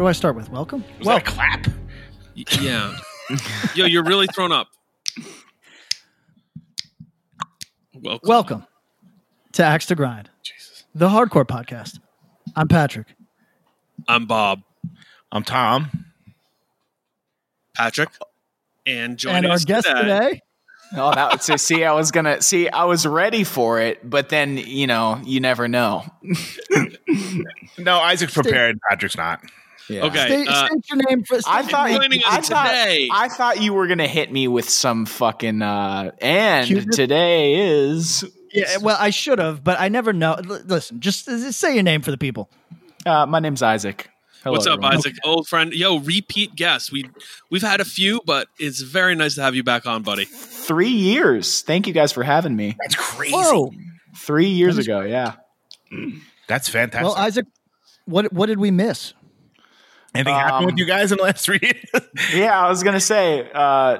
What do I start with? Welcome. Was that a clap? Y- Yeah. Yo, you're really thrown up. Welcome. Welcome to Axe to Grind, Jesus. the hardcore podcast. I'm Patrick. I'm Bob. I'm Tom. Patrick. And joining and our us guest today, Oh, that would say, see, I was gonna see, I was ready for it, but then you know, you never know. No, Isaac's prepared. Patrick's not. Yeah. Okay. state, uh, state your name for. I state thought, your Joining I us thought, today. I thought you were gonna hit me with some fucking, uh, and Cuteness? today is, Yeah, well, I should have, but I never know. L- listen, just uh, say your name for the people. uh, my name's Isaac. Hello, What's up, everyone. Isaac? Old friend. Yo, repeat guest. We we've had a few, but it's very nice to have you back on, buddy. Three years. Thank you guys for having me. That's crazy. Whoa. Three years That is- ago, yeah. That's fantastic. Well, Isaac, what what did we miss? Anything happened um, with you guys in the last three years? Yeah, I was gonna say, uh,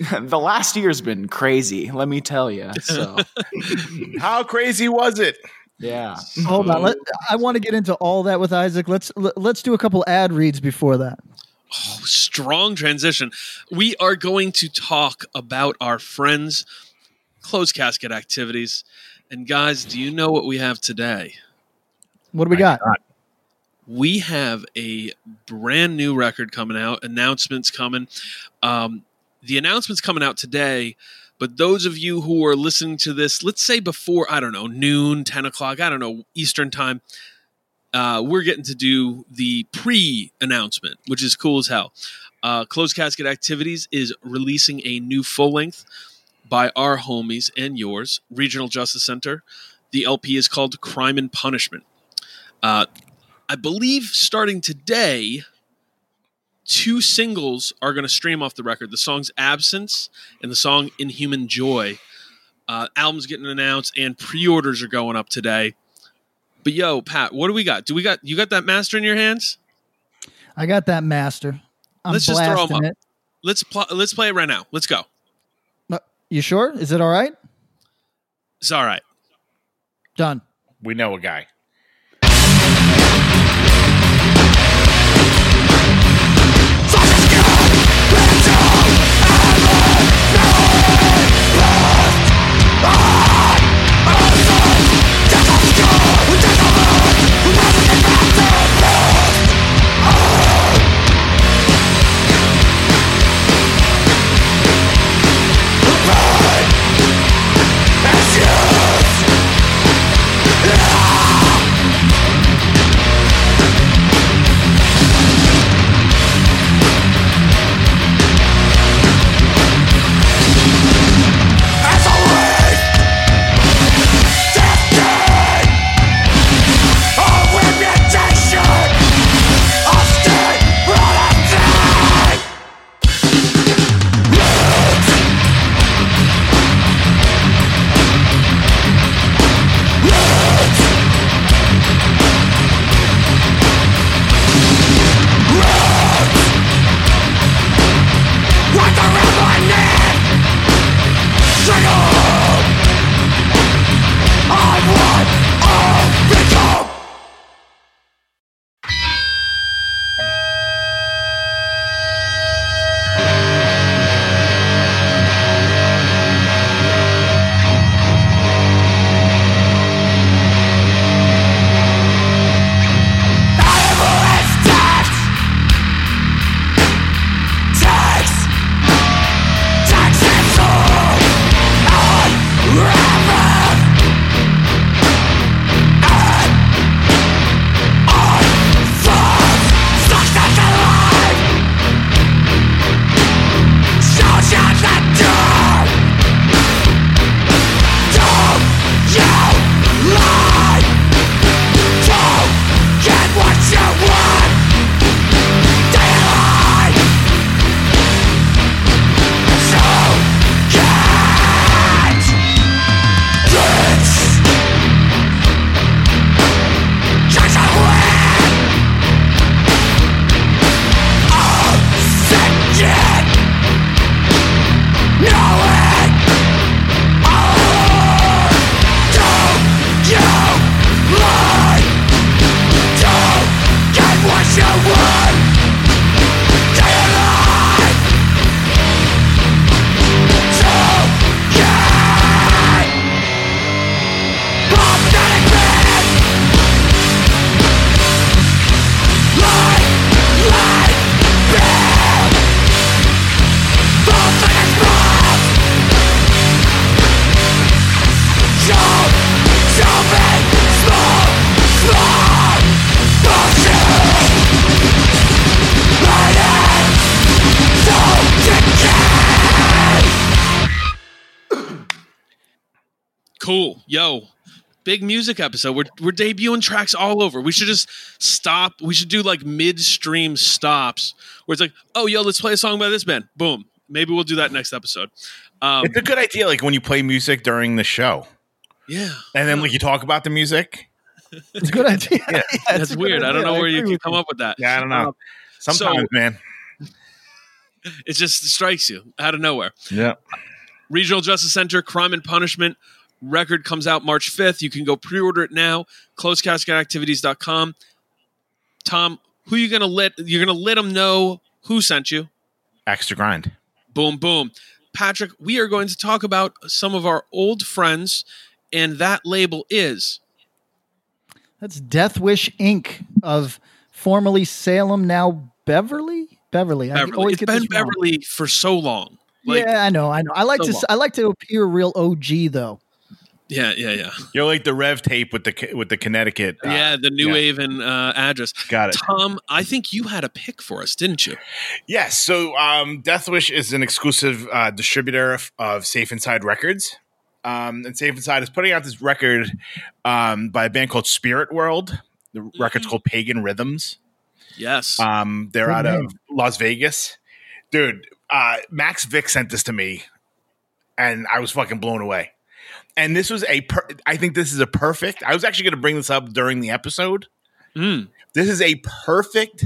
the last year's been crazy. Let me tell you. So, How crazy was it? yeah. Hold on. Let, I want to get into all that with Isaac. Let's let, let's do a couple ad reads before that. Strong transition. We are going to talk about our friends' closed casket activities. And guys, do you know what we have today? What do we got? We have a brand new record coming out announcements coming. Um, the announcements coming out today but those of you who are listening to this let's say before i don't know noon 10 o'clock i don't know eastern time uh, we're getting to do the pre-announcement which is cool as hell. Uh, closed casket activities is releasing a new full length by our homies and yours regional justice center. The lp is called crime and punishment. Uh, I believe starting today, two singles are going to stream off the record the song's Absence and the song Inhuman Joy. Uh, album's getting announced and pre orders are going up today. But yo, Pat, what do we got? Do we got you got that master in your hands? I got that master. I'm Let's just throw 'em blasting up. it. Let's pl- let's play it right now. Let's go. Uh, You sure? Is it all right? It's all right. Done. We know a guy. Big music episode. We're we're debuting tracks all over. We should just stop. We should do like midstream stops where it's like, oh, yo, let's play a song by this band. Boom. Maybe we'll do that next episode. Um, It's a good idea, like when you play music during the show, yeah, and then like you talk about the music. It's a good idea. Yeah, it's that's a good weird. I don't idea. know where you can with come up with that. Yeah, I don't know. Um, Sometimes, so- man. It just strikes you out of nowhere. Yeah. Regional Justice Center Crime and Punishment record comes out March 5th. You can go pre-order it now. closedcasketactivities.com. Tom, who are you going to let you're going to let them know who sent you? Axe to Grind. Boom boom. Patrick, we are going to talk about some of our old friends and that label is That's Death Wish Inc. of formerly Salem, now Beverly. Beverly. I Beverly. always It's get been this wrong. Beverly for so long. Like, yeah, I know, I know. I like so to. long. I like to appear real OG though. Yeah, yeah, yeah. You're like the Rev tape with the with the Connecticut. uh, yeah, the New yeah. Haven uh, address. Got it. Tom, I think you had a pick for us, didn't you? Yes. So um, Death Wish is an exclusive uh, distributor of, of Safe Inside Records. Um, and Safe Inside is putting out this record um, by a band called Spirit World. The record's called Pagan Rhythms. Yes. Um, they're Good out name. of Las Vegas. Dude, uh, Max Vick sent this to me, and I was fucking blown away. And this was a, per- I think this is a perfect. I was actually going to bring this up during the episode. Mm. This is a perfect,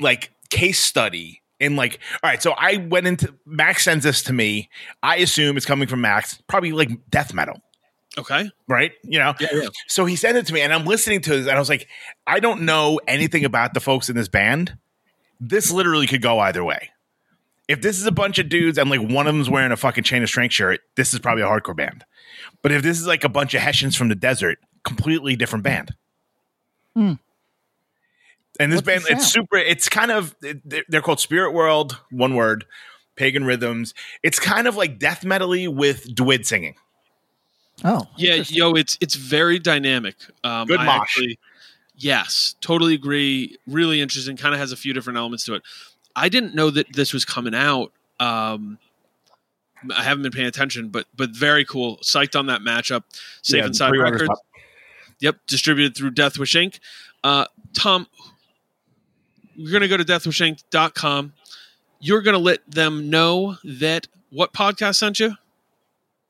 like, case study. In like, all right, so I went into Max sends this to me. I assume it's coming from Max, probably like death metal, Okay. right? You know, Yeah, yeah. so he sent it to me, and I'm listening to this, and I was like, I don't know anything about the folks in this band. This literally could go either way. If this is a bunch of dudes and like one of them's wearing a fucking chain of strength shirt, this is probably a hardcore band. But if this is like a bunch of Hessians from the desert, completely different band. Hmm. And this What's band, it's super. It's kind of they're they're called Spirit World, one word, pagan rhythms. It's kind of like death metally with Dwid singing. Oh, Yeah, yo, it's it's very dynamic. Um, Good I mosh. actually- yes, totally agree. Really interesting. Kind of has a few different elements to it. I didn't know that this was coming out. Um, I haven't been paying attention, but but very cool. Psyched on that matchup. Safe Yeah, Inside Records. Yep, distributed through Deathwish Inc. Uh, Tom, you're going to go to deathwishinc.com. You're going to let them know that what podcast sent you?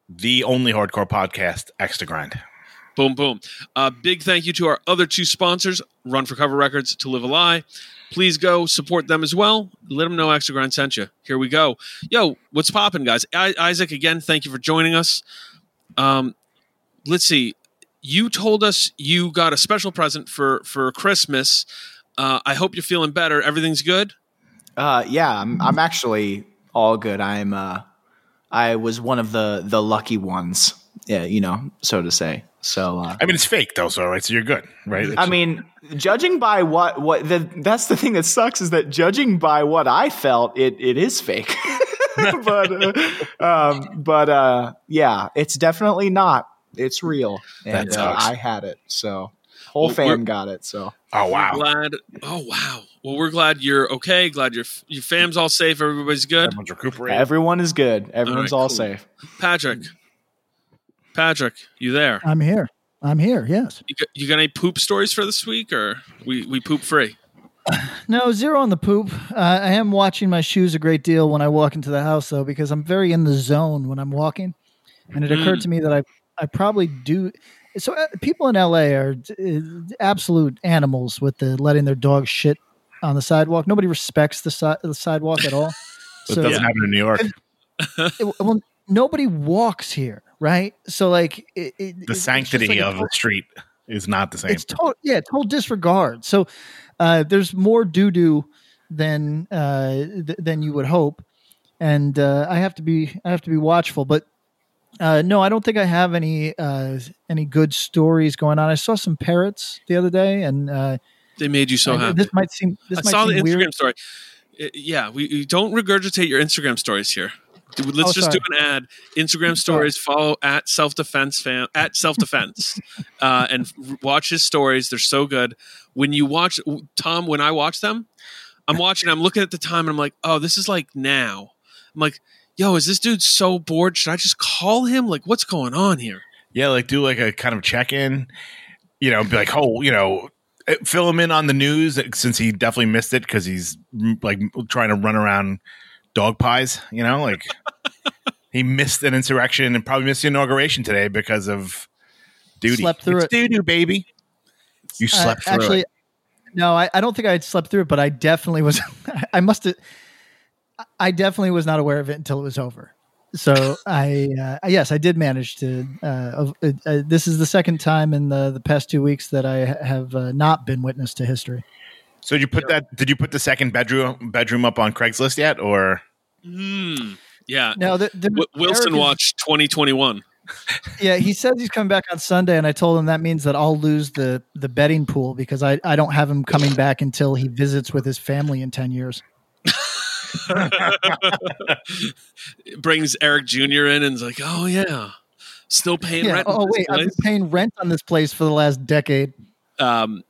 The only hardcore podcast, Axe to Grind. Boom, boom. Uh, big thank you to our other two sponsors, Run for Cover Records, To Live a Lie. Please go support them as well. Let them know Axe to Grind sent you. Here we go. Yo, what's popping, guys? I- Isaac, again, thank you for joining us. Um, let's see. You told us you got a special present for for Christmas. Uh, I hope you're feeling better. Everything's good. Uh, yeah, I'm, I'm actually all good. I'm, uh, I was one of the the lucky ones, yeah, you know, so to say. So, uh, I mean, it's fake though, so right, so you're good, right? I mean, judging by what what the, that's the thing that sucks is that judging by what I felt, it it is fake. but uh, um, but uh, yeah, it's definitely not. It's real, and uh. I had it. So whole Well, fam got it. So oh We're wow, glad. Oh wow. Well, we're glad you're okay. Glad your your fam's all safe. Everybody's good. everyone's recuperating. everyone is good. Everyone's All right, all cool. safe. Patrick. Patrick, you there? I'm here. I'm here. Yes. You got, you got any poop stories for this week, or we we poop free? No, zero on the poop. Uh, I am watching my shoes a great deal when I walk into the house, though, because I'm very in the zone when I'm walking. And it occurred Mm. to me that I, I probably do. So uh, people in LA are uh, absolute animals with the letting their dogs shit on the sidewalk. Nobody respects the, si- the sidewalk at all. It so doesn't happen in New York. it- well, nobody walks here, right? So like it, it, The sanctity like a of the street is not the same. it's total yeah total disregard so uh there's more doo doo than uh th- than you would hope and uh i have to be i have to be watchful but uh no i don't think i have any uh any good stories going on i saw some parrots the other day and uh They made you so I- happy. this might seem this I might saw the seem Instagram weird story. Yeah, we, we don't regurgitate your Instagram stories here. Dude, Let's Oh, just sorry. do an ad. Instagram stories. Follow at self defense fan at self defense, uh, and watch his stories. They're so good. When you watch Tom, when I watch them, I'm watching. I'm looking at the time, and I'm like, oh, this is like now. I'm like, yo, is this dude so bored? Should I just call him? Like, what's going on here? Yeah, like do like a kind of check in, you know, be like, oh, you know, eh, fill him in on the news since he definitely missed it because he's like trying to run around dog pies, you know, like he missed an insurrection and probably missed the inauguration today because of duty. Slept through it's it. doo doo, baby. You Uh, slept through actually, it. no, I, I don't think I slept through it, but I definitely was. I must have. I definitely was not aware of it until it was over. So I, uh, yes, I did manage to. Uh, uh, uh, this is the second time in the the past two weeks that I have uh, not been witness to history. So did you put that? Did you put the second bedroom bedroom up on Craigslist yet, or Hmm. Yeah. Now, the, the, W- Wilson Eric is- Watch 2021. Yeah, he says he's coming back on Sunday, and I told him that means that I'll lose the the betting pool because I I don't have him coming back until he visits with his family in ten years. Brings Eric Jr. in and is like, oh, yeah. Still paying Yeah. rent. Oh wait, I've been paying rent on this place for the last decade. um,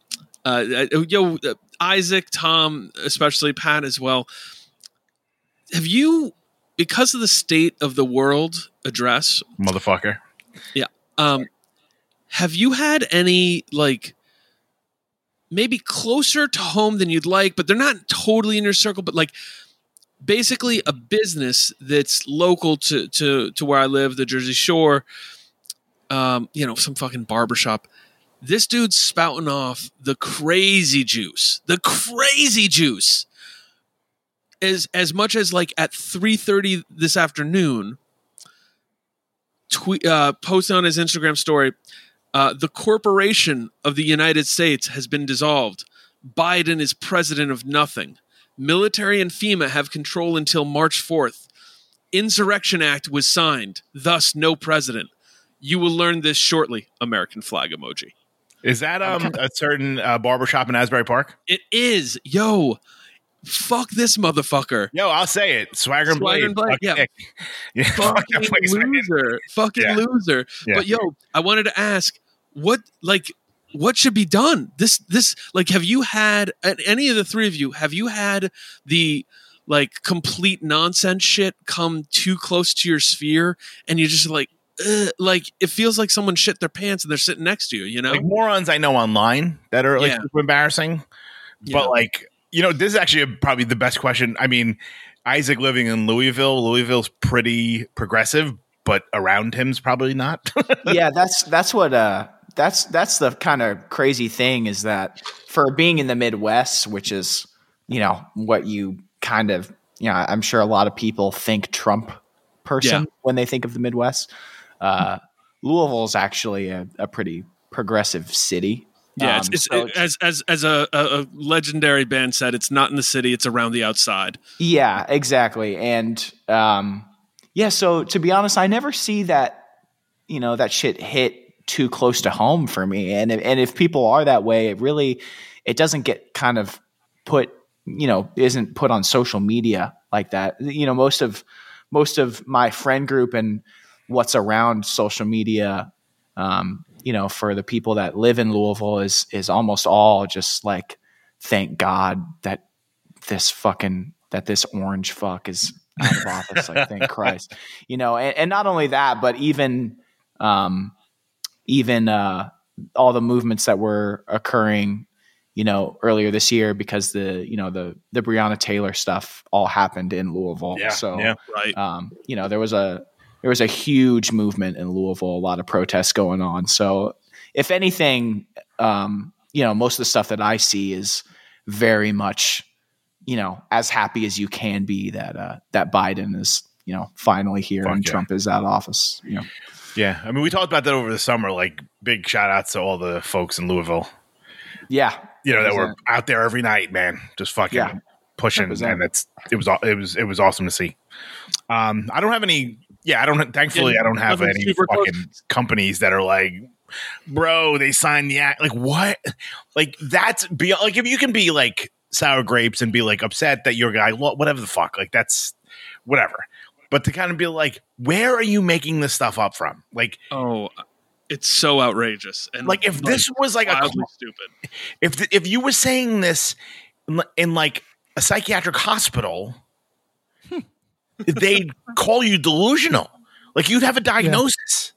uh, uh, yo, uh, Isaac, Tom, especially Pat as well. Have you, because of the state of the world address, motherfucker? Yeah. Um, have you had any like maybe closer to home than you'd like, but they're not totally in your circle, but like basically a business that's local to to to where I live, the Jersey Shore. Um, you know, some fucking barbershop. This dude's spouting off the crazy juice. The crazy juice. As as much as like at 3:30 this afternoon, tweet uh, post on his Instagram story. Uh, the corporation of the United States has been dissolved. Biden is president of nothing. Military and FEMA have control until March 4th. Insurrection Act was signed, thus no president. You will learn this shortly. American flag emoji. Is that um a certain uh, barbershop in Asbury Park? It is, yo, fuck this motherfucker. Yo, I'll say it. Swagger and Swagger and Blade, Fuck yeah. Yeah. fucking loser, fucking Yeah. loser. Yeah. But yo, I wanted to ask, what like what should be done? This this like, have you had any of the three of you? Have you had the like complete nonsense shit come too close to your sphere, and you're just like. Ugh, like it feels like someone shit their pants and they're sitting next to you, you know? Like morons I know online that are like Yeah. embarrassing. But like, you know, this is actually probably the best question. I mean, Isaac living in Louisville, Louisville's pretty progressive, but around him's probably not. yeah, that's that's what uh that's that's the kind of crazy thing is that for being in the Midwest, which is you know what you kind of you know I'm sure a lot of people think Trump person Yeah. when they think of the Midwest. Uh, Louisville is actually a, a pretty progressive city. Yeah, Um, it's, it's so it- as as as a, a, legendary band said, it's not in the city; it's around the outside. Yeah, exactly. And um, yeah, so to be honest, I never see that you know that shit hit too close to home for me. And if, and if people are that way, it really it doesn't get kind of put you know isn't put on social media like that. You know, most of most of my friend group and what's around social media. Um, you know, for the people that live in Louisville is is almost all just like, thank God that this fucking that this orange fuck is out of office. Like, thank Christ. You know, and, and not only that, but even um, even uh, all the movements that were occurring, you know, earlier this year because the you know the the Breonna Taylor stuff all happened in Louisville. Yeah, so yeah. Right. um, you know, there was a there was a huge movement in Louisville, a lot of protests going on. So, if anything, um, you know, most of the stuff that I see is very much, you know, as happy as you can be that uh, that Biden is, you know, finally here Fuck and yeah. Trump is out of office. You know, yeah. I mean, we talked about that over the summer. Like, big shout outs to all the folks in Louisville, yeah, you know, that were out there every night, man, just fucking Yeah. pushing. 100%. And it's, it was, it was, it was awesome to see. Um, I don't have any, yeah, I don't, thankfully, Yeah, I don't have any super close. fucking companies that are like, bro, they signed the act. Like, what? Like, that's be like, if you can be like sour grapes and be like upset that your guy, wha- whatever the fuck, like, that's whatever. But to kind of be like, where are you making this stuff up from? Like, Oh, it's so outrageous. And like if this was like a stupid. if th- if you were saying this in, in like a psychiatric hospital, they'd call you delusional. Like you'd have a diagnosis.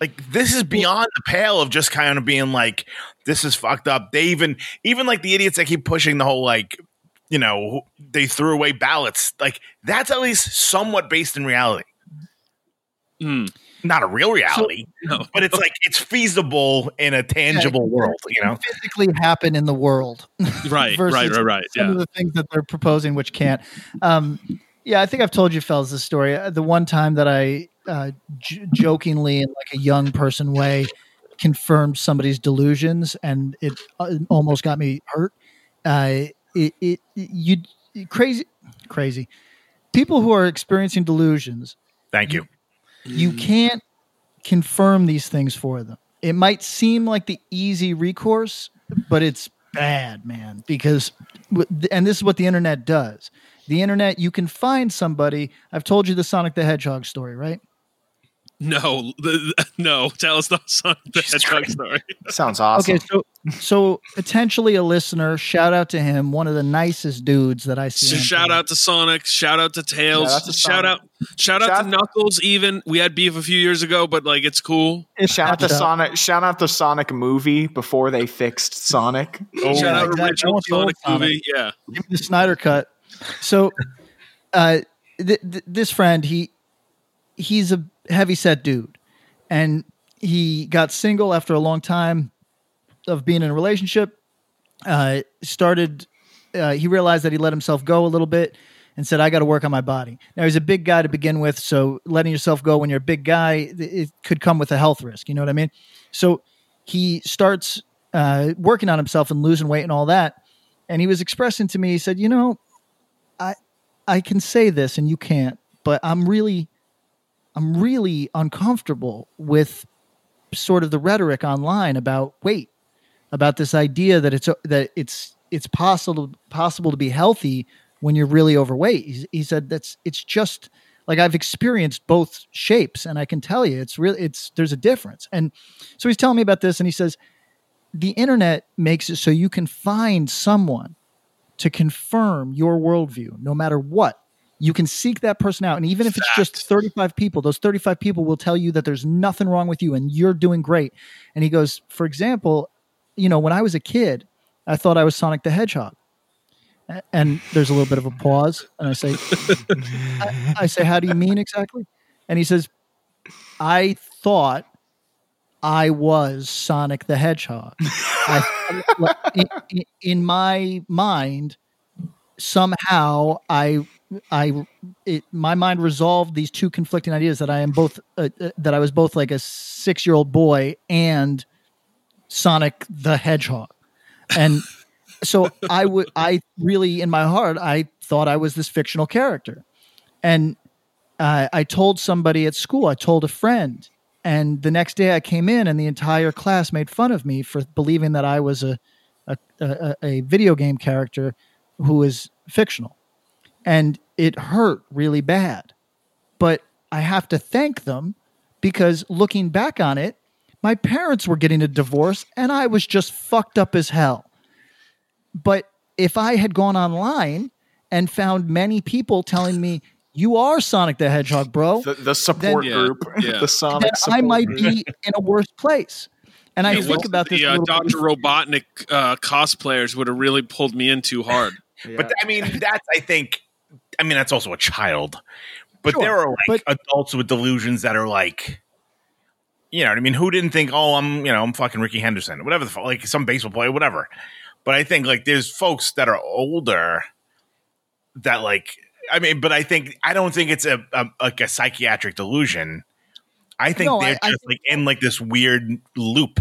like this is beyond the pale of just kind of being like this is fucked up. They even even like the idiots that keep pushing the whole like you know they threw away ballots. Like that's at least somewhat based in reality. Hmm. Not a real reality, no. but it's like it's feasible in a tangible world. You know, physically happen in the world. Right, right, right, right. Some Yeah. of the things that they're proposing, which can't. Um, yeah, I think I've told you, fellas, this story. Uh, The one time that I uh, j- jokingly, in like a young person way, confirmed somebody's delusions, and it uh, almost got me hurt. Uh, it, it, you crazy, crazy people who are experiencing delusions thank you. you can't confirm these things for them. It might seem like the easy recourse, but it's bad, man, because and this is what the internet does. The internet, you can find somebody. I've told you the Sonic the Hedgehog story, right? No, the, the- no. Tell us the Sonic the Hedgehog story. Sounds awesome. Okay, so so potentially a listener. Shout out to him, one of the nicest dudes that I see. So shout TV. out to Sonic. Shout out to Tails. Shout out to Shout out, Sonic. shout out, to Knuckles. Even we had beef a few years ago, but like it's cool. It's Shout out to patched. Sonic. Shout out the Sonic movie before they fixed Sonic. Oh, shout out exactly. Original want the old Sonic Sonic. movie. Yeah. Give me the Snyder cut. So, uh, th- th- this friend, he he's a heavy set dude, and he got single after a long time of being in a relationship. Uh, started, uh, he realized that he let himself go a little bit, and said, "I got to work on my body." Now he's a big guy to begin with, so letting yourself go when you're a big guy, it could come with a health risk. You know what I mean? So he starts uh, working on himself and losing weight and all that and he was expressing to me he said you know i can say this and you can't but i'm really i'm really uncomfortable with sort of the rhetoric online about weight about this idea that it's that it's it's possible possible to be healthy when you're really overweight. He, he said that's it's just like i've experienced both shapes and i can tell you it's really it's there's a difference. And so he's telling me about this and he says the internet makes it so you can find someone to confirm your worldview no matter what. You can seek that person out and even if it's just 35 people those 35 people will tell you that there's nothing wrong with you and you're doing great. And he goes for example you know when i was a kid i thought i was sonic the hedgehog. And there's a little bit of a pause and i say I, I say how do you mean exactly? And he says i thought I was Sonic the Hedgehog. I, in, in- my mind, somehow I, I, it, my mind resolved these two conflicting ideas that I am both, uh, uh, that I was both like a six-year-old boy and Sonic the Hedgehog, and so I would, I really, in my heart, I thought I was this fictional character, and uh, I told somebody at school, I told a friend, and the next day I came in, and the entire class made fun of me for believing that I was a a, a, a video game character who was fictional, and it hurt really bad. But I have to thank them because looking back on it, my parents were getting a divorce, and I was just fucked up as hell. But if I had gone online and found many people telling me, "You are Sonic the Hedgehog, bro," The, the support Then- group, Yeah, yeah. the Sonic then support I might group. be in a worse place. And I think about this. The a uh, Doctor. Robotnik uh, cosplayers would have really pulled me in too hard. But I mean, that's I think. I mean, that's also a child. But Sure, there are like but- adults with delusions that are like, you know, what I mean, who didn't think, oh, I'm, you know, I'm fucking Rickey Henderson, whatever the fuck, like some baseball player, whatever. But I think like there's folks that are older that like, I mean, but I think I don't think it's a, a like a psychiatric delusion. I think No, they're I- I just like in like this weird loop.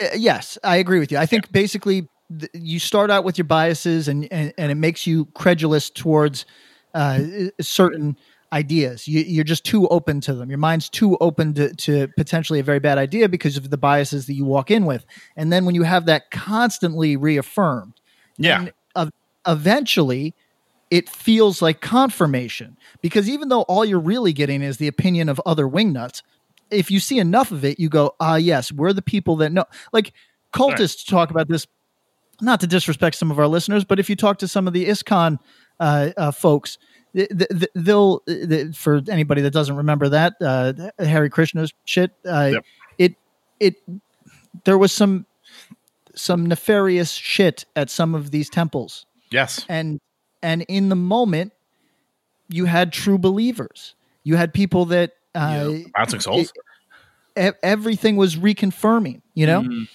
Uh, yes, I agree with you. I think basically th- you start out with your biases, and and, and it makes you credulous towards uh, certain ideas. You, you're just too open to them. Your mind's too open to, to potentially a very bad idea because of the biases that you walk in with. And then when you have that constantly reaffirmed, Yeah. eventually it feels like confirmation because even though all you're really getting is the opinion of other wingnuts, if you see enough of it, you go, ah, yes, we're the people that know. Like cultists talk about this, not to disrespect some of our listeners, but if you talk to some of the ISKCON uh, uh, folks, th- th- they'll th- for anybody that doesn't remember that uh, Hare Krishna's shit. Uh, Yep. It it there was some some nefarious shit at some of these temples, Yes. and and in the moment, you had true believers. You had people that uh, Bouncing souls. e- everything was reconfirming. You know, Mhm.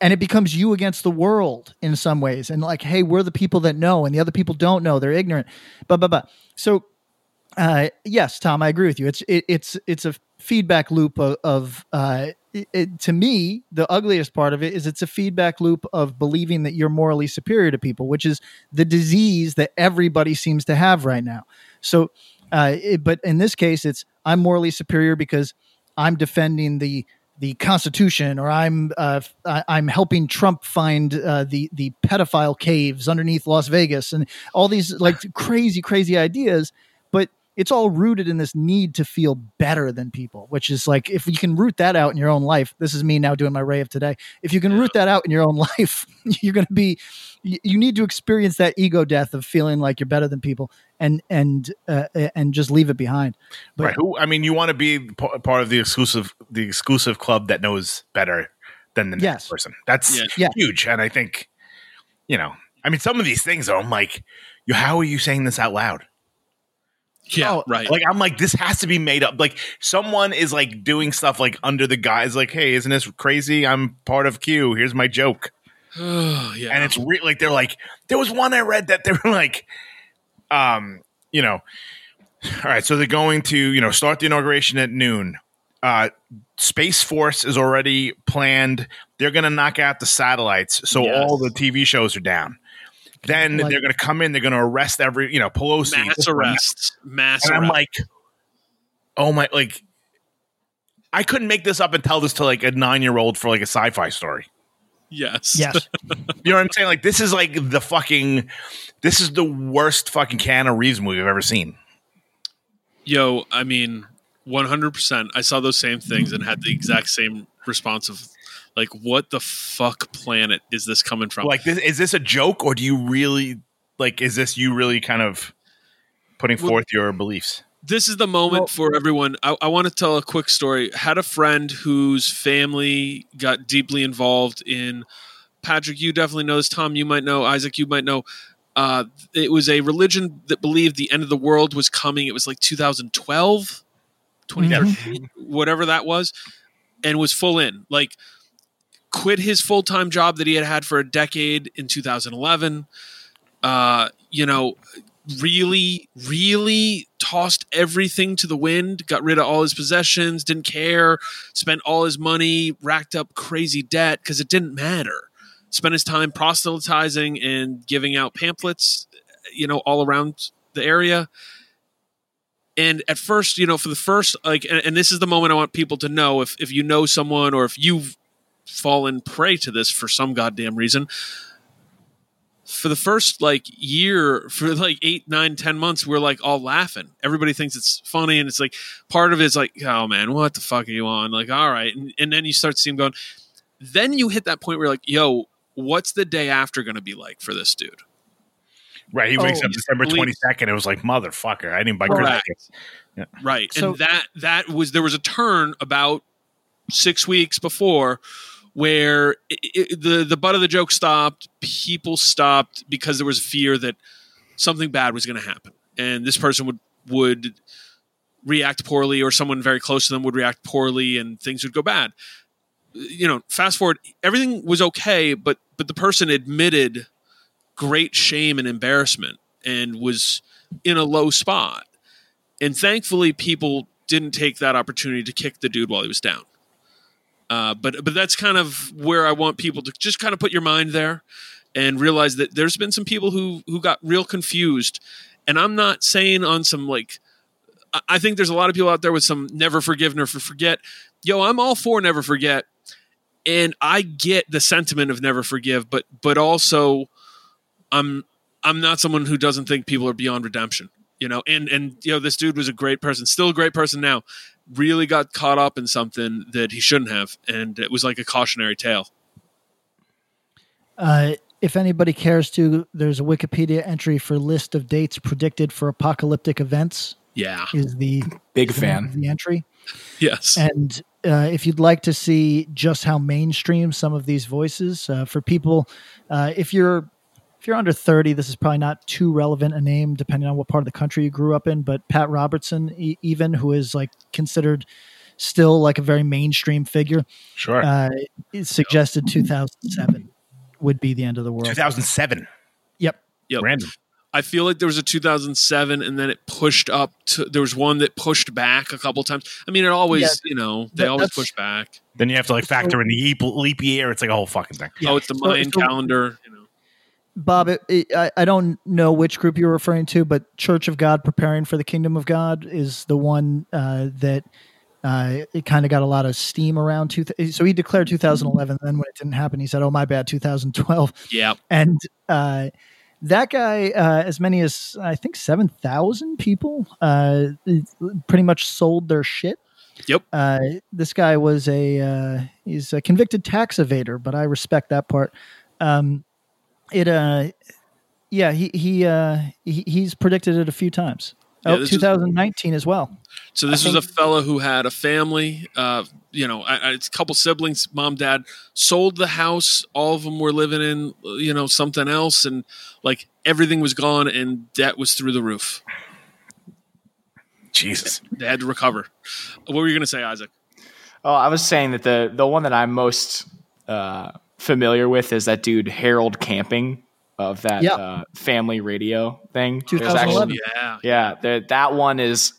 and it becomes you against the world in some ways and like hey we're the people that know and the other people don't know they're ignorant blah blah blah so uh yes tom i agree with you it's it, it's it's a feedback loop of, of uh it, it- to me the ugliest part of it is it's a feedback loop of believing that you're morally superior to people which is the disease that everybody seems to have right now so uh it, but in this case it's i'm morally superior because i'm defending the the Constitution, or I'm uh, I'm helping Trump find uh, the the pedophile caves underneath Las Vegas, and all these like crazy, crazy ideas. But it's all rooted in this need to feel better than people, which is like if you can root that out in your own life. This is me now doing my ray of today. If you can root that out in your own life, you're going to be. You you need to experience that ego death of feeling like you're better than people, and and uh, and just leave it behind. But right. Who? I mean, you want to be p- part of the exclusive, the exclusive club that knows better than the next Yes. person. That's Yeah. Yeah. huge. And I think, you know, I mean, some of these things, though, I'm like, you, how are you saying this out loud? Yeah, Oh, right. Like, I'm like, this has to be made up. Like, someone is like doing stuff like under the guise, like, hey, isn't this crazy? I'm part of Q. Here's my joke. yeah. and it's re- like they're like there was one I read that they were like, um, you know, all right, so they're going to you know start the inauguration at noon. Uh, Space Force is already planned. They're going to knock out the satellites, so Yes. all the TV shows are down. Then Like- they're going to come in. They're going to arrest every you know Pelosi. mass this one, that- arrests. Mass and I'm like, oh my, like. I couldn't make this up and tell this to like a nine year old for like a sci fi story. yes. yes, You know what I'm saying? Like this is like the fucking this is the worst fucking Keanu Reeves movie I've ever seen. Yo, I mean, 100%. I saw those same things and had the exact same response of, like, what the fuck planet is this coming from? Like this is this a joke or do you really like is this you really kind of putting Well- forth your beliefs? this is the moment Well- for everyone. I, I want to tell a quick story. Had a friend whose family got deeply involved in. Patrick, you definitely know this. Tom, you might know. Isaac, you might know. Uh, it was a religion that believed the end of the world was coming. It was like 2012, 2013, whatever that was, and was full in. Like, quit his full time job that he had had for a decade in 2011. Uh, you know, really, really tossed everything to the wind, got rid of all his possessions, didn't care, spent all his money, racked up crazy debt because it didn't matter. Spent his time proselytizing and giving out pamphlets, you know, all around the area. And at first, you know, for the first, like, and, and this is the moment I want people to know if, if you know someone or if you've fallen prey to this for some goddamn reason, for the first like year for like eight nine ten months we're like all laughing everybody thinks it's funny and it's like part of it's like oh man what the fuck are you on like all right and, and then you start seeing going then you hit that point where you're like yo what's the day after going to be like for this dude Right. He wakes Oh, up December please. twenty second. It was like motherfucker. I didn't buy Correct. Christmas. right So- and that that was there was a turn about six weeks before where it, it, the the butt of the joke stopped people stopped because there was fear that something bad was going to happen. And this person would would react poorly or someone very close to them would react poorly and things would go bad. You know fast forward everything was okay but but the person admitted great shame and embarrassment and was in a low spot. And thankfully people didn't take that opportunity to kick the dude while he was down uh, but but that's kind of where I want people to just kind of put your mind there and realize that there's been some people who who got real confused. And I'm not saying on some like I- think there's a lot of people out there with some never forgive never forget. Yo I'm all for never forget. And I get the sentiment of never forgive but but also I'm I'm not someone who doesn't think people are beyond redemption you know? And and you know this dude was a great person still a great person now really got caught up in something that he shouldn't have and it was like a cautionary tale Uh, if anybody cares to, there's a Wikipedia entry for list of dates predicted for apocalyptic events. Yeah. Is the Big is the name of fan. the entry. Yes. And uh, if you'd like to see just how mainstream some of these voices uh, for people, uh, if you're if you're under 30, this is probably not too relevant a name depending on what part of the country you grew up in. But Pat Robertson, e- even who is like considered still like a very mainstream figure, Sure. uh, suggested 2007 would be the end of the world. 2007. Yep. Yep. Random. I feel like there was a 2007 and then it pushed up to there was one that pushed back a couple times. I mean, it always, Yeah, you know, they always push back. Then you have to like factor in the leap, leap year. It's like a whole fucking thing. Oh, it's the So- Mayan so- calendar, you know. Bob, it, it, I, I don't know which group you're referring to, but Church of God Preparing for the Kingdom of God is the one uh, that uh, it kind of got a lot of steam around. Two, so he declared 2011. Then when it didn't happen, he said, "Oh my bad, 2012." Yeah. And uh, that guy, uh, as many as I think 7,000 people, uh, pretty much sold their shit. Yep. Uh, this guy was a uh, he's a convicted tax evader, but I respect that part. Um, it uh, yeah, he he uh, he, he's predicted it a few times. Yeah, oh, this is- 2019 as well. So this I was a fellow who had a family, uh, you know, I, I, it's a couple siblings, mom, dad, sold the house. All of them were living in, you know, something else, and like everything was gone, and debt was through the roof. Jesus. They had to recover. What were you going to say, Isaac? Oh, I was saying that the the one that I'm most uh, familiar with is that dude Harold Camping of that Yeah. uh, family radio thing. There's 2011. Yeah, Yeah, the, that one is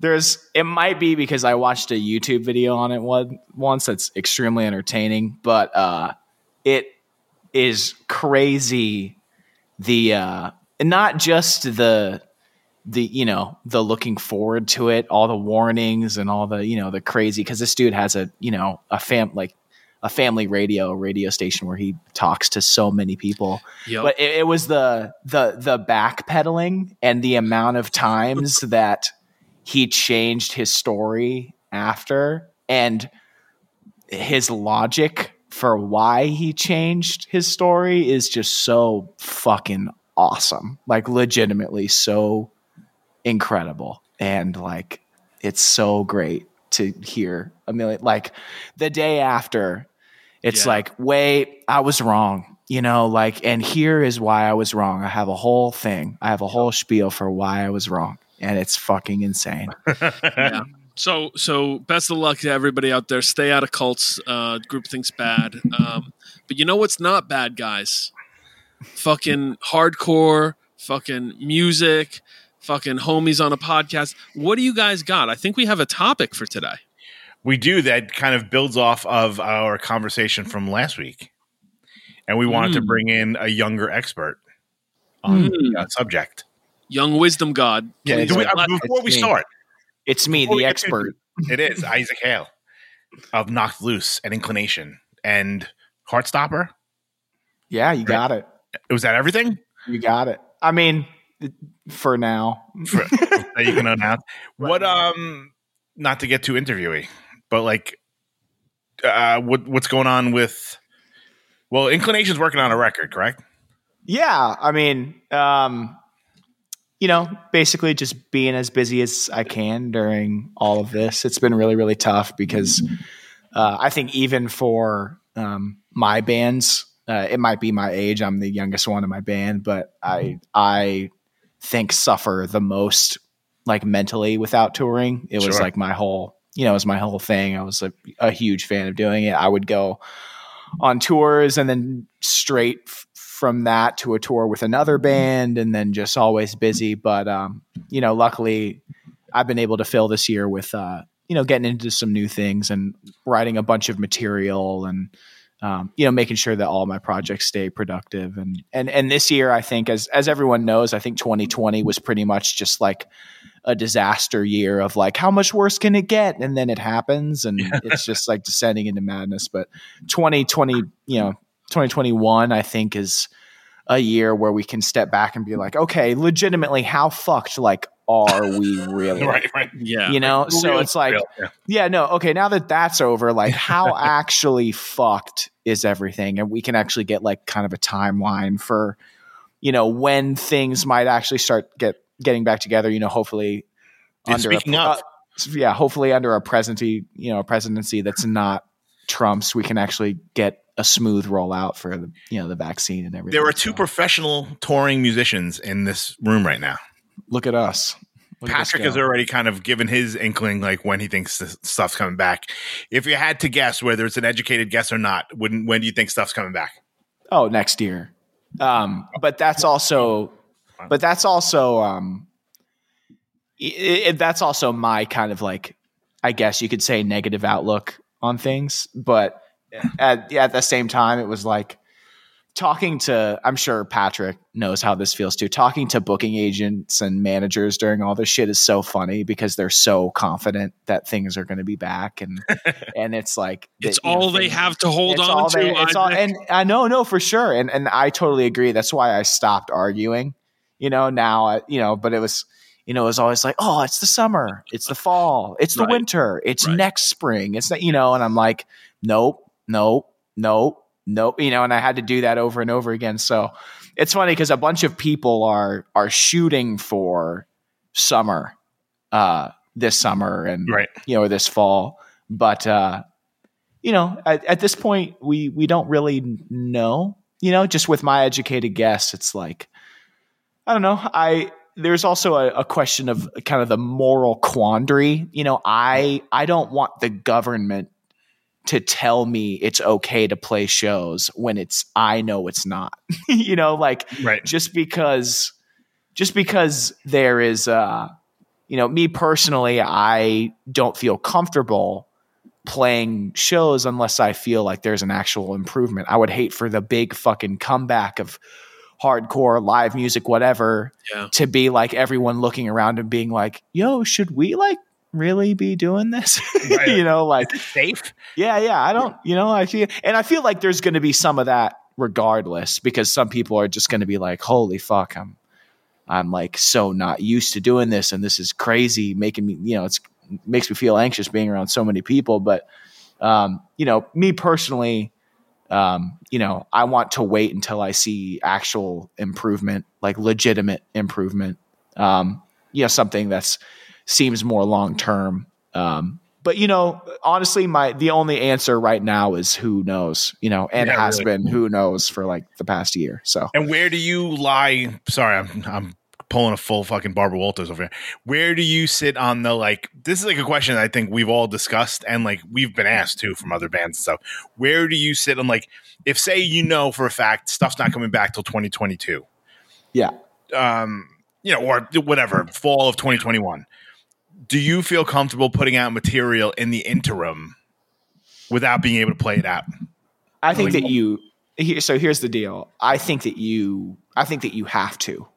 there's it might be because I watched a YouTube video on it one once that's extremely entertaining, but uh it is crazy the uh not just the the you know the looking forward to it all the warnings and all the you know the crazy because this dude has a you know a fam like a family radio radio station where he talks to so many people. Yep. but it, it was the the the backpedaling and the amount of times that he changed his story after and his logic for why he changed his story is just so fucking awesome. Like legitimately so incredible. And like it's so great to hear a million like the day after it's Yeah. like wait i was wrong you know like and here is why i was wrong i have a whole thing i have a whole spiel for why i was wrong and it's fucking insane yeah. So, so best of luck to everybody out there. Stay out of cults. Uh, group thinks bad. Um, but you know what's not bad, guys? Fucking hardcore, fucking music, fucking homies on a podcast. What do you guys got? I think we have a topic for today. We do that kind of builds off of our conversation from last week. And we wanted to Mm. bring in a younger expert on Mm. the uh, subject. Young wisdom god. Yeah, Please it's Do we- uh, before we me. start, it's me the get to- expert it is Isaac Hale of Knocked Loose and Inclination and Heartstopper. yeah you got it Was that everything you got it i mean for now For- that you can announce? What um, not to get too interviewy, but like, uh, what what's going on with? Well, Inclination's working on a record, correct? Yeah, I mean, um, you know, basically just being as busy as I can during all of this. It's been really, really tough because uh, I think even for um, my bands, uh, it might be my age. I'm the youngest one in my band, but I I think suffer the most like mentally without touring. It was like my whole, you know, it was my whole thing. I was a, a huge fan of doing it. I would go on tours and then straight f- from that to a tour with another band and then just always busy but um you know luckily i've been able to fill this year with uh you know getting into some new things and writing a bunch of material and um, you know making sure that all my projects stay productive and and and this year i think as as everyone knows i think 2020 was pretty much just like a disaster year of like how much worse can it get and then it happens and it's just like descending into madness but 2020 you know 2021 i think is a year where we can step back and be like okay legitimately how fucked like are we really Right, right. yeah. you know so Real- it's like real, yeah. yeah no okay now that that's over like how actually fucked is everything and we can actually get like kind of a timeline for you know when things might actually start get getting back together you know hopefully under speaking a, of- uh, yeah hopefully under a presidency you know a presidency that's not trump's we can actually get a smooth rollout for the you know the vaccine and everything There are two So, professional touring musicians in this room right now. look at us Look Patrick has already kind of given his inkling, like when he thinks stuff's coming back. If you had to guess whether it's an educated guess or not, when when do you think stuff's coming back? Oh, next year. Um, but that's also, but that's also, um, i i that's also my kind of like, I guess you could say negative outlook on things. But at, at the same time, it was like talking to, I'm sure Patrick knows how this feels too. Talking to booking agents and managers during all this shit is so funny because they're so confident that things are going to be back. And, and it's like, It's that, you know, all they have to hold on all to. they- it's all, and I know, no, for sure, and and I totally agree. That's why I stopped arguing. You know, now you know, but it was, you know, it was always like, oh, it's the summer, it's the fall, it's the Right. winter, it's Right. next spring, it's not, you know, and I'm like, nope, nope, nope, nope, you know, and I had to do that over and over again. So it's funny because a bunch of people are are shooting for summer, uh, this summer and Right. you know, this fall, but uh, you know, at, at this point, we we don't really know. You know, just with my educated guess, it's like I don't know. I there's also a, a question of kind of the moral quandary. You know, I I don't want the government to tell me it's okay to play shows when it's I know it's not. you know, like Right. just because just because there is uh you know me personally i don't feel comfortable playing shows unless i feel like there's an actual improvement i would hate for the big fucking comeback of hardcore live music whatever Yeah. to be like everyone looking around and being like yo should we like really be doing this Right. you know like Safe. yeah, yeah. I don't, you know, I feel, and I feel like there's going to be some of that regardless because some people are just going to be like, holy fuck, I'm, I'm like so not used to doing this. And this is crazy, making me, you know, it's makes me feel anxious being around so many people. But, um, you know, me personally, um, you know, I want to wait until I see actual improvement, like legitimate improvement. Um, you know, something that's seems more long term. Um, but you know, honestly, my the only answer right now is who knows, you know, and Yeah, has really. been who knows for like the past year. So And where do you lie? Sorry, I'm I'm pulling a full fucking Barbara Walters over here. Where do you sit on the like? This is like a question I think we've all discussed and like we've been asked too from other bands and stuff. Where do you sit on like if say you know for a fact stuff's not coming back till 2022, yeah, um, you know, or whatever fall of 2021? Do you feel comfortable putting out material in the interim without being able to play it out? I think that you. Here, so here's the deal. I think that you. I think that you have to.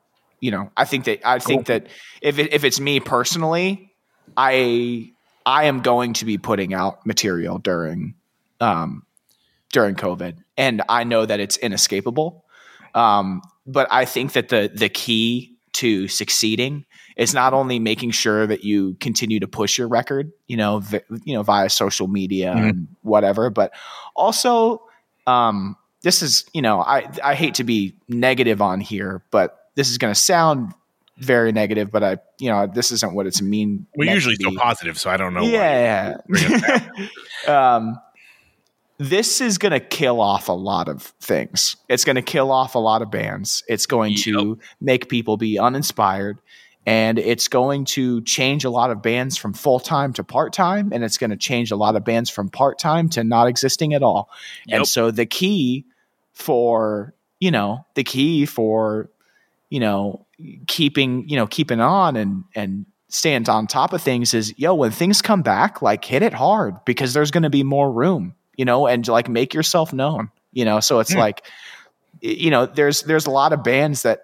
You know, I think that I think that if it, if it's me personally, I I am going to be putting out material during um during COVID, and I know that it's inescapable. Um, but I think that the the key to succeeding is not only making sure that you continue to push your record, you know, vi- you know, via social media Mhm. and whatever, but also, um, this is, you know, I I hate to be negative on here, but this is going to sound very negative, but I, you know, this isn't what it's mean. We're usually be. positive, so I don't know. Yeah. um, this is going to kill off a lot of things. It's going to kill off a lot of bands. It's going to make people be uninspired. And it's going to change a lot of bands from full time to part time. And it's going to change a lot of bands from part time to not existing at all. Yep. And so the key for, you know, the key for, you know, keeping, you know, keeping on and, and staying on top of things is, yo, when things come back, like hit it hard because there's going to be more room, you know, and like make yourself known, you know? So it's Hmm. like, you know, there's, there's a lot of bands that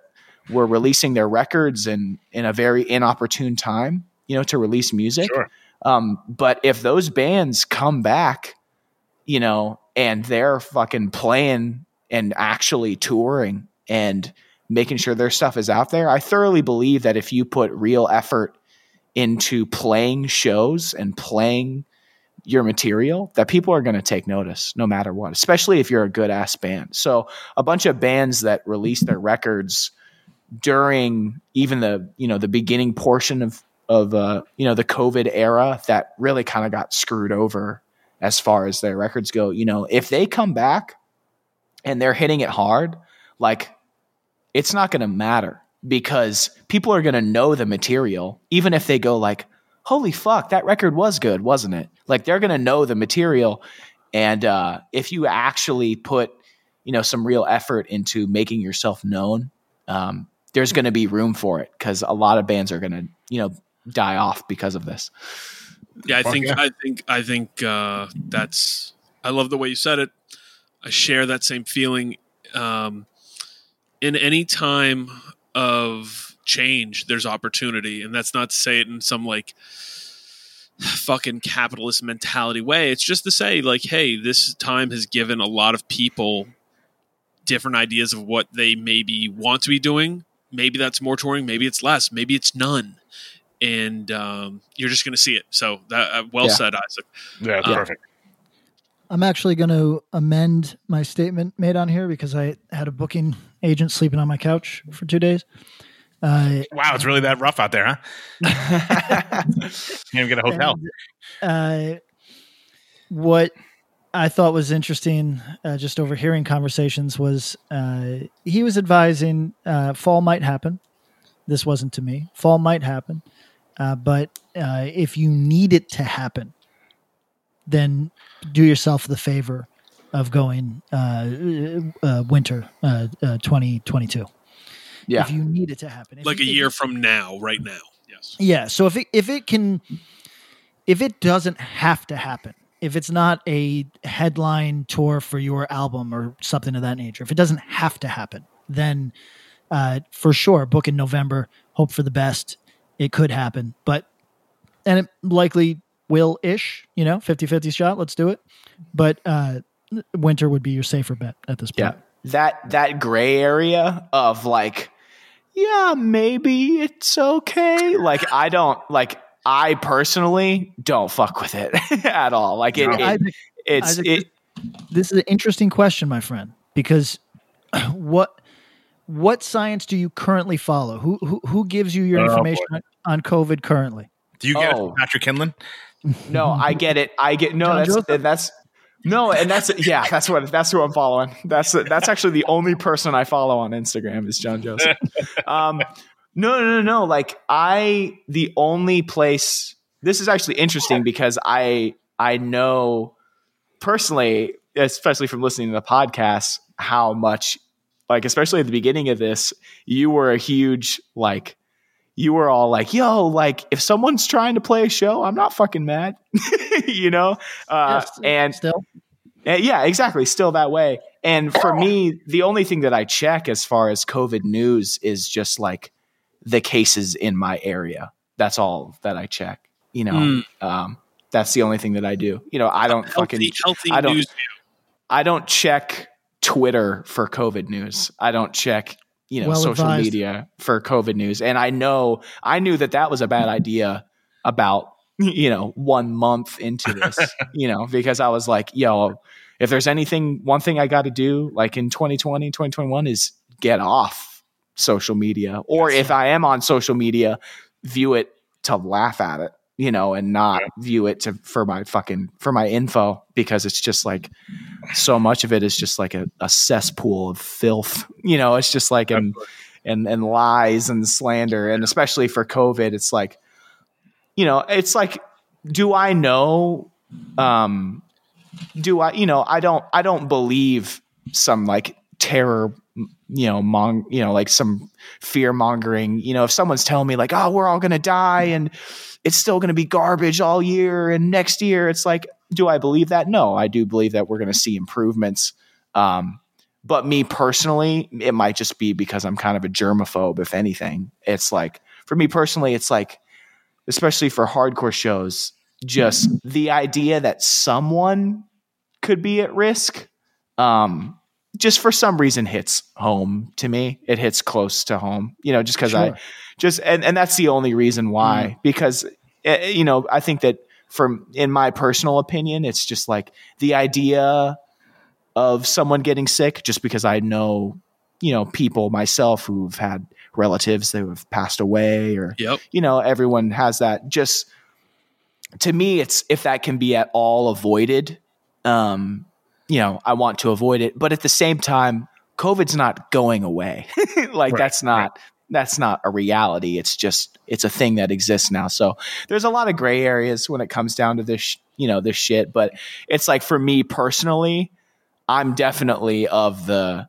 were releasing their records in, in a very inopportune time, you know, to release music. Sure. Um, but if those bands come back, you know, and they're fucking playing and actually touring and making sure their stuff is out there, I thoroughly believe that if you put real effort into playing shows and playing your material that people are going to take notice no matter what, especially if you're a good ass band. So a bunch of bands that release their records during even the you know the beginning portion of of uh, you know the COVID era that really kind of got screwed over as far as their records go. You know, if they come back and they're hitting it hard, like it's not going to matter because people are going to know the material, even if they go like, "Holy fuck, that record was good, wasn't it?" Like they're going to know the material, and uh, if you actually put you know some real effort into making yourself known, um, there's going to be room for it because a lot of bands are going to you know die off because of this. Yeah, I Fuck think yeah. I think I think uh, that's. I love the way you said it. I share that same feeling. Um, in any time of change, there's opportunity, and that's not to say it in some like fucking capitalist mentality way. It's just to say like, hey, this time has given a lot of people different ideas of what they maybe want to be doing. Maybe that's more touring. Maybe it's less. Maybe it's none and um, you're just going to see it. So that uh, well Yeah. said, Isaac. Yeah, that's Uh, perfect. I'm actually going to amend my statement made on here because I had a booking agent sleeping on my couch for two days. Uh, Wow, it's really that rough out there, huh? Can't even get a hotel. And, uh, what I thought was interesting, uh, just overhearing conversations, was uh, he was advising uh, fall might happen. This wasn't to me. Fall might happen, uh, but uh, if you need it to happen, then do yourself the favor of going uh, uh, winter uh, uh, 2022. Yeah. If you need it to happen, If Like a you- if year from now, right now. Yes. yeah. So if it if it can, if it doesn't have to happen, if it's not a headline tour for your album or something of that nature, if it doesn't have to happen, then uh, for sure book in November. Hope for the best. It could happen, but and it likely will ish. You know, 50-50 shot. Let's do it. But uh, winter would be your safer bet at this point. Yeah. point. That that gray area of like, yeah, maybe it's okay. Like I don't like I personally don't fuck with it at all. Like it, No. it- Isaac, it's Isaac, it, this is an interesting question, my friend, because what what science do you currently follow? Who who, who gives you your Oh, information on, on COVID currently? Do you get it Oh. from Patrick Kindlon? no, I get it. I get no. John that's Joseph? that's no, and that's yeah. That's what that's who I'm following. That's that's actually the only person I follow on Instagram is John Joseph. Um, no, no, no, no. Like I, the only place. This is actually interesting because I I know personally, especially from listening to the podcast, how much like especially at the beginning of this, you were a huge like you were all like, yo, like if someone's trying to play a show, I'm not fucking mad. you know? Uh, Yes, and still, uh, yeah, exactly. Still that way. And for me, the only thing that I check as far as COVID news is just like the cases in my area. That's all that I check. You know, Mm. um, that's the only thing that I do. You know, I don't fucking, Healthy, healthy I don't- news. I don't check Twitter for COVID news. I don't check, you know, Well social advised. media for COVID news. And I know, I knew that that was a bad idea about, you know, one month into this, you know, because I was like, yo, if there's anything, one thing I got to do like in 2020, 2021 is get off social media. Or if I am on social media, view it to laugh at it, you know, and not view it to for my fucking for my info because it's just like so much of it is just like a, a cesspool of filth. You know, it's just like and and and lies and slander, and especially for COVID, it's like, you know, it's like, do I know? Um, do I? You know, I don't. I don't believe some like terror. You know, mong. You know, like some fear mongering. You know, if someone's telling me like, oh, we're all gonna die and it's still gonna be garbage all year and next year, it's like, do I believe that? No, I do believe that we're gonna see improvements. Um, but me personally, it might just be because I'm kind of a germaphobe, if anything. It's like, for me personally, it's like, especially for hardcore shows, just the idea that someone could be at risk, um, just for some reason hits home to me. It hits close to home, you know, just because Sure. I just, and, and that's the only reason why, because, eh, you know, I think that from in my personal opinion, it's just like the idea of someone getting sick just because I know, you know, people myself who've had relatives that have passed away or Yep. you know, everyone has that just to me it's if that can be at all avoided, um, you know, I want to avoid it. But at the same time, COVID's not going away. like Right, that's not that's not a reality. It's just it's a thing that exists now. So there's a lot of gray areas when it comes down to this, you know, this shit. But it's like for me personally, I'm definitely of the,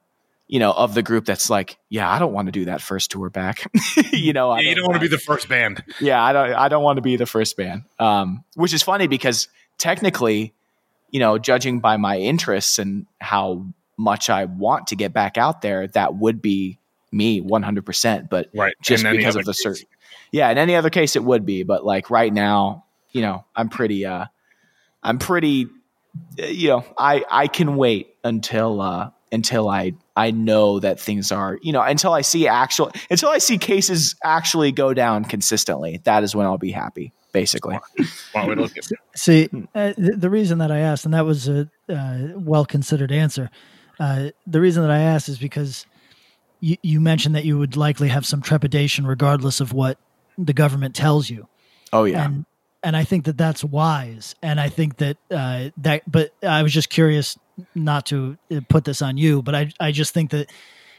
you know, of the group that's like, yeah, I don't want to do that first tour back. you know, I Yeah, you don't want to be the first band. yeah, I don't I don't want to be the first band. Um, which is funny because technically, you know, judging by my interests and how much I want to get back out there, that would be me 100%, but Right. just because of the certain Yeah, in any other case it would be, but like right now, you know, I'm pretty uh I'm pretty uh, you know, I I can wait until uh until I I know that things are, you know, until I see actual until I see cases actually go down consistently. That is when I'll be happy, basically. Wow, way look at. See, uh, the, the reason that I asked, and that was a uh, well considered answer. Uh, the reason that I asked is because you, you mentioned that you would likely have some trepidation, regardless of what the government tells you, Oh yeah. and and I think that that's wise. And I think that uh, that, but I was just curious, not to uh, put this on you, but I I just think that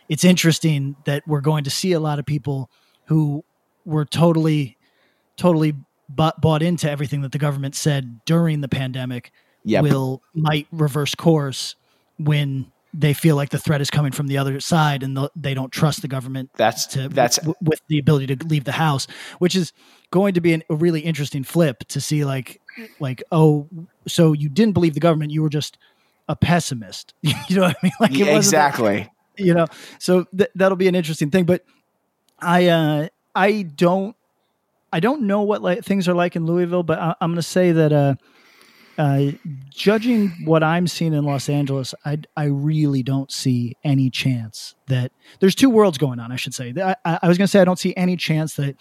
it's interesting that we're going to see a lot of people who were totally totally bought, bought into everything that the government said during the pandemic Yep. will might reverse course when they feel like the threat is coming from the other side and the, they don't trust the government That's to that's w- with the ability to leave the house which is going to be an, a really interesting flip to see like like oh so you didn't believe the government you were just a pessimist you know what i mean like it yeah, exactly. you know so th- that'll be an interesting thing but i uh i don't i don't know what like things are like in louisville but I, i'm going to say that uh uh, judging what I'm seeing in Los Angeles, I, I really don't see any chance that there's two worlds going on. I should say. I, I I was going to say I don't see any chance that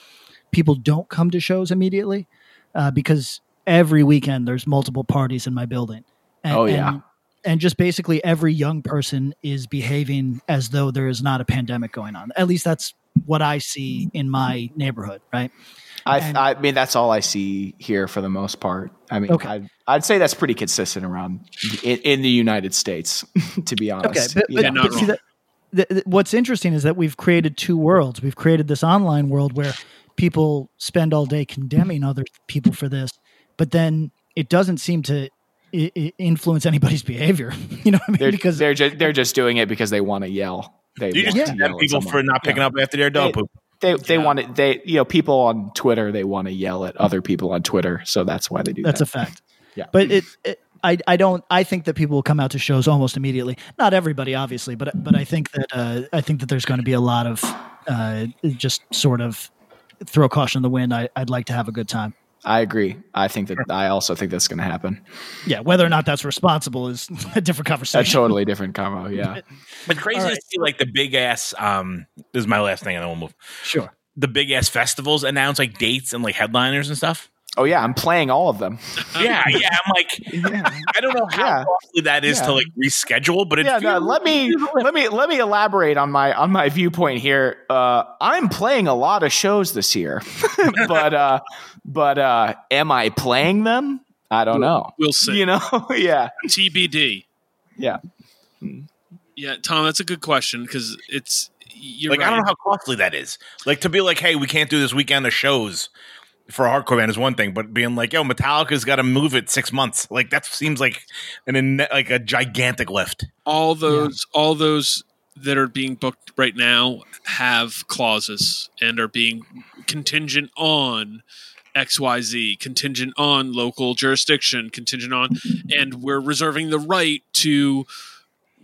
people don't come to shows immediately uh, because every weekend there's multiple parties in my building. And, Oh, yeah. and, and just basically every young person is behaving as though there is not a pandemic going on. At least that's what I see in my neighborhood, right? I, And- I mean, that's all I see here for the most part. I mean, Okay. I'd, I'd say that's pretty consistent around in, in the United States, to be honest. Okay, but, You but, not but see wrong. that, th- th- what's interesting is that we've created two worlds. We've created this online world where people spend all day condemning other people for this, but then it doesn't seem to I- I- influence anybody's behavior. You know what I mean? they're, because they're just they're just doing it because they want to yell. They You just condemn yell people for not picking Yeah. up after their dog They- poop. They they Yeah. want to they you know people on Twitter they want to yell at other people on Twitter, so that's why they do that's that. a fact. Yeah. But it, it I, I don't I think that people will come out to shows almost immediately. Not everybody, obviously, but but I think that uh, I think that there's going to be a lot of uh, just sort of throw caution in the wind. I, I'd like to have a good time. I agree. I think that I also think that's going to happen. Yeah, whether or not that's responsible is a different conversation. A totally different combo. Yeah. But crazy All to see like the big ass. Um, this is my last thing, and then we'll move. Sure. The big ass festivals announce like dates and like headliners and stuff. Oh yeah, I'm playing all of them. Yeah, yeah. I'm like, Yeah. I don't know how Yeah. costly that is Yeah. to like reschedule, but it yeah, no, let me let me let me elaborate on my on my viewpoint here. Uh, I'm playing a lot of shows this year, but uh, but uh, am I playing them? I don't know. We'll see. You know, yeah, TBD. yeah. Yeah, Tom, that's a good question because it's you're like right. I don't know how costly that is. Like to be like, hey, we can't do this weekend of shows for a hardcore band is one thing, but being like, yo, Metallica's got to move it six months. Like that seems like an in- like a gigantic lift. all those all those that are being booked right now have clauses and are being contingent on XYZ, contingent on local jurisdiction, contingent on and we're reserving the right to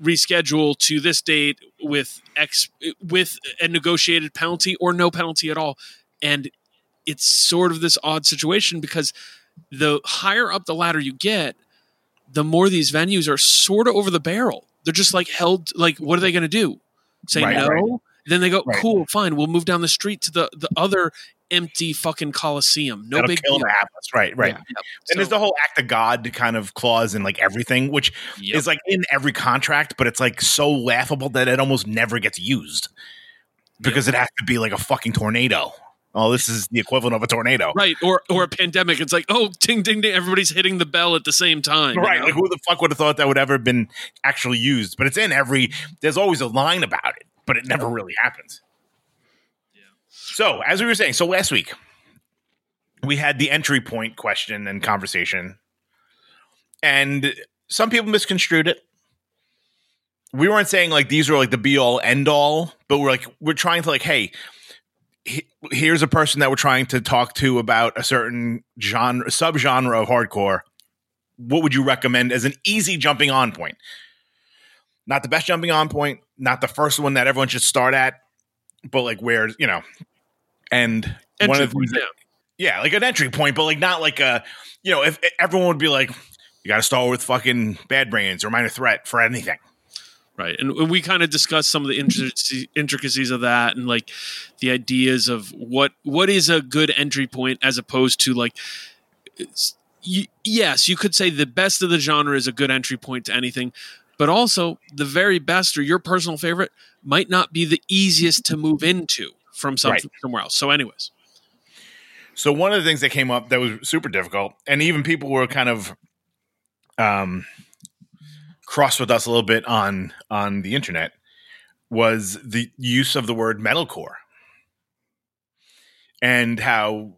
reschedule to this date with X with a negotiated penalty or no penalty at all. And it's sort of this odd situation because the higher up the ladder you get, the more these venues are sort of over the barrel. They're just like held like what are they going to do? Say Right, no? right. Then they go, Right. cool, fine. We'll move down the street to the the other empty fucking coliseum. No That'll big kill deal. the Atlas. Right, right. Yeah. Yep. And there's the whole act of God kind of clause in like everything, which Yep. is like in every contract, but it's like so laughable that it almost never gets used because it has to be like a fucking tornado. Oh, this is the equivalent of a tornado. right or or a pandemic. It's like oh, ding ding ding. Everybody's hitting the bell at the same time. you Right. know? Like who the fuck would have thought that would ever have been actually used? But it's in every there's always a line about it, but it never really happens. Yeah. So as we were saying, so last week we had the entry point question and conversation. And some people misconstrued it. We weren't saying like these were like the be all end all, but we're like we're trying to like, hey, he- here's a person that we're trying to talk to about a certain genre subgenre of hardcore what would you recommend as an easy jumping on point? Not the best jumping on point, not the first one that everyone should start at, but like where, you know, and one of the things yeah, like an entry point, but like not like a, you know, if everyone would be like, you got to start with fucking Bad Brains or Minor Threat for anything. Right. And we kind of discussed some of the intricacies of that and like the ideas of what what is a good entry point as opposed to like yes, you could say the best of the genre is a good entry point to anything, but also the very best or your personal favorite might not be the easiest to move into from some, Right. somewhere else. So anyways, So one of the things that came up that was super difficult, and even people were kind of um, cross with us a little bit on on the internet, was the use of the word metalcore, and how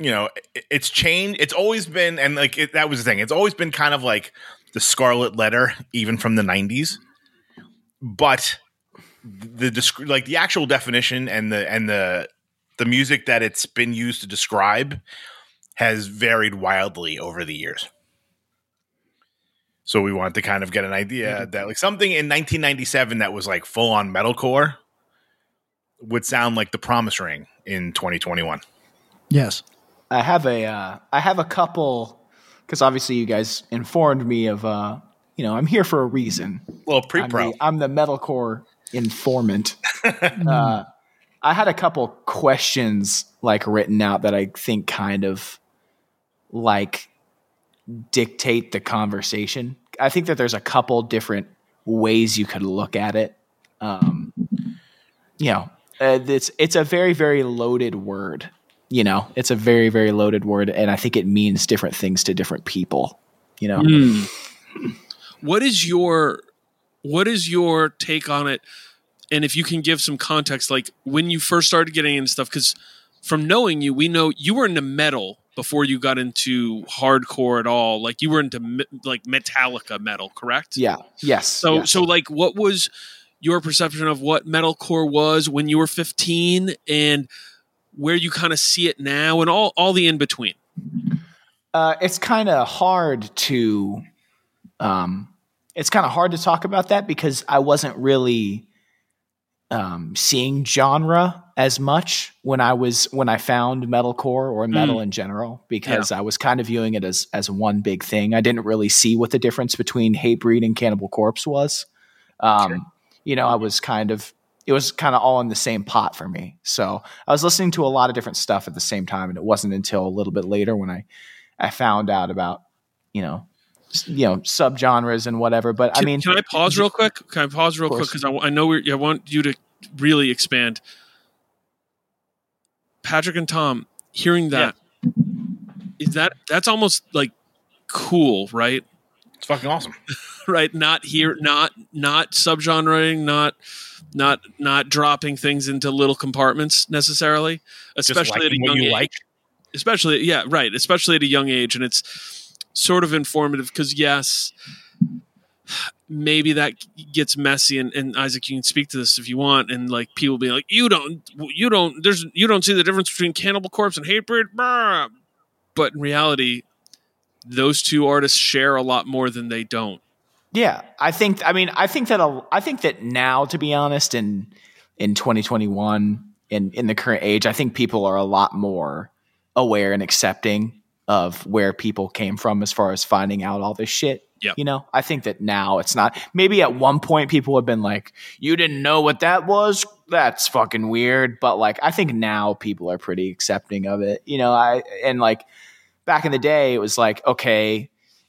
you know it- it's changed. It's always been, and like it, that was the thing. It's always been kind of like the scarlet letter, even from the '90s, but the like the actual definition and the and the the music that it's been used to describe has varied wildly over the years. So we wanted to kind of get an idea that like something in 1997 that was like full on metalcore would sound like the promise ring in 2021. Yes. I have a uh, I have a couple because obviously you guys informed me of uh, you know I'm here for a reason. Well, I'm pre-pro. the, I'm the metalcore informant. uh, I had a couple questions like written out that I think kind of like dictate the conversation. I think that there's a couple different ways you could look at it. Um, you know, uh, it's it's a very very loaded word. You know, it's a very very loaded word, and I think it means different things to different people. You know, what is your what is your take on it and if you can give some context like when you first started getting into stuff because from knowing you we know you were into metal before you got into hardcore at all like you were into me- like metallica metal correct yeah, yes. so yes. so like what was your perception of what metalcore was when you were 15 and where you kind of see it now and all all the in between Uh, it's kind of hard to, um, it's kind of hard to talk about that because I wasn't really um, seeing genre as much when I was when I found metalcore or metal in general because I was kind of viewing it as as one big thing. I didn't really see what the difference between Hatebreed and Cannibal Corpse was. Um, You know, I was kind of it was kind of all in the same pot for me. So I was listening to a lot of different stuff at the same time, and it wasn't until a little bit later when I I found out about you know you know subgenres and whatever. But I mean, can I pause real quick? Can I pause real quick because I know we're, I want you to really expand. Patrick and Tom, hearing that is that that's almost like cool, right? It's fucking awesome. right? Not here, not not subgenreing, not not not dropping things into little compartments necessarily, especially at a young you age like. especially yeah right especially at a young age and it's sort of informative because yes maybe that gets messy and, and isaac you can speak to this if you want and like people be like you don't you don't there's you don't see the difference between cannibal corpse and hatebreed but in reality those two artists share a lot more than they don't Yeah, I think. I mean, I think that. I think that now, to be honest, in in 2021, in in the current age, I think people are a lot more aware and accepting of where people came from as far as finding out all this shit. Yep. You know, I think that now it's not. Maybe at one point people have been like, "You didn't know what that was? that's fucking weird. But like, I think now people are pretty accepting of it. You know, I and like back in the day, it was like, okay,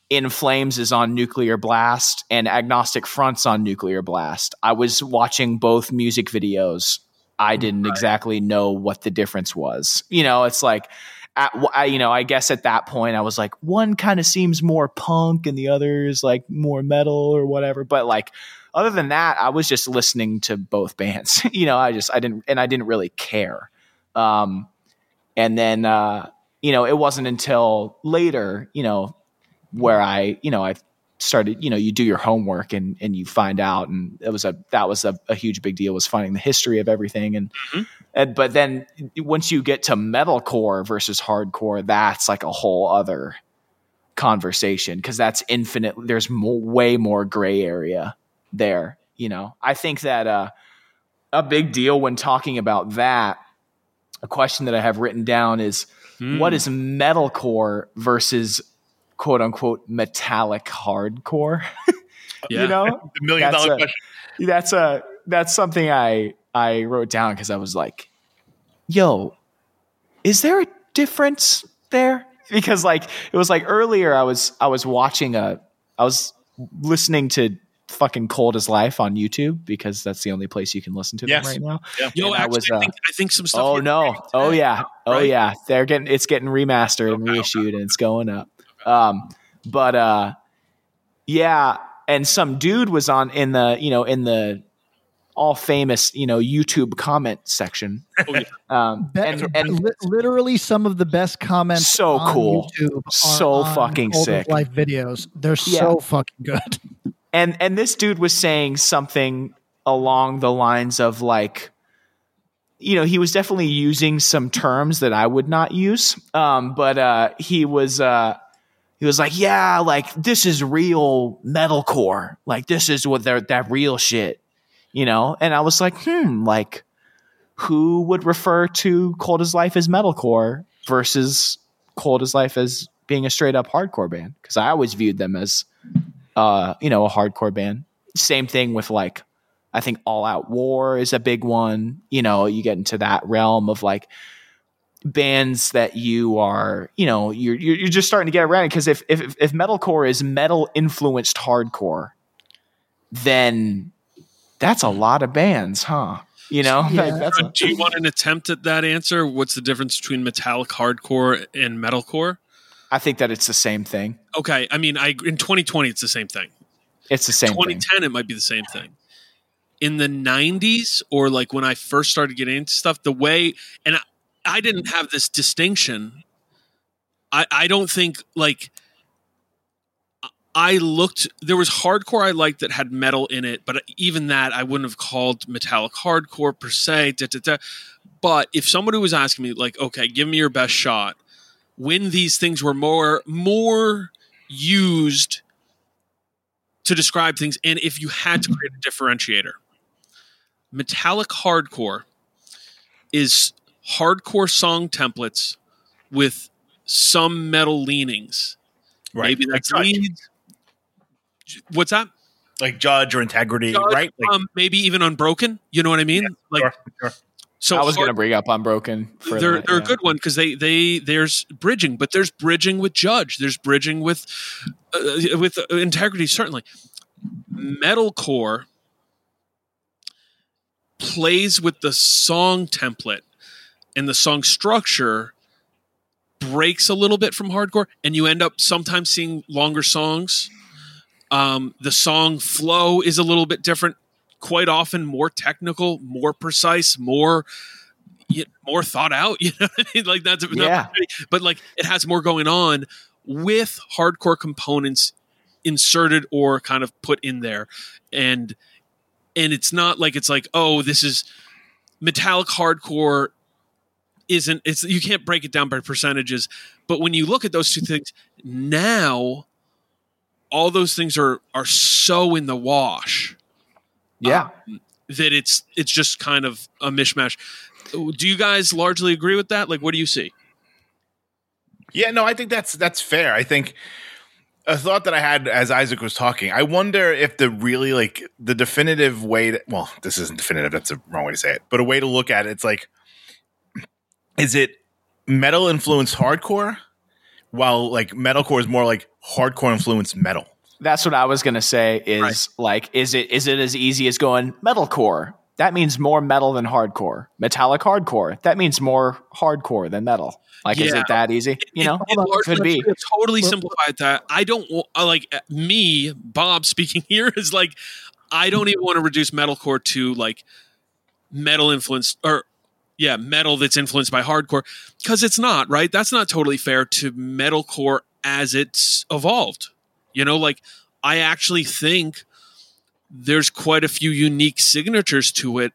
In Flames is on Nuclear Blast and Agnostic Front's on Nuclear Blast. I was watching both music videos. I didn't exactly know what the difference was. You know, it's like. At, I, you know, I guess at that point I was like, one kind of seems more punk and the other is like more metal or whatever. But like, other than that, I was just listening to both bands. you know, I just I didn't and I didn't really care. Um, and then uh, you know, it wasn't until later, you know, where I you know I started you know you do your homework and and you find out and it was a that was a, a huge big deal was finding the history of everything. And and but then once you get to metalcore versus hardcore that's like a whole other conversation because that's infinite there's way more gray area there you know? I think that uh a big deal when talking about that a question that i have written down is what is metalcore versus quote unquote metallic hardcore Yeah. you know The million That's dollar a- question. that's a that's something I I wrote down because I was like, "Yo, is there a difference there?" Because like it was like earlier I was I was watching a I was listening to fucking Cold as Life on YouTube because that's the only place you can listen to Yes. them right now. Yo, And I actually, was, I, uh, think, I think some stuff. Oh no! Oh yeah! Oh yeah! They're getting it's getting remastered and Okay, okay. reissued and it's going up. Um, but uh, yeah, and some dude was on in the you know in the all famous you know YouTube comment section. Oh, yeah. Um, Be- and and li- literally some of the best comments So on cool. YouTube are So on fucking sick. life videos they're Yeah. so fucking good and and this dude was saying something along the lines of like you know he was definitely using some terms that i would not use um but uh he was uh he was like yeah like this is real metalcore like this is what they're that real shit you know and i was like hmm like who would refer to cold as life as metalcore versus cold as life as being a straight up hardcore band because i always viewed them as uh, you know, a hardcore band. Same thing with like, I think All Out War is a big one. You know, you get into that realm of like bands that you are, you know, you're you're, just starting to get around because if, if if metalcore is metal influenced hardcore, then that's a lot of bands, huh? You know, Yeah. Like, that's a- Do you want an attempt at that answer? What's the difference between metallic hardcore and metalcore? I think that it's the same thing. Okay, I mean, I in 2020 it's the same thing. It's the same thing. 2010 it might be the same thing. In the 90s or like when I first started getting into stuff, the way and I, didn't have this distinction. I I don't think like I looked there was hardcore I liked that had metal in it, but even that I wouldn't have called metallic hardcore per se. Da, da, da. But if somebody was asking me like, okay, give me your best shot, when these things were more more used to describe things and if you had to create a differentiator metallic hardcore is hardcore song templates with some metal leanings Right. maybe Like that's Judge. leads what's that like judge or integrity, Judge, right? Like, um, maybe even unbroken you know what i mean like sure, sure. so I was going to bring up Unbroken. For they're that, they're yeah. a good one because they they there's bridging, but there's bridging with Judge. There's bridging with uh, with uh, integrity. Certainly, metalcore plays with the song template and the song structure breaks a little bit from hardcore, and you end up sometimes seeing longer songs. Um, the song flow is a little bit different. Quite often, more technical, more precise, more y- more thought out. You know, what I mean? like that's Yeah. but like it has more going on with hardcore components inserted or kind of put in there, and and it's not like it's like oh this is metallic hardcore isn't it's you can't break it down by percentages but when you look at those two things now all those things are are so in the wash Yeah. Um, that it's it's just kind of a mishmash do you guys largely agree with that like what do you see Yeah, no, I think that's that's fair. I think a thought that I had as Isaac was talking. I wonder if the really like the definitive way to well, this isn't definitive, that's the wrong way to say it, but a way to look at it, it's like is it metal influenced hardcore? While like metalcore is more like hardcore influenced metal. That's what I was gonna say. Is Right. like, is it is it as easy as going metalcore? That means more metal than hardcore. Metallic hardcore. That means more hardcore than metal. Like, is it that easy? You know, it, it could be. totally Well- simplified that. I don't like uh, me, Bob speaking here is like I don't even want to reduce metalcore to like metal influenced or yeah, metal that's influenced by hardcore because it's not right. That's not totally fair to metalcore as it's evolved. You know, like I actually think there's quite a few unique signatures to it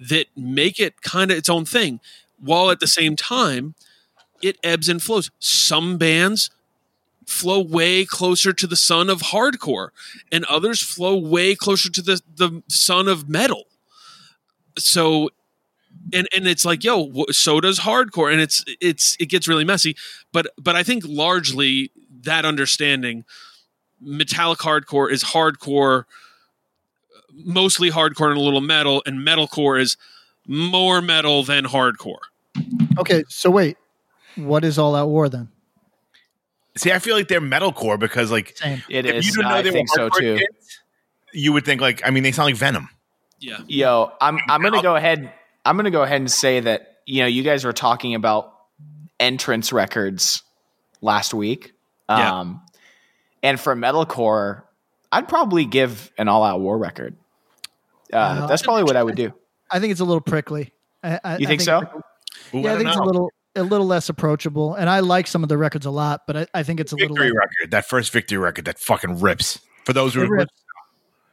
that make it kind of its own thing, while at the same time it ebbs and flows. Some bands flow way closer to the sun of hardcore, and others flow way closer to the the sun of metal. So, and and it's like, yo, so does hardcore, and it's it's it gets really messy. But but I think largely that understanding, metallic hardcore is hardcore, mostly hardcore and a little metal, and metalcore is more metal than hardcore. Okay, so wait, what is All Out War then? See, I feel like they're metalcore because like Same. It if is. you didn't know I they think were so too. kids, you would think like I mean they sound like Venom. Yeah. Yo, I'm I'm gonna go ahead. I'm gonna go ahead and say that you know you guys were talking about entrance records last week. Yeah. Um, and for metalcore, I'd probably give an all out war record. Uh, Uh, that's probably what I would do. I think it's a little prickly. I, I, You I think so? Ooh, Yeah, I, don't think it's a little a little less approachable, and I like some of the records a lot, but I, I think it's a little. victory less- record. That first victory record that fucking rips. For those who It rips.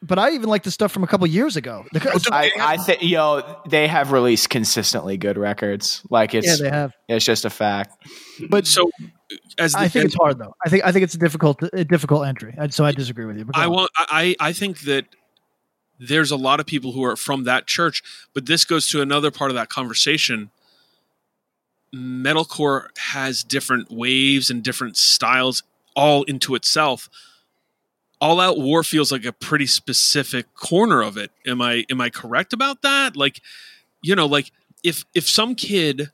But I even like the stuff from a couple years ago. The- I, I think yo, they have released consistently good records. Like it's yeah, it's they have. it's just a fact. But So, as the, I think it's hard though. I think I think it's a difficult a difficult entry. So I disagree with you. I on. want. I I think that there's a lot of people who are from that church, but this goes to another part of that conversation. Metalcore has different waves and different styles all into itself. All Out War feels like a pretty specific corner of it. Am I am I correct about that? Like, you know, like if if some kid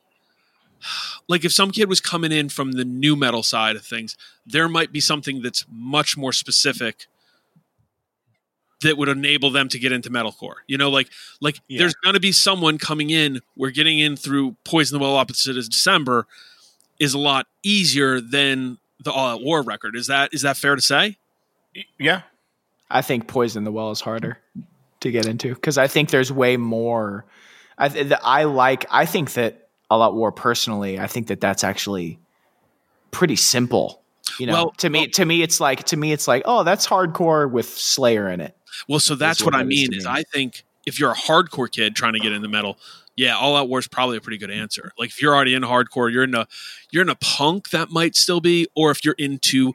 like if some kid was coming in from the nu metal side of things, there might be something that's much more specific that would enable them to get into metalcore. You know, like like Yeah. there's going to be someone coming in. We're getting in through Poison the Well opposite is December is a lot easier than the All Out War record. Is that is that fair to say? Yeah. I think Poison the Well is harder to get into because I think there's way more. I th- I like. I think that All Out War personally. I think that that's actually pretty simple. You know, Well- to me, to me, it's like to me, it's like, oh, that's hardcore with Slayer in it. Well, so that's what what I mean. Is me. I think if you're a hardcore kid trying to get into metal, yeah, All Out War is probably a pretty good answer. Like if you're already in hardcore, you're in a you're in a punk that might still be, or if you're into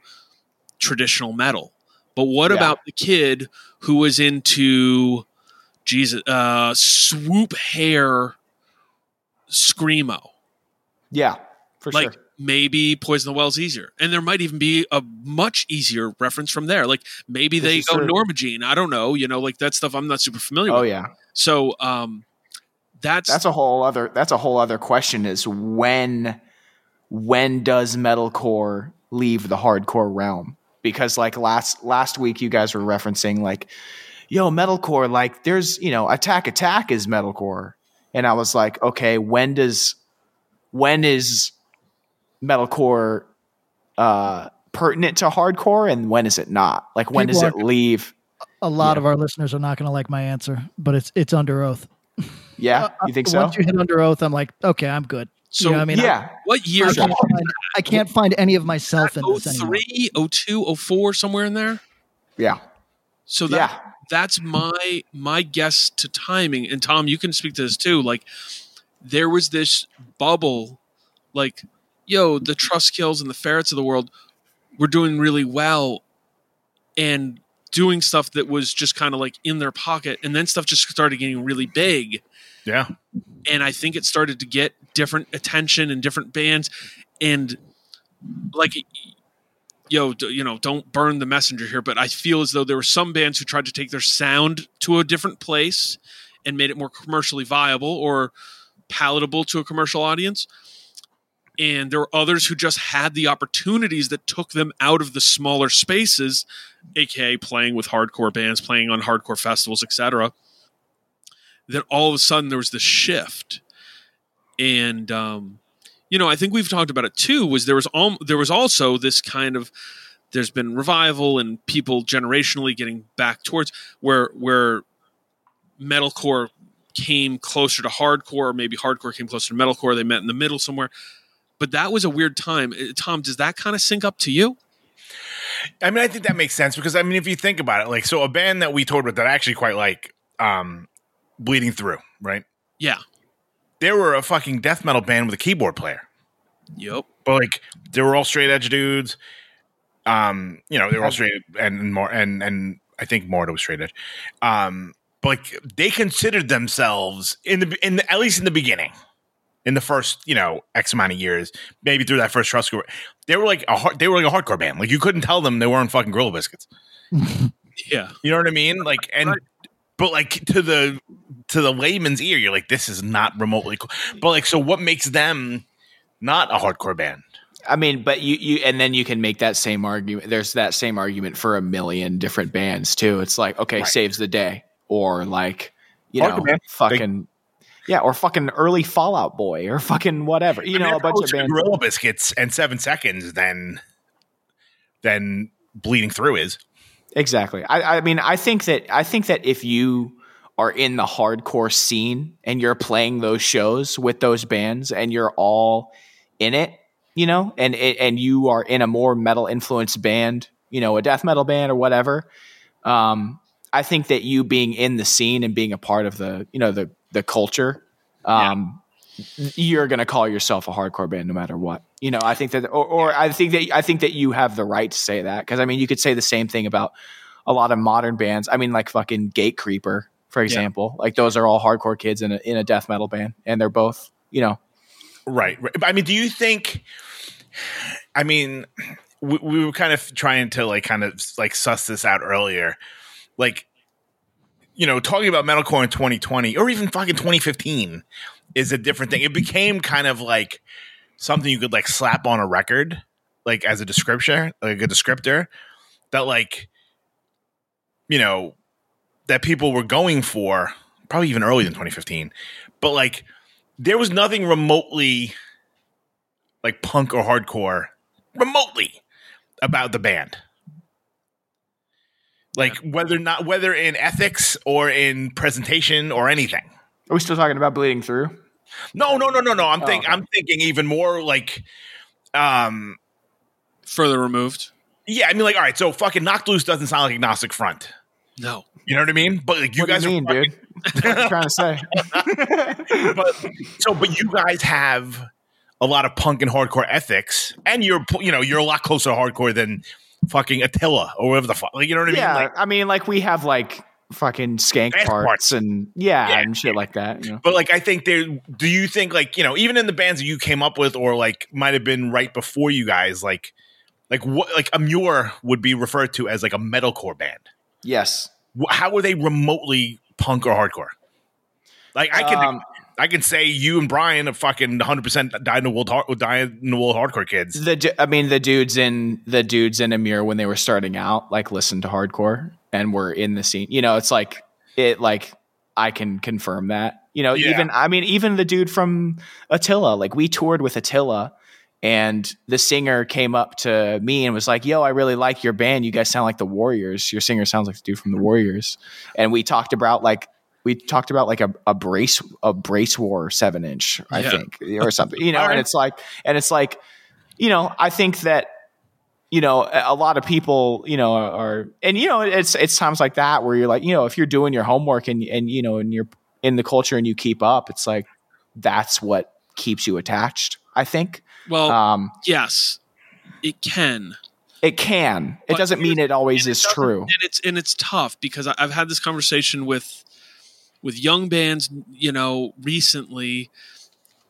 traditional metal. But what Yeah. about the kid who was into Jesus uh, swoop hair screamo? Yeah, for like sure. maybe Poison the Well's easier, and there might even be a much easier reference from there. Like maybe This they go true. Norma Jean. I don't know. You know, like that stuff. I'm not super familiar Oh with. yeah, So um, that's, that's a whole other. That's a whole other question. Is when when does metalcore leave the hardcore realm? Because like last last week, you guys were referencing like, yo, metalcore. Like, there's you know, Attack Attack is metalcore, and I was like, okay, when does when is metalcore uh, pertinent to hardcore, and when is it not? Like, when People does it leave? a lot Yeah. of our listeners are not going to like my answer, but it's it's Underoath. Yeah, Uh, you think so? Once you hit Underoath, I'm like, okay, I'm good. So. you know what I mean, yeah, what year? I can't, find, I can't find any of myself in this anymore. Oh three, oh two, oh four, somewhere in there. yeah, So that yeah. that's my my guess to timing. And Tom, you can speak to this too. Like there was this bubble, like yo, the Trustkills and the ferrets of the world were doing really well, and doing stuff that was just kind of like in their pocket, and then stuff just started getting really big. Yeah. and I think it started to get different attention and different bands, and like yo, you know, don't burn the messenger here, but I feel as though there were some bands who tried to take their sound to a different place and made it more commercially viable or palatable to a commercial audience. And there were others who just had the opportunities that took them out of the smaller spaces, aka playing with hardcore bands, playing on hardcore festivals, etc. That all of a sudden there was this shift, and um, you know, I think we've talked about it too. Was there was al- there was also this kind of there's been revival and people generationally getting back towards where where metalcore came closer to hardcore, or maybe hardcore came closer to metalcore. They met in the middle somewhere. But that was a weird time. Uh, Tom, does that kind of sync up to you? I mean, I think that makes sense because I mean, if you think about it, like, so a band that we toured with that I actually quite like, um, Bleeding Through, right? Yeah. They were a fucking death metal band with a keyboard player, Yep. but like they were all straight edge dudes. Um, you know, they were all straight and, and more and and I think Marta was straight edge. Um, but like they considered themselves in the in the, at least in the beginning, in the first you know X amount of years, maybe through that first trust group, they were like a hard, they were like a hardcore band. Like you couldn't tell them they weren't fucking Gorilla Biscuits. Yeah. You know what I mean? Like and Right. But like to the to the layman's ear, you're like, this is not remotely cool. But like, so what makes them not a hardcore band? I mean, but you you and then you can make that same argument. There's that same argument for a million different bands too. It's like okay, Right. saves the day, or like you Hardcore know, band. fucking yeah, or fucking early Fall Out Boy, or fucking whatever. You I mean, know, a bunch of bands. Gorilla Biscuits and Seven Seconds, then then Bleeding Through is. Exactly. I, I mean, I think that I think that if you are in the hardcore scene and you're playing those shows with those bands and you're all in it, you know, and and you are in a more metal influenced band, you know, a death metal band or whatever. Um, I think that you being in the scene and being a part of the, you know, the the culture, um, you're going to call yourself a hardcore band no matter what. You know, I think that, or, or I think that I think that you have the right to say that because I mean, you could say the same thing about a lot of modern bands. I mean, like fucking Gatecreeper, for example. Like those are all hardcore kids in a in a death metal band, and they're both, you know, Right. right. I mean, do you think? I mean, we, we were kind of trying to like kind of like suss this out earlier, like you know, talking about metalcore in 2020 or even fucking 2015 is a different thing. It became kind of like something you could like slap on a record, like as a description, like a descriptor that like you know that people were going for probably even earlier than 2015 but like there was nothing remotely like punk or hardcore remotely about the band like whether not whether in ethics or in presentation or anything are we still talking about bleeding through? No no no no no i'm Oh, think okay. i'm thinking even more like um Further removed. yeah i mean like all right so fucking knocked loose doesn't sound like agnostic front No. you know what i mean but like you what guys do are you mean, fucking- dude? what are trying to say? but so but you guys have a lot of punk and hardcore ethics and you're you know you're a lot closer to hardcore than fucking Attila or whatever the fuck like, you know what I mean yeah, like, I mean, like we have like fucking skank parts, parts. and yeah, Yeah. and shit like that. You know? but like I think there do you think like you know even in the bands that you came up with or like might have been right before you guys like like what like a Emmure would be referred to as like a metalcore band Yes. How were they remotely punk or hardcore like I can Um, I can say you and Brian are fucking 100% dyed in the world hard- dyed in the wool hardcore kids the I mean the dudes in the dudes in Emmure when they were starting out like listened to hardcore and were in the scene. You know, it's like it like I can confirm that. You know, Yeah. even I mean even the dude from Attila, like we toured with Attila and the singer came up to me and was like, "Yo, I really like your band. You guys sound like the Warriors. Your singer sounds like the dude from the Warriors." And we talked about like we talked about like a, a brace a brace war seven inch, I Yeah. think, or something. You know, and it's like and it's like you know, I think that you know a lot of people, you know, are and you know it's it's times like that where you're like, you know, if you're doing your homework and and you know and you're in the culture and you keep up, it's like that's what keeps you attached. I think. Well, Um, yes, it can. it can. It doesn't mean it always is doesn't- true. and it's and it's tough because I've had this conversation with with young bands, you know, recently,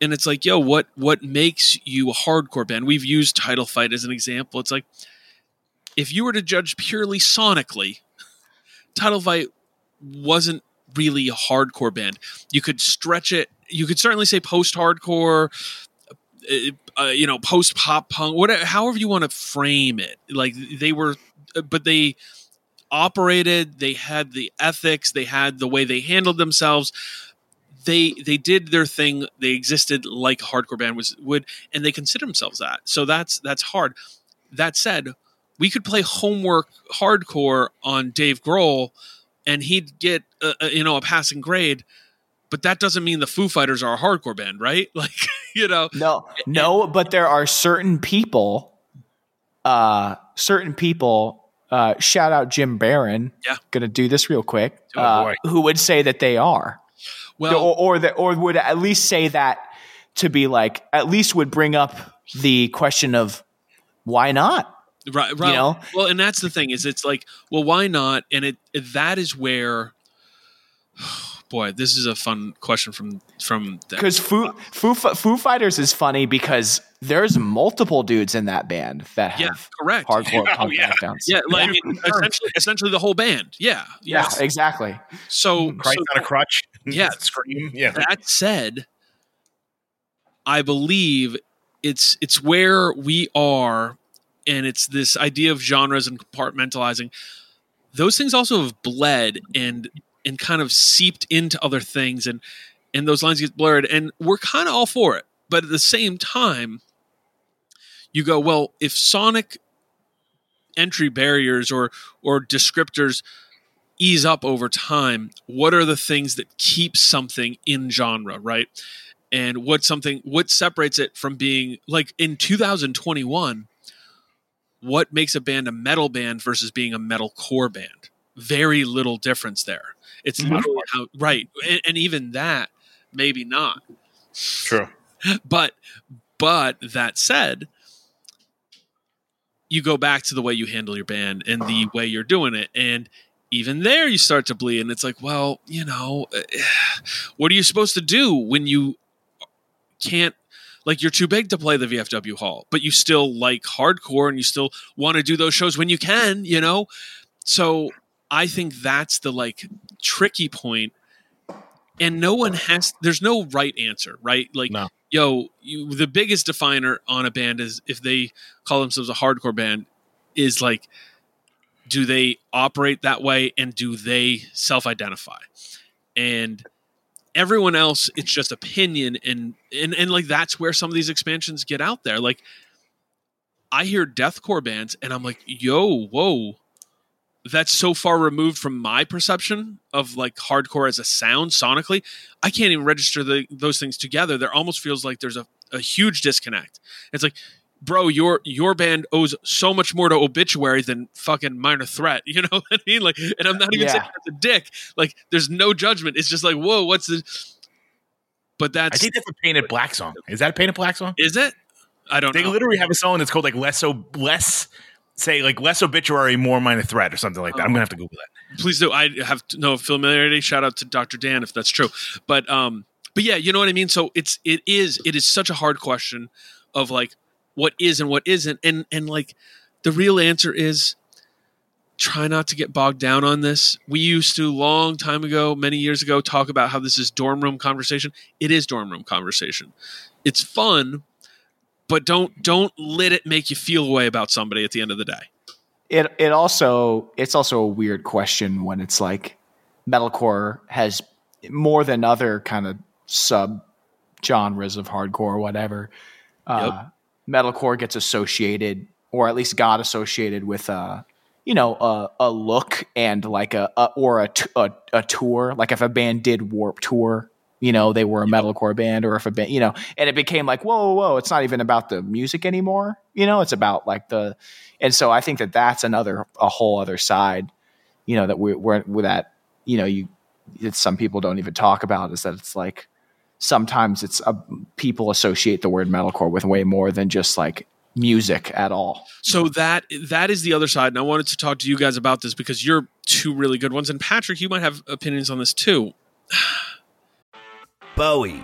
and it's like, yo, what what makes you a hardcore band? We've used Title Fight as an example. It's like if you were to judge purely sonically, Title Fight wasn't really a hardcore band. You could stretch it. You could certainly say post-hardcore, uh, uh, you know, post-pop punk, whatever. However you want to frame it. Like they were, but they operated. They had the ethics. They had the way they handled themselves. They they did their thing. They existed like a hardcore band was would, and they consider themselves that. So that's that's hard. That said, we could play homework hardcore on Dave Grohl, and he'd get a, a, you know a passing grade. But that doesn't mean the Foo Fighters are a hardcore band, right? Like you know, No, no, but there are certain people, uh, certain people. Uh, shout out Jim Barron. Yeah. gonna do this real quick. Oh, uh, who would say that they are, well, or or that, or would at least say that to be like at least would bring up the question of why not? right, right. know? Well, and that's the thing is, it's like, well, why not? And it that is where, boy, this is a fun question from from the, Because Foo, Foo Foo Fighters is funny because there's multiple dudes in that band that yeah, have correct. hardcore Oh, punk yeah. backgrounds. Yeah, like essentially, essentially the whole band. Yeah, yeah, yes. exactly. So, hmm. Christ so on a crutch. Mm-hmm. Yeah. Scream. Mm-hmm. Yeah. that said, I believe it's it's where we are, and it's this idea of genres and compartmentalizing. Those things also have bled and and kind of seeped into other things, and and those lines get blurred, and we're kind of all for it. But at the same time, you go well if Sonic entry barriers or or descriptors ease up over time what are the things that keep something in genre right and what something what separates it from being like in 2021 what makes a band a metal band versus being a metal core band very little difference there it's Mhm. literally how right and, and even that maybe not True. but but that said you go back to the way you handle your band and the way you're doing it and even there you start to bleed and it's like well you know what are you supposed to do when you can't like you're too big to play the VFW hall but you still like hardcore and you still want to do those shows when you can you know so i think that's the like tricky point and no one has there's no right answer right like No. yo you, the biggest definer on a band is if they call themselves a hardcore band is like do they operate that way and do they self-identify? And everyone else it's just opinion and and and like that's where some of these expansions get out there. Like i hear deathcore bands and i'm like yo whoa. That's so far removed from my perception of like hardcore as a sound sonically. I can't even register the, those things together. There almost feels like there's a, a huge disconnect. It's like bro your your band owes so much more to obituary than fucking minor threat you know what i mean like and i'm not even Yeah. saying that's a dick like there's no judgment it's just like whoa what's the but that's I think that's a Paint It Black song. Is that a Paint It Black song? is it i don't They know literally have a song that's called like less so less say like less obituary, more minor threat or something like that. I'm gonna have to Google that. please do. I have no familiarity. Shout out to Dr. Dan if that's true. But um, but yeah, you know what I mean. So it's it is it is such a hard question of like what is and what isn't, and and like the real answer is try not to get bogged down on this. We used to long time ago, many years ago, talk about how this is dorm room conversation. It is dorm room conversation. It's fun, but don't don't let it make you feel a way about somebody at the end of the day. It it also it's also a weird question when it's like metalcore has more than other kind of sub genres of hardcore or whatever. Uh, Metalcore gets associated, or at least got associated with uh, you know a, a look and like a, a or a, t- a a tour. Like if a band did Warp Tour, you know they were a metalcore band, or if a band, you know, and it became like whoa, whoa, whoa, it's not even about the music anymore. You know, it's about like the, and so I think that that's another a whole other side. You know that we, we're that. You know, you that some people don't even talk about is that it's like sometimes it's uh, people associate the word metalcore with way more than just like music at all. So that that is the other side, and I wanted to talk to you guys about this because you're two really good ones, and Patrick, you might have opinions on this too. Bowie,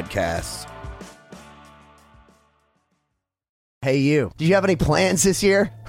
podcasts. Hey, you. Do you have any plans this year?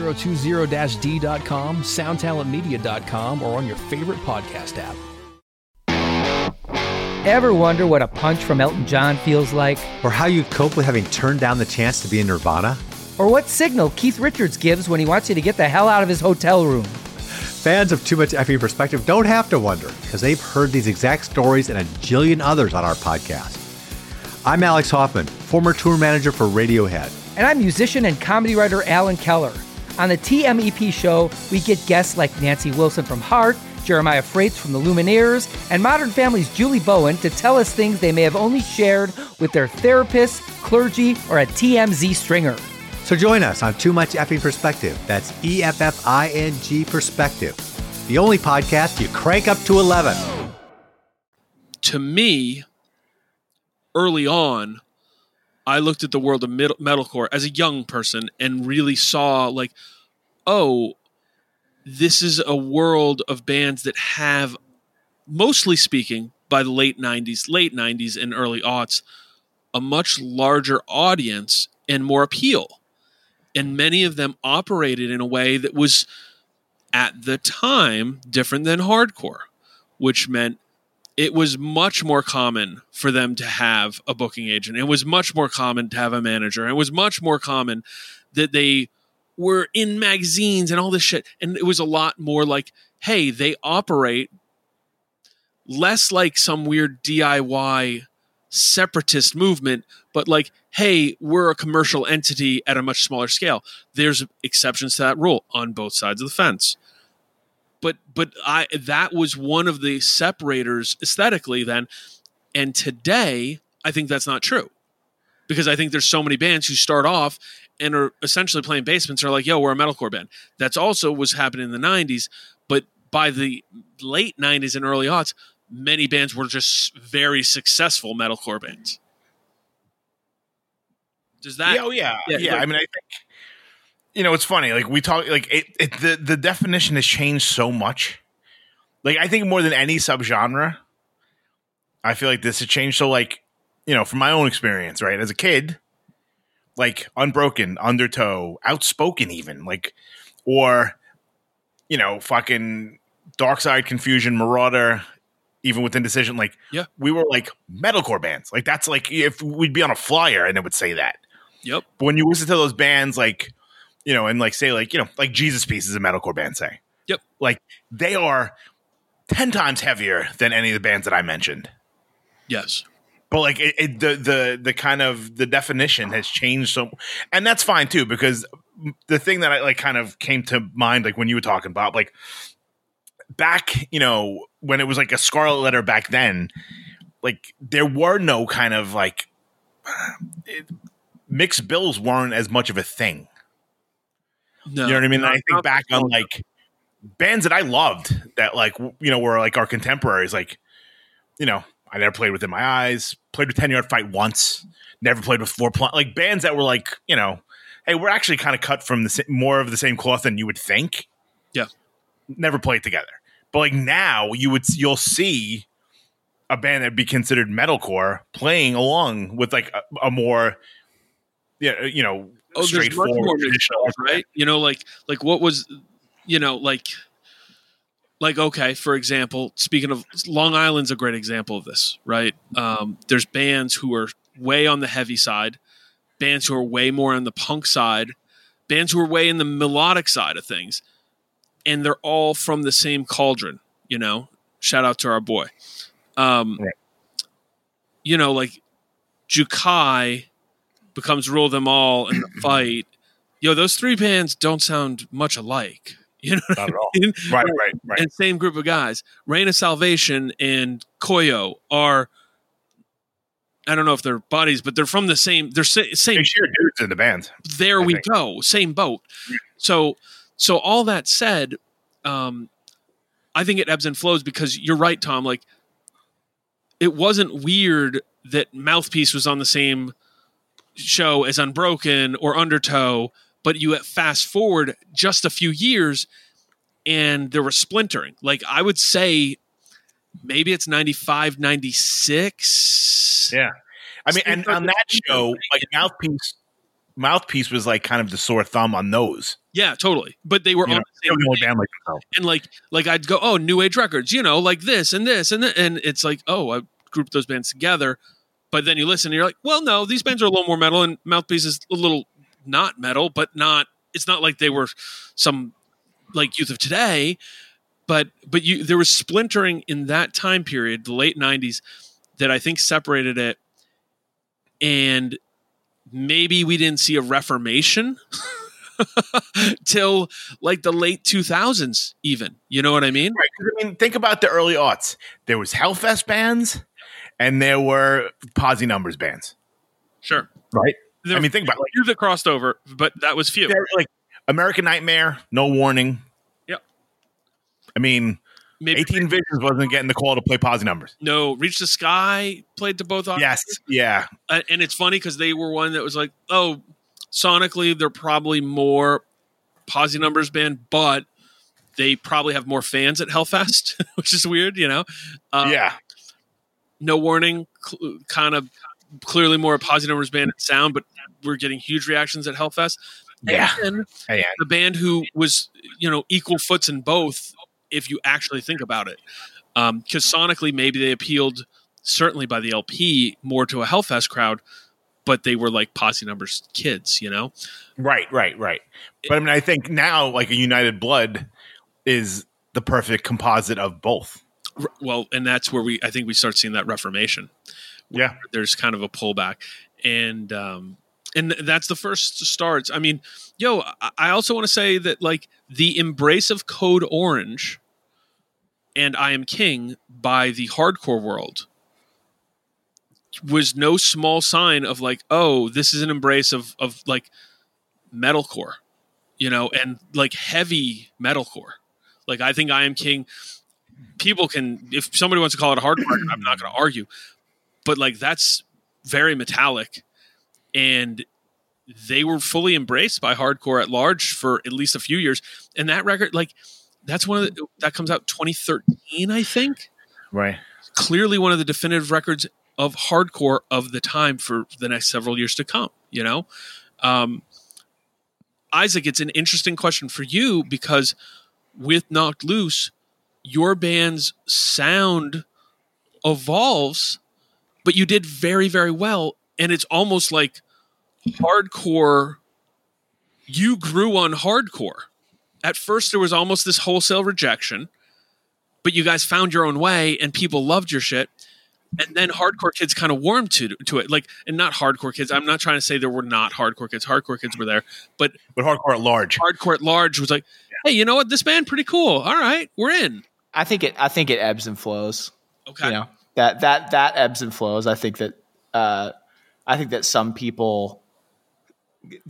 2020-d.com, soundtalentmedia.com, or on your favorite podcast app. Ever wonder what a punch from Elton John feels like? Or how you'd cope with having turned down the chance to be in Nirvana? Or what signal Keith Richards gives when he wants you to get the hell out of his hotel room? Fans of Too Much Effing Perspective don't have to wonder because they've heard these exact stories and a jillion others on our podcast. I'm Alex Hoffman, former tour manager for Radiohead. And I'm musician and comedy writer Alan Keller. On the TMEP show, we get guests like Nancy Wilson from Heart, Jeremiah Fraites from the Lumineers, and Modern Family's Julie Bowen to tell us things they may have only shared with their therapist, clergy, or a TMZ stringer. So join us on Too Much Effing Perspective. That's E F F I N G Perspective, the only podcast you crank up to 11. To me, early on, I looked at the world of metalcore as a young person and really saw, like, oh, this is a world of bands that have, mostly speaking, by the late 90s, late 90s and early aughts, a much larger audience and more appeal. And many of them operated in a way that was, at the time, different than hardcore, which meant it was much more common for them to have a booking agent. It was much more common to have a manager. It was much more common that they were in magazines and all this shit. And it was a lot more like, hey, they operate less like some weird DIY separatist movement, but like, hey, we're a commercial entity at a much smaller scale. There's exceptions to that rule on both sides of the fence. But but I that was one of the separators aesthetically then. And today, I think that's not true. Because I think there's so many bands who start off and are essentially playing basements are like, yo, we're a metalcore band. That's also was happening in the 90s. But by the late 90s and early aughts, many bands were just very successful metalcore bands. Does that? Yeah, oh yeah, yeah. yeah. I mean, I think you know it's funny. Like we talk, like it, it, the the definition has changed so much. Like I think more than any subgenre, I feel like this has changed. So like you know, from my own experience, right? As a kid, like unbroken, undertow, outspoken, even like, or you know, fucking dark side confusion, marauder, even with indecision. Like, yeah, we were like metalcore bands. Like that's like if we'd be on a flyer and it would say that. Yep. But when you listen to those bands, like you know, and like say like you know, like Jesus Piece is a metalcore band, say. Yep. Like they are ten times heavier than any of the bands that I mentioned. Yes but like it, it, the the the kind of the definition has changed so and that's fine too because the thing that i like kind of came to mind like when you were talking bob like back you know when it was like a scarlet letter back then like there were no kind of like it, mixed bills weren't as much of a thing no, you know what i mean i think back on like bands that i loved that like you know were like our contemporaries like you know I never played within my eyes. Played with ten yard fight once. Never played with four pl- like bands that were like you know, hey, we're actually kind of cut from the more of the same cloth than you would think. Yeah, never played together. But like now, you would you'll see a band that'd be considered metalcore playing along with like a, a more, yeah, uh, you know, oh, straightforward, more right? You know, like like what was, you know, like like okay for example speaking of long island's a great example of this right um, there's bands who are way on the heavy side bands who are way more on the punk side bands who are way in the melodic side of things and they're all from the same cauldron you know shout out to our boy um, Right. you know like jukai becomes rule them all in the fight yo those three bands don't sound much alike you know Not at I mean? Right, right, right. and same group of guys. Reign of Salvation and Koyo are I don't know if they're buddies, but they're from the same. They're sa- same. They share dudes in the band. There I we think. go. Same boat. So, so all that said, um, I think it ebbs and flows because you're right, Tom. Like, it wasn't weird that Mouthpiece was on the same show as Unbroken or Undertow, but you fast forward just a few years and there was splintering. Like, I would say maybe it's 95, 96. Yeah. I mean, and on that show, like Mouthpiece, Mouthpiece was like kind of the sore thumb on those. Yeah, totally. But they were You on know, the same like and like like I'd go, oh, New Age Records, you know, like this and this and th- and it's like, oh, I grouped those bands together. But then you listen and you're like, well, no, these bands are a little more metal, and Mouthpiece is a little not metal, but not. It's not like they were some like youth of today, but but you there was splintering in that time period, the late '90s, that I think separated it, and maybe we didn't see a reformation till like the late 2000s even you know what i mean Right. I mean, think about the early aughts. There was Hellfest bands, and there were Posi Numbers bands. sure Right. There I mean, think about it, like few that crossed over but that was few like American Nightmare, No Warning. Yep. I mean, Maybe 18 Visions wasn't getting the call to play Posi Numbers. no reach the sky played to both Yes. Yeah. Uh, and it's funny because they were one that was like oh sonically they're probably more posi numbers band but they probably have more fans at hellfest which is weird you know um, yeah. No warning cl- kind of clearly more a posi numbers band in sound but we're getting huge reactions at hellfest Yeah. and Hey, oh, the band who was you know equal foots in both if you actually think about it um, because sonically maybe they appealed certainly by the lp more to a hellfest crowd but they were like posi numbers kids you know Right, right, right. But I mean, I think now, like a United Blood is the perfect composite of both. Well and that's where we i think we start seeing that reformation. Yeah. there's kind of a pullback. And um and that's the first starts. I mean yo I- i also want to say that like the embrace of code orange and i am king by the hardcore world was no small sign of like oh this is an embrace of of like metalcore you know and like heavy metalcore. Like i think i am king people can if somebody wants to call it a hard hardcore i'm not going to argue but like that's very metallic and they were fully embraced by hardcore at large for at least a few years and that record like that's one of the that comes out 2013 i think Right. clearly one of the definitive records of hardcore of the time for the next several years to come you know um isaac it's an interesting question for you because with knocked loose your band's sound evolves but you did very very well. And it's almost like hardcore you grew on hardcore. At first there was almost this wholesale rejection but you guys found your own way and people loved your shit. And then hardcore kids kind of warmed to to it. Like and not hardcore kids i'm not trying to say there were not hardcore kids. Hardcore kids were there but But hardcore at large. hardcore at large was like hey you know what? This band pretty cool. All right we're in I think it. I think it ebbs and flows. okay You know that that that ebbs and flows. I think that. Uh, I think that some people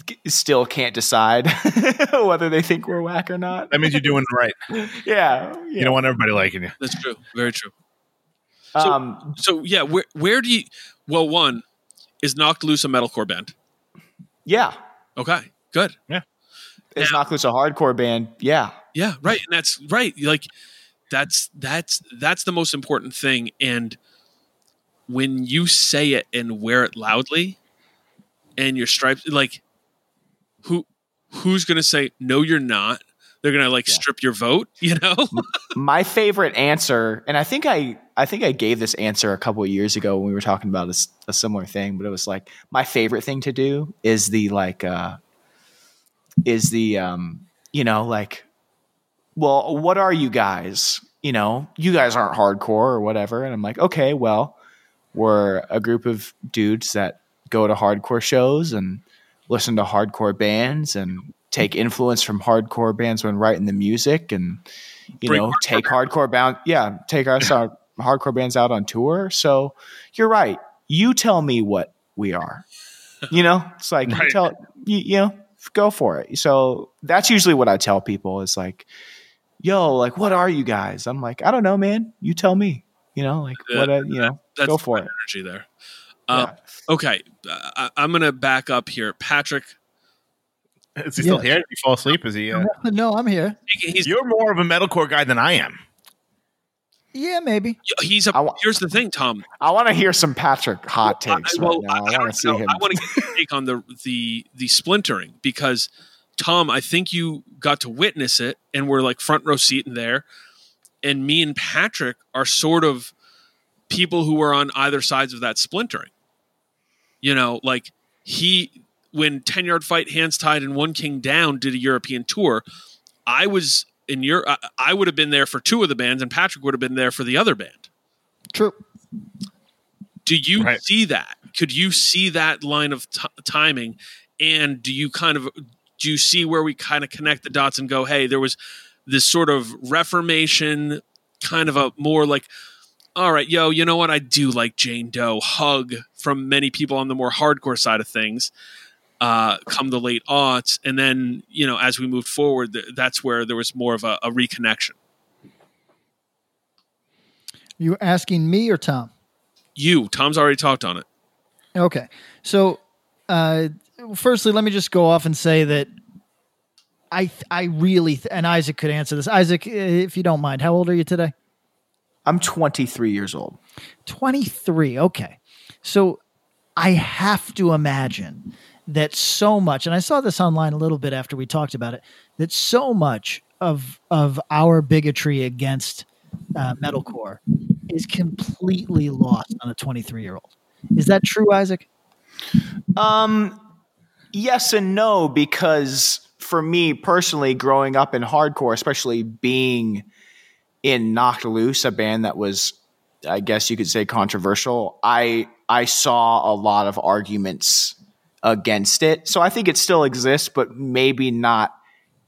g- still can't decide whether they think we're whack or not. That means you're doing it right. yeah. You don't want everybody liking you. that's true very true Um, so yeah where where do you well one is knocked loose a metalcore band yeah. okay good Yeah. Is knocked Loose a hardcore band? Yeah. Yeah, right. And that's right. Like that's that's that's the most important thing. And when you say it and wear it loudly and your stripes like who who's gonna say no you're not? they're gonna like strip your vote. You know, my favorite answer, and I think I I think I gave this answer a couple of years ago when we were talking about a, a similar thing, but it was like my favorite thing to do is the like uh is the um you know like well what are you guys? You know you guys aren't hardcore or whatever. And i'm like okay well we're a group of dudes that go to hardcore shows and listen to hardcore bands and take influence from hardcore bands when writing the music and you Bring know hardcore take hardcore bound yeah take our our hardcore bands out on tour. So you're right. You tell me what we are. You know it's like you tell you, you know go for it. So that's usually what i tell people is like yo like what are you guys i'm like i don't know man you tell me you know like Yeah, what uh, you know that's go for it energy there. Um, Okay, uh, I, I'm gonna back up here, Patrick. Is he still here? Did he fall asleep? Is he? Uh, No, I'm here. He's you're more of a metalcore guy than I am. Yeah, maybe. he's a. Here's the thing, Tom. i want to hear some patrick hot takes I, well, right now i, I, want to see him I want to get your take on the the the splintering because Tom, I think you got to witness it, and we're like front row seat in there, and me and Patrick are sort of people who were on either sides of that splintering. You know, like he when ten yard fight, hands tied, and one king down did a European tour. I was in your. I, I would have been there for two of the bands, and Patrick would have been there for the other band. True. Do you see that? Could you see that line of t- timing? And do you kind of do you see where we kind of connect the dots and go, hey, there was this sort of reformation, kind of a more like, all right, yo, you know what? I do like Jane Doe hug from many people on the more hardcore side of things. Uh, come the late aughts, and then you know, as we moved forward, th- that's where there was more of a, a reconnection. You asking me or Tom? You, Tom's already talked on it. Okay. So, uh, firstly, let me just go off and say that I I really th- and Isaac could answer this. Isaac, uh, if you don't mind, how old are you today? i'm 23 years old 23. Okay. So I have to imagine that so much, and I saw this online a little bit after we talked about it, that so much of of our bigotry against uh, metalcore is completely lost on a 23 year old. Is that true, Isaac? Um, yes and no, because for me personally, growing up in hardcore, especially being in Knocked Loose, a band that was, I guess you could say, controversial, I I saw a lot of arguments against it. So I think it still exists, but maybe not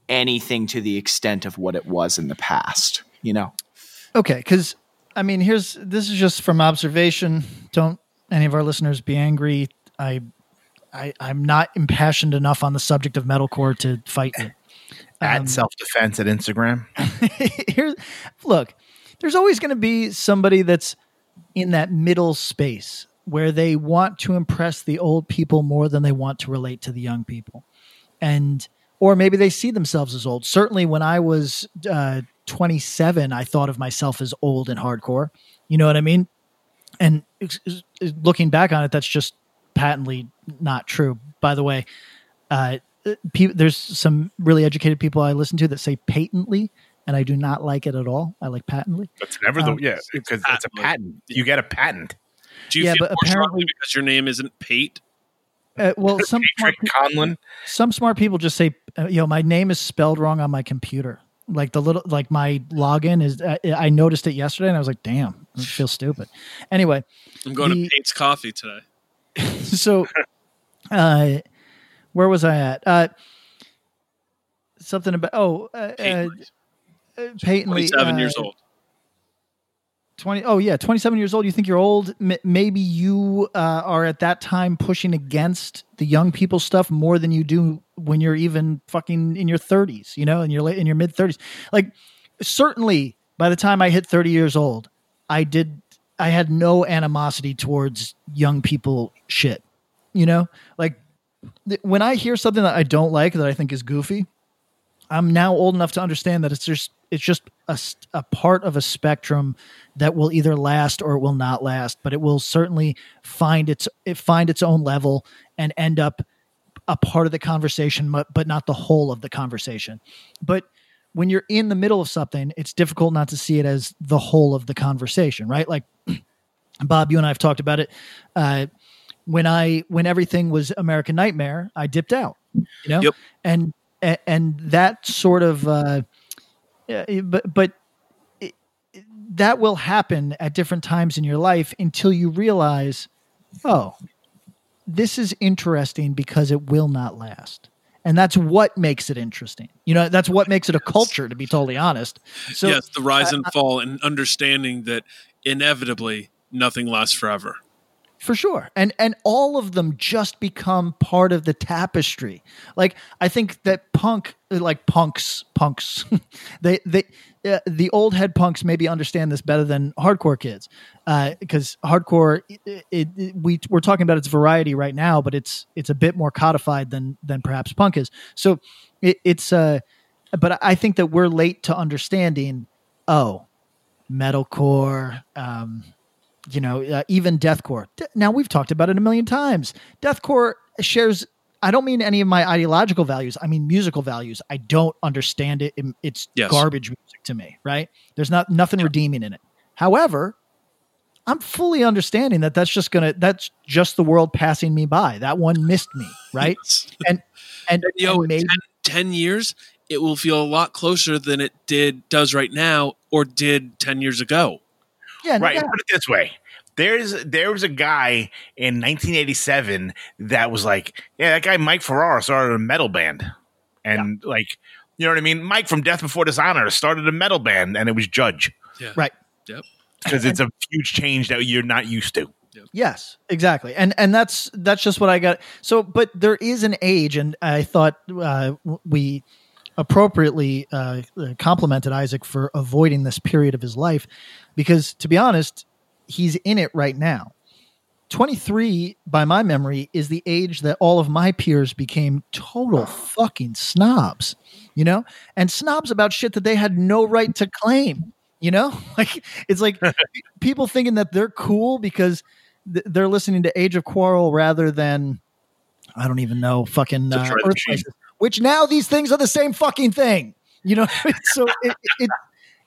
anything to the extent of what it was in the past. You know. Okay, because I mean, here's this is just from observation. Don't any of our listeners be angry. I, I, I'm not impassioned enough on the subject of metalcore to fight you. At self defense at Instagram. Here's look. There's always going to be somebody that's in that middle space where they want to impress the old people more than they want to relate to the young people, and or maybe they see themselves as old. Certainly, when I was uh, 27, I thought of myself as old and hardcore. You know what I mean? And looking back on it, that's just patently not true. By the way, uh, pe- there's some really educated people I listen to that say patently, and I do not like it at all. I like patently. It's never the Um, yeah because it's, a patent. You get a patent. Do you Yeah, feel but apparently- because your name isn't Pate? Uh, well, some smart, pe- Conlon. some smart people just say, uh, know, my name is spelled wrong on my computer." Like the little, like my login is. Uh, I noticed it yesterday, and I was like, "Damn, I feel stupid." Anyway, I'm going the- to Pate's Coffee today. so uh where was i at? Uh something about oh uh, uh, uh, patently 27 uh, years old. 20 oh yeah 27 years old. You think you're old? M- maybe you uh, are at that time pushing against the young people stuff more than you do when you're even fucking in your 30s you know in your late in your mid 30s like certainly by the time i hit 30 years old i did i had no animosity towards young people shit you know? Like th- when i hear something that i don't like that i think is goofy i'm now old enough to understand that it's just it's just a, a part of a spectrum that will either last or it will not last but it will certainly find its it find its own level and end up a part of the conversation but, but not the whole of the conversation. But when you're in the middle of something, it's difficult not to see it as the whole of the conversation, right? Like Bob, you and I have talked about it. Uh, when I when everything was American Nightmare, I dipped out. You know, Yep. and and, that sort of, uh, yeah, but but it- that will happen at different times in your life until you realize, oh, this is interesting because it will not last. And that's what makes it interesting. You know, that's what makes it a culture, to be totally honest. So yes, the rise uh, and fall, and understanding that inevitably nothing lasts forever. For sure. And and all of them just become part of the tapestry. Like i think that punk like punks punks they they uh, the old head punks maybe understand this better than hardcore kids because hardcore it, it, it- we we're talking about its variety right now but it's it's a bit more codified than than perhaps punk is. So it, it's uh but i think that we're late to understanding oh metalcore um you know, uh, even deathcore. Now we've talked about it a million times. Deathcore shares. I don't mean any of my ideological values. I mean musical values. I don't understand it. It- It's Yes. garbage music to me. Right? There's not nothing redeeming in it. However, I'm fully understanding that that's just gonna. That's just the world passing me by. That one missed me. Right? and and, Yo, and in 10, 10 years, it will feel a lot closer than it did does right now or did 10 years ago. Yeah, right. doubt. Put it this way. There's there was a guy in 1987 that was like, yeah, that guy Mike Ferraro started a metal band, and like, you know what I mean? Mike from Death Before Dishonor started a metal band, and it was Judge Yeah. right. Yep. because it's a huge change that you're not used to. Yes, exactly, and and that's that's just what I got. So, but there is an age, and I thought uh, we appropriately uh, complimented Isaac for avoiding this period of his life, because to be honest, he's in it right now. Twenty three, by my memory, is the age that all of my peers became total fucking snobs, you know, and snobs about shit that they had no right to claim. You know, like it's like people thinking that they're cool because th- they're listening to Age of Quarrel rather than I don't even know fucking uh, Earth Crisis, which now these things are the same fucking thing. You know, so it, it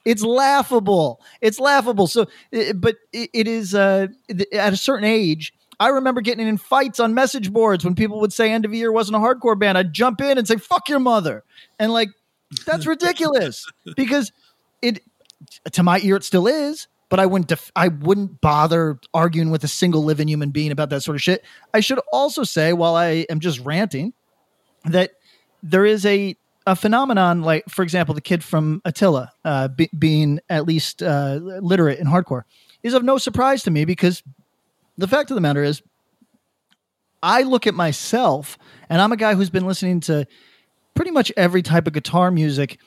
it's laughable. It's laughable. So, but it, is uh, at a certain age. I remember getting in fights on message boards when people would say End of Year wasn't a hardcore band. I'd jump in and say "fuck your mother," and like that's ridiculous because it to my ear it still is but i wouldn't def- i wouldn't bother arguing with a single living human being about that sort of shit i should also say while i am just ranting that there is a a phenomenon like for example the kid from attila uh, be- being at least uh, literate in hardcore is of no surprise to me because the fact of the matter is i look at myself and i'm a guy who's been listening to pretty much every type of guitar music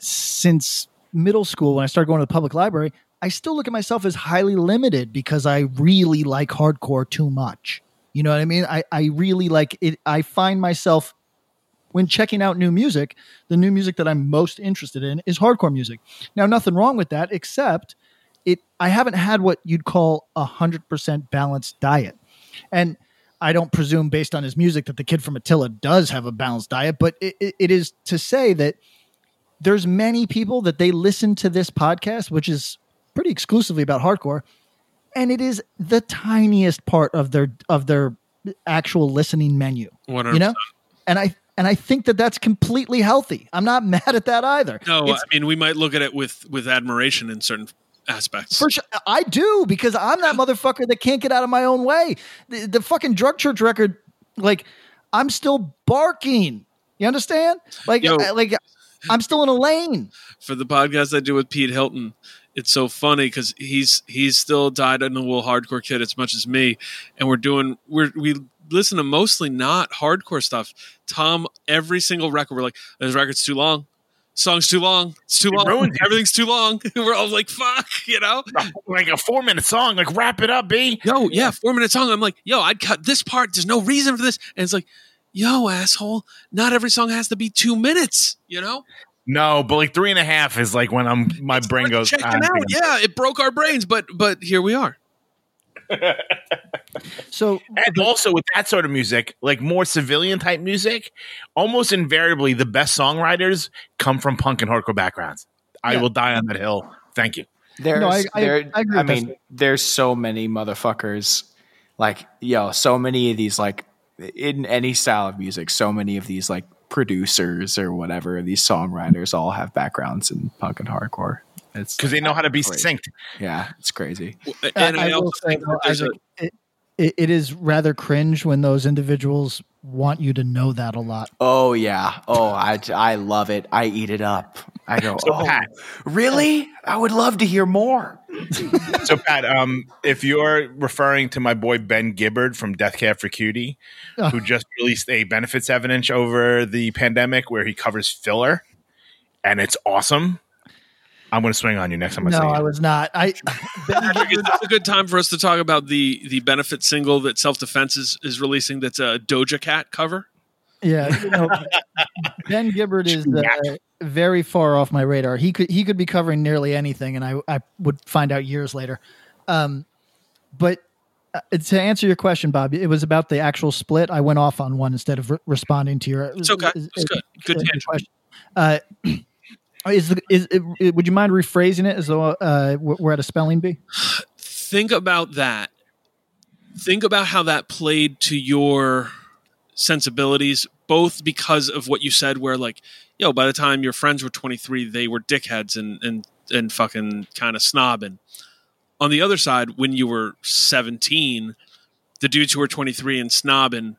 since middle school when I started going to the public library, I still look at myself as highly limited because I really like hardcore too much. You know what I mean? I, I really like it. I find myself when checking out new music, the new music that I'm most interested in is hardcore music. Now, nothing wrong with that, except it. I haven't had what you'd call a hundred percent balanced diet, and I don't presume, based on his music, that the kid from Attila does have a balanced diet. But it, it, it is to say that there's many people that they listen to this podcast, which is pretty exclusively about hardcore, and it is the tiniest part of their of their actual listening menu. You know, and I and I think that that's completely healthy. I'm not mad at that either. No, It's- I mean we might look at it with with admiration in certain aspects. For sure, I do because I'm that motherfucker that can't get out of my own way. The, the fucking drug church record, like, I'm still barking. You understand? Like, Yo. I- like, I'm still in a lane. For the podcast I do with Pete Hilton, it's so funny because he's he's still dyed in the wool hardcore kid as much as me, and we're doing we're we listen to mostly not hardcore stuff. Tom, every single record, we're like, this record's too long. Song's too long. It's too It long. Everything's too long. we're all like, fuck, you know? Like a four minute song, like wrap it up, B. Yo, yeah, four minute song. I'm like, yo, I'd cut this part. There's no reason for this. And it's like, yo, asshole, not every song has to be two minutes, you know? No, but like three and a half is like when I'm my brain goes. Checking "Ah, out. Yeah, it broke our brains, but but here we are. So and also with that sort of music, like more civilian type music, almost invariably the best songwriters come from punk and hardcore backgrounds. I Yeah. will die on that hill. Thank you. There's, No, I- I- there, I agree I with that mean, there's so many motherfuckers. Like, yo, so many of these, like, in any style of music, so many of these, like, producers or whatever, these songwriters all have backgrounds in punk and hardcore. It's Because they know how to be Great. succed. yeah, it's crazy. And I, I will say, think though, that there's a it, it, it is rather cringe when those individuals want you to know that a lot. Oh yeah. Oh, I, I love it. I eat it up. I go. So, oh, Pat. really? I would love to hear more. So Pat, um, if you're referring to my boy Ben Gibbard from Death Cab for Cutie, who just released a benefits evidence over the pandemic where he covers filler, and it's awesome. I'm going to swing on you next time I No, see you. I was not. I Patrick, is this a good time for us to talk about the the benefit single that Self Defense is, is releasing? That's a Doja Cat cover. Yeah, you know, Ben Gibbard is uh, very far off my radar. He could he could be covering nearly anything, and I I would find out years later. Um, but uh, to answer your question, Bob, it was about the actual split. I went off on one instead of re- responding to your. It's okay. It's good. Good uh, tangent. question. Is is it, would you mind rephrasing it as though uh, we're at a spelling bee? Think about that. Think about how that played to your sensibilities, both because of what you said, where like, yo, by the time your friends were 23, they were dickheads and and and fucking kind of snobbing. On the other side, when you were 17, the dudes who were 23 and snobbing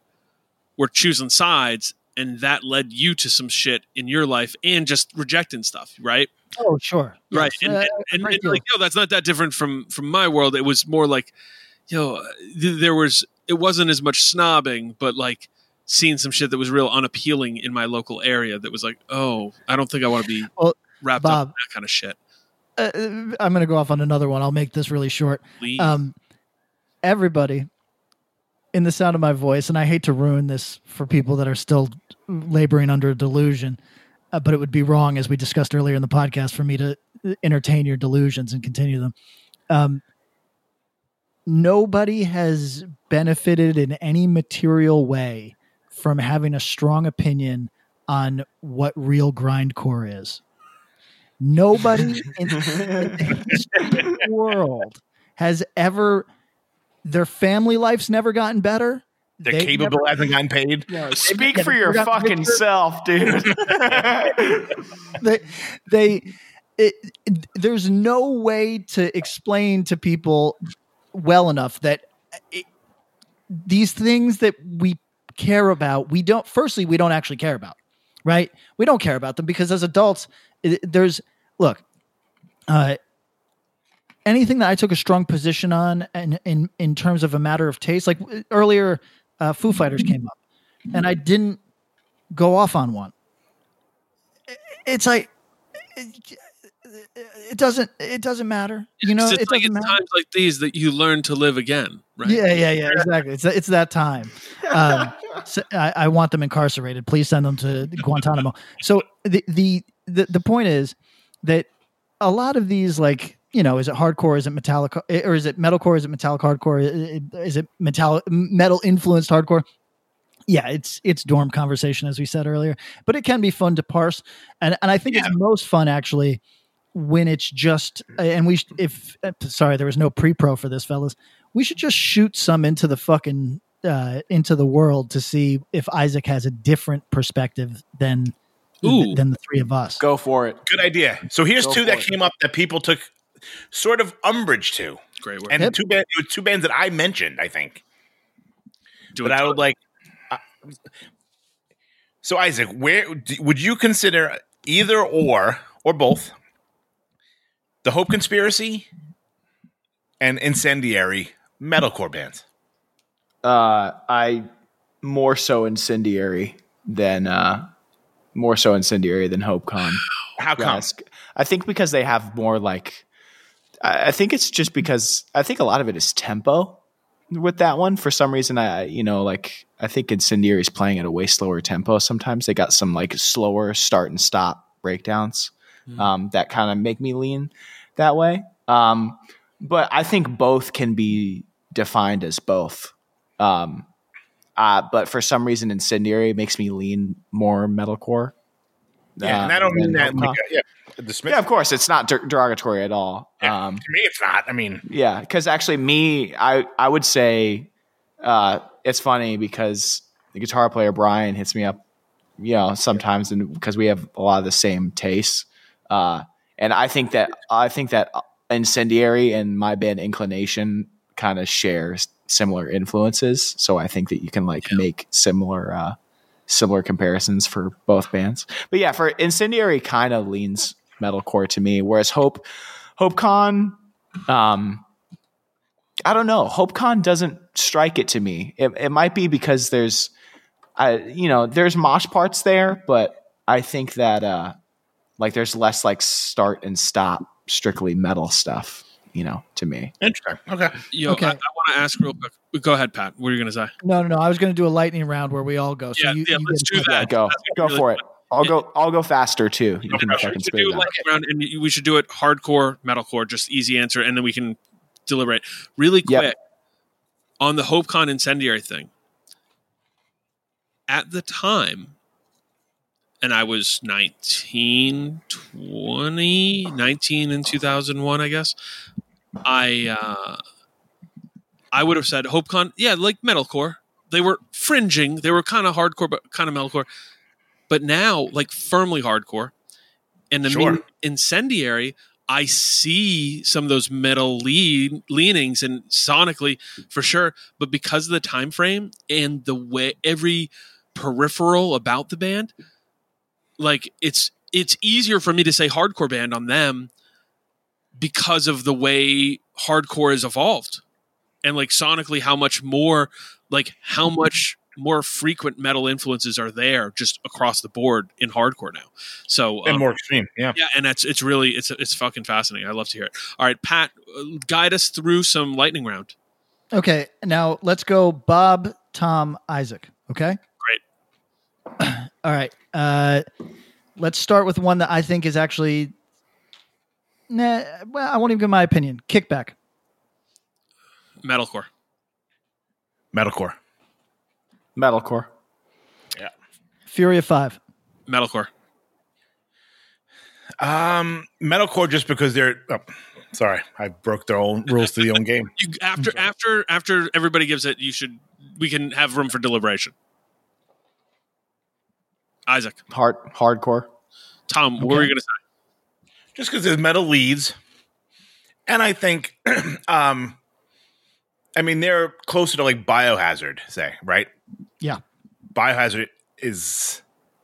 were choosing sides, and that led you to some shit in your life and just rejecting stuff, right? Oh, sure. right Yes. and, Uh, and, and, and, like yo that's not that different from from my world it was more like yo th- there was it wasn't as much snobbing but like seeing some shit that was real unappealing in my local area that was like oh i don't think i want to be Well, wrapped up in that kind of shit uh, I'm going to go off on another one. I'll make this really short. Please. Um, everybody in the sound of my voice, and I hate to ruin this for people that are still laboring under a delusion, uh, but it would be wrong, as we discussed earlier in the podcast, for me to entertain your delusions and continue them. Um, nobody has benefited in any material way from having a strong opinion on what real grindcore is. Nobody in, in the history of the world has ever their family life's never gotten better. They're They've capable, never- hasn't gotten paid. Speak for your fucking richer- self, dude. they they it, it- there's no way to explain to people well enough that it, these things that we care about we don't firstly we don't actually care about right we don't care about them because as adults it, there's look uh anything that i took a strong position on and in in terms of a matter of taste like earlier uh foo fighters came up and i didn't go off on one. It's like it, it doesn't it doesn't matter you know it's it like matter. times like these that you learn to live again right? Yeah yeah yeah exactly. It's it's that time. Um, so I, I want them incarcerated. Please send them to guantanamo. So the, the the the point is that a lot of these like you know is it hardcore is it metallic eh, or is it metalcore is it metallic hardcore eh, eh, is it metal metal influenced hardcore yeah, it's it's dorm conversation as we said earlier, but it can be fun to parse, and and I think it's most fun actually when it's just and we if uh, sorry there was no pre pro for this fellas, we should just shoot some into the fucking uh, into the world to see if Isaac has a different perspective than Ooh. than the three of us. Go for it. Good idea. So here's Go two that it. came up that people took sort of umbrage to. Great work. And two band, two bands that I mentioned, I think. but I would like. uh, so Isaac, where d- would you consider either or or both the Hope Conspiracy and Incendiary metalcore bands? Uh, I more so incendiary than uh, more so incendiary than HopeCon. How come? I think because they have more like. I I think it's just because I think a lot of it is tempo with that one. For some reason, I you know like I think Incendiary is playing at a way slower tempo. Sometimes they got some like slower start and stop breakdowns um, that kind of make me lean that way. Um, but I think both can be defined as both. Um, uh, but for some reason, Incendiary makes me lean more metalcore. Yeah, and uh, I don't mean that. Like, uh, yeah, dismiss. yeah, of course, it's not der- derogatory at all. Yeah, Um, to me, it's not. I mean, yeah, because actually, me, I I would say uh, it's funny because the guitar player Brian hits me up, you know, sometimes, and because we have a lot of the same tastes, uh, and I think that I think that Incendiary and my band Inclination kind of share similar influences, so I think that you can like make similar uh, similar comparisons for both bands. But yeah, for Incendiary, kind of leans metalcore to me, whereas Hope HopeCon um I don't know. HopeCon doesn't strike it to me. It, it might be because there's, I you know, there's mosh parts there, but I think that uh, like there's less like start and stop strictly metal stuff. You know, to me. interesting. Okay. Yo, Okay. I, I want to ask real quick. Go ahead, Pat. What are you going to say? No, no, no. I was going to do a lightning round where we all go. So yeah, you, yeah you let's do that. Yeah, go That's go really for it. I'll go. I'll go faster too. You can we fucking should spit do it round, and we should do it hardcore, metalcore, just easy answer, and then we can deliberate really Yep. quick on the HopeCon incendiary thing. At the time, and I was 19, 20, 19 in 2001, I guess. I uh, I would have said HopeCon, yeah, like metalcore. They were fringing. They were kind of hardcore, but kind of metalcore. But now, like firmly hardcore. And the Sure. incendiary, I see some of those metal lean, leanings and sonically for sure. But because of the time frame and the way every peripheral about the band, like it's it's easier for me to say hardcore band on them because of the way hardcore has evolved and like sonically how much more like how much more frequent metal influences are there just across the board in hardcore now so And um, more extreme. Yeah. yeah and that's it's really it's it's fucking fascinating i love to hear it all right pat uh, guide us through some lightning round Okay, now let's go Bob, Tom, Isaac. Okay. Great. All right. Uh, let's start with one that I think is actually. Nah, well, I won't even give my opinion. Kickback. metalcore Metalcore. Metalcore. Yeah. Fury of Five. metalcore Um, metalcore just because they're. Oh, sorry, I broke their own rules to the own game. you after after after everybody gives it you should we can have room for deliberation isaac Hard hardcore. tom what were you gonna say Just because there's metal leads, and I think, um, I mean they're closer to like Biohazard, say right? Yeah. Biohazard is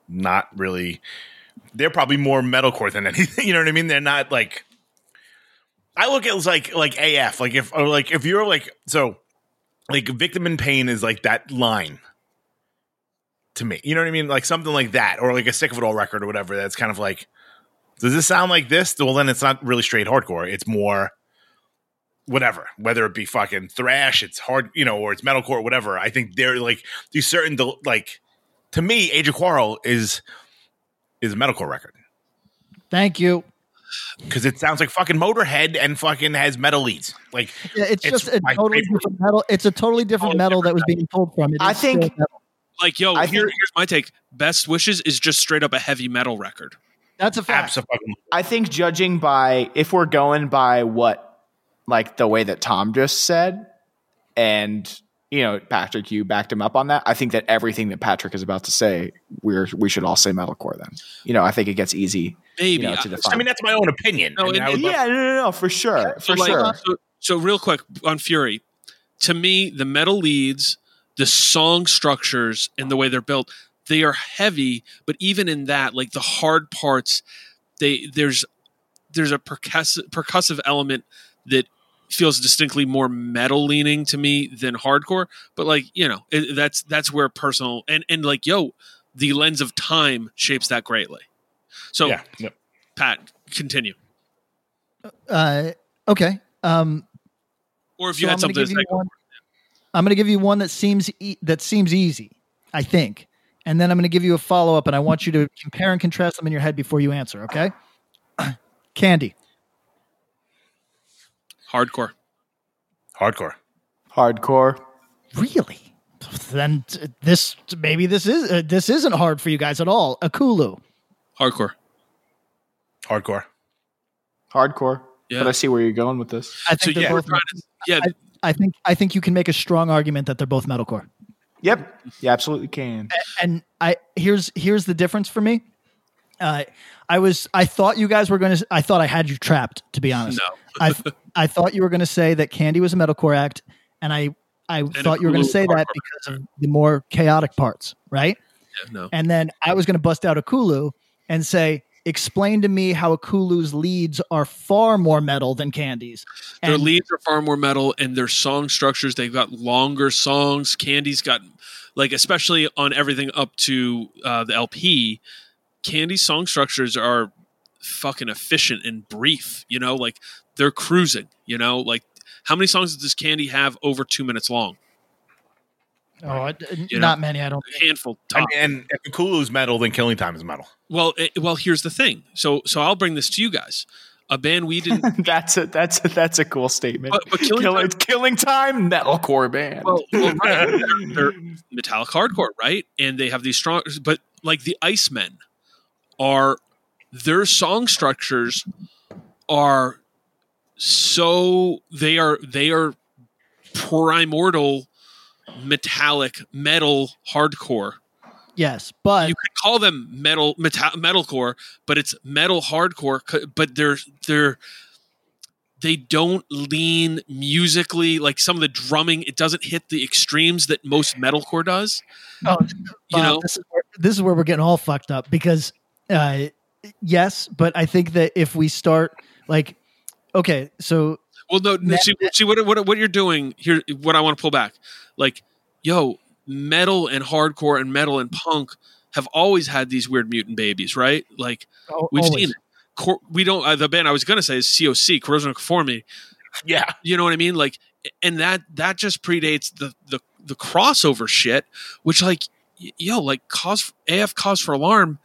not really. They're probably more metalcore than anything. You know what I mean? They're not like. I look at like like AF, like if or like if you're like so, like victim in pain is like that line. To me, you know what I mean, like something like that, or like a sick of it all record or whatever. That's kind of like, does this sound like this? Well, then it's not really straight hardcore. It's more whatever, whether it be fucking thrash, it's hard, you know, or it's metalcore, whatever. I think they're like these certain del- like to me, Age of Quarrel is is a metalcore record Thank you. because it sounds like fucking Motorhead and fucking has metal leads. Like Yeah, it's, It's just a totally favorite. different metal. It's a totally different Totally metal that was different being pulled from. It I think- like yo I here, think- here's my take best wishes is just straight up a heavy metal record that's a fact. absolutely, I think judging by if we're going by what like the way that Tom just said, and you know Patrick, you backed him up on that. I think that everything that Patrick is about to say, we're we should all say metalcore. Then you know I think it gets easy maybe you know, to define. I mean that's my own opinion. No, I mean, it- I would love- yeah, no, no, no, for sure, So, for like, sure. So, so real quick on Fury, to me, the metal leads, the song structures, and the way they're built, they are heavy. But even in that, like the hard parts, they there's there's a percussive percussive element that feels distinctly more metal leaning to me than hardcore. But like you know, it, that's that's where personal and and like yo, the lens of time shapes that greatly. So yeah, yeah. Pat, continue. Uh, okay. Um, Or if you so had I'm gonna something to give say, you one. I'm going to give you one that seems e- that seems easy. I think, and then I'm going to give you a follow up, and I want you to compare and contrast them in your head before you answer. Okay. Candy. Hardcore. hardcore. Hardcore. Really? Then this maybe this is uh, this isn't hard for you guys at all. Ekulu. Hardcore. Hardcore. Hardcore. Yeah. But I see where you're going with this. I think So, they're yeah, both. to- yeah. I, I think I think you can make a strong argument that they're both metalcore. Yep. You absolutely can. and I here's here's the difference for me. Uh, I was I thought you guys were going to I thought I had you trapped to be honest. No. I th- I thought you were going to say that Candy was a metalcore act, and I I thought you were going to say that because of the more chaotic parts, right? Yeah, no. And then I was going to bust out Ekulu and say, explain to me how Ekulu's leads are far more metal than Candy's. Their And- leads are far more metal, and their song structures they've got longer songs. Candy's got like especially on everything up to uh, the LP. Candy's song structures are fucking efficient and brief. You know, like they're cruising. You know, like how many songs does Candy have over two minutes long? Oh, You not know, many. I don't. A handful. I mean, and if Ekulu's metal, then Killing Time is metal. Well, it, well, here's the thing. So, so I'll bring this to you guys. A band we didn't. that's a that's a, that's a cool statement. But- but Killing Kill- Time- it's killing time metalcore band. well, well, right. they're, they're metallic hardcore, right? And they have these strong, but like the Icemen are their song structures are so they are they are primordial metallic metal hardcore. Yes, but You could call them metal metal metalcore, but it's metal hardcore. But they're they're they don't lean musically like some of the drumming. It doesn't hit the extremes that most metalcore does. Oh, You Bob, know? this is, where, this is where we're getting all fucked up because, uh, yes, but I think that if we start like, okay, so Well, no, no, see, see what what what you're doing here. What I want to pull back, like, yo, metal and hardcore and metal and punk have always had these weird mutant babies, right? Like al- we've always. seen it. Cor- we don't. Uh, the band I was gonna say is COC, Corrosion of Conformity. Yeah. You know what I mean? Like, and that that just predates the the the crossover shit, which like, y- yo, like cause AF cause for alarm.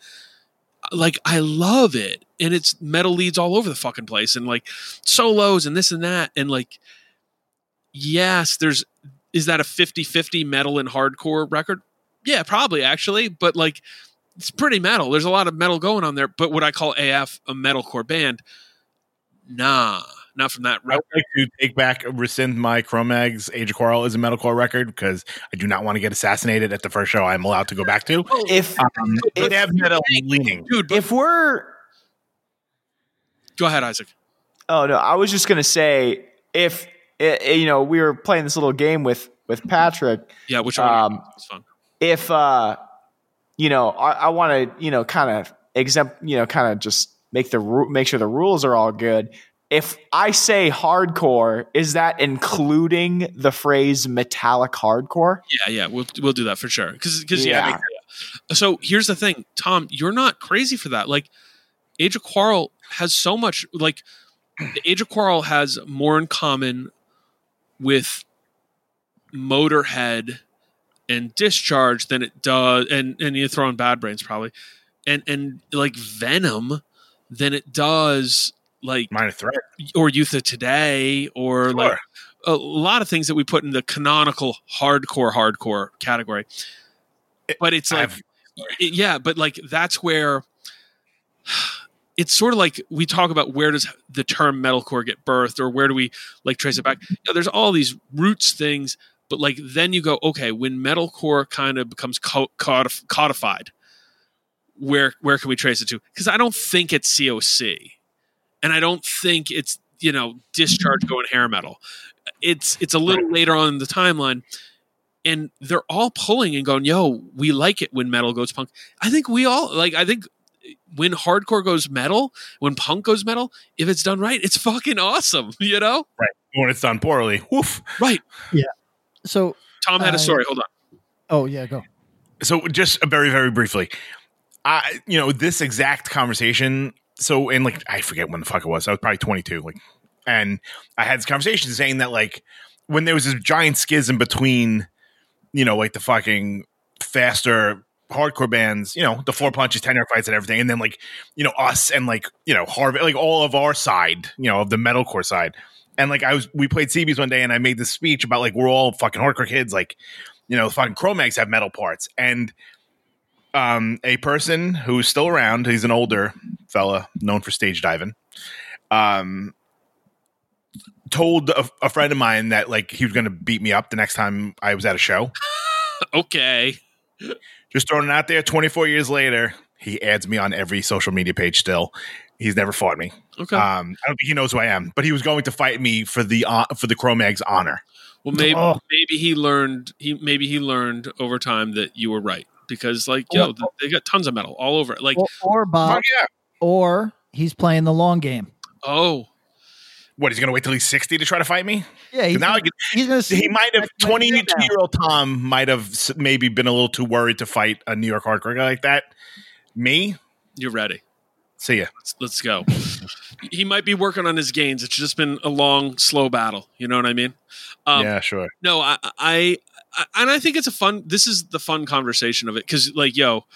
Like I love it, and it's metal leads all over the fucking place, and like solos and this and that, and like, yes, there's is that a 50-50 metal and hardcore record? Yeah, probably actually, but like it's pretty metal. There's a lot of metal going on there, but what I call AF a metalcore band, nah, not from that I would like to take back, rescind my Cro-Mags Age of Quarrel is a metalcore record because I do not want to get assassinated at the first show I'm allowed to go back to. if Um, if, they have metal leaning. Dude, if we're go ahead, Isaac. Oh no, I was just gonna say if eh, eh, you know we were playing this little game with with Patrick. Yeah, which? Um, fun. If uh, you know, I, I want to you know kind of exempt you know kind of just make the make sure the rules are all good. If I say hardcore, is that including the phrase metallic hardcore? Yeah, yeah, we'll we'll do that for sure. Because because yeah. Yeah. yeah. So here's the thing, Tom, you're not crazy for that. Like, Age of Quarrel has so much. Like, the Age of Quarrel has more in common with Motorhead and Discharge than it does, and and you throw in Bad Brains probably, and and like Venom than it does like Minor threat. or Youth of Today or like a lot of things that we put in the canonical hardcore hardcore category. But it's like I've- yeah, but like that's where it's sort of like we talk about where does the term metalcore get birthed or where do we like trace it back? You know, there's all these roots things, but like then you go okay, when metalcore kind of becomes codified, where where can we trace it to? Because I don't think it's COC, and I don't think it's you know discharge mm-hmm. going hair metal. It's it's a little later on in the timeline, and they're all pulling and going, "Yo, we like it when metal goes punk." I think we all like. I think when hardcore goes metal, when punk goes metal, if it's done right, it's fucking awesome. You know, Right. When it's done poorly, woof. right? Yeah. So Tom had a Uh, story. Hold on. oh yeah, go. So just very, very briefly, I you know this exact conversation. So and like I forget when the fuck it was. I was probably 22. Like, and I had this conversation saying that like when there was this giant schism between, you know, like the fucking faster hardcore bands, you know, the four punches, Ten Yard Fights, and everything, and then like you know us and like you know Harvey, like all of our side, you know, of the metalcore side. and like I was, we played CBs one day, and I made this speech about like we're all fucking hardcore kids, like you know, fucking Cro-Mags have metal parts, and um, a person who's still around, he's an older fella known for stage diving, um, told a, a friend of mine that like he was going to beat me up the next time I was at a show. okay. Just throwing it out there. Twenty four years later, he adds me on every social media page. Still, he's never fought me. Okay. Um, I don't think he knows who I am, but he was going to fight me for the uh, for the Cro-Mags honor. Well, maybe Oh. maybe he learned he maybe he learned over time that you were right because like yo th- they got tons of metal all over it. Like or, or Bob, Fuck yeah. or he's playing the long game. oh What he's going to wait till he's sixty to try to fight me? Yeah, he's, now I can, he's gonna. see he might have next twenty year two now. year old Tom might have maybe been a little too worried to fight a New York hardcore guy like that. Me, you're ready. see ya. Let's, let's go. he might be working on his gains. It's just been a long, slow battle. You know what I mean? Um, yeah, sure. No, I, I, I, and I think it's a fun. This is the fun conversation of it because, like, yo,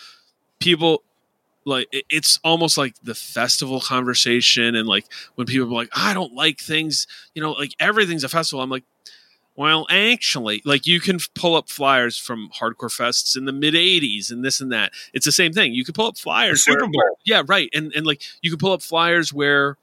people like it's almost like the festival conversation, and like when people are like, I don't like things, you know, like everything's a festival. I'm like, well, actually, like you can f- pull up flyers from hardcore fests in the mid '80s and this and that. It's the same thing. You could pull up flyers. The Super Bowl. where- yeah, right. And and like you can pull up flyers where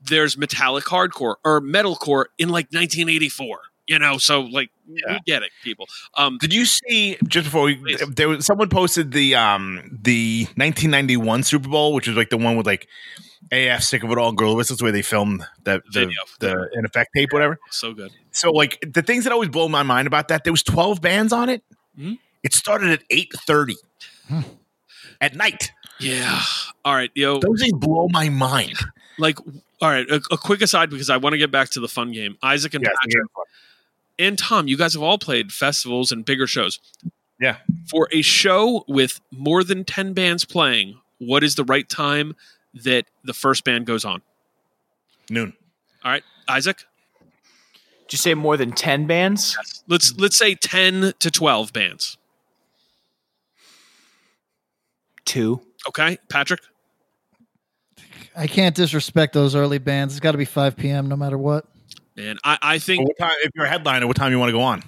there's metallic hardcore or metalcore in like 1984. You know, so like we get it, people. Um, Did you see just before we Please. there was someone posted the um the 1991 Super Bowl, which was like the one with like AF sick of it all Gorilla Biscuits where they filmed the the, Video. the in effect tape whatever. so good. So like the things that always blow my mind about that there was 12 bands on it. Mhm. It started at 8:30 at night. Yeah. All right, yo. Those things blow my mind. Like, all right. A, a quick aside because I want to get back to the fun game. Isaac and Yes, Patrick and Tom, you guys have all played festivals and bigger shows. Yeah. For a show with more than 10 bands playing, what is the right time that the first band goes on? Noon. All right, Isaac. Did you say more than ten bands? Let's let's say 10 to 12 bands. Two. Okay, Patrick. I can't disrespect those early bands. It's got to be 5 p.m. no matter what. Man, I, I think Well, what time if you're a headliner, what time you want to go on?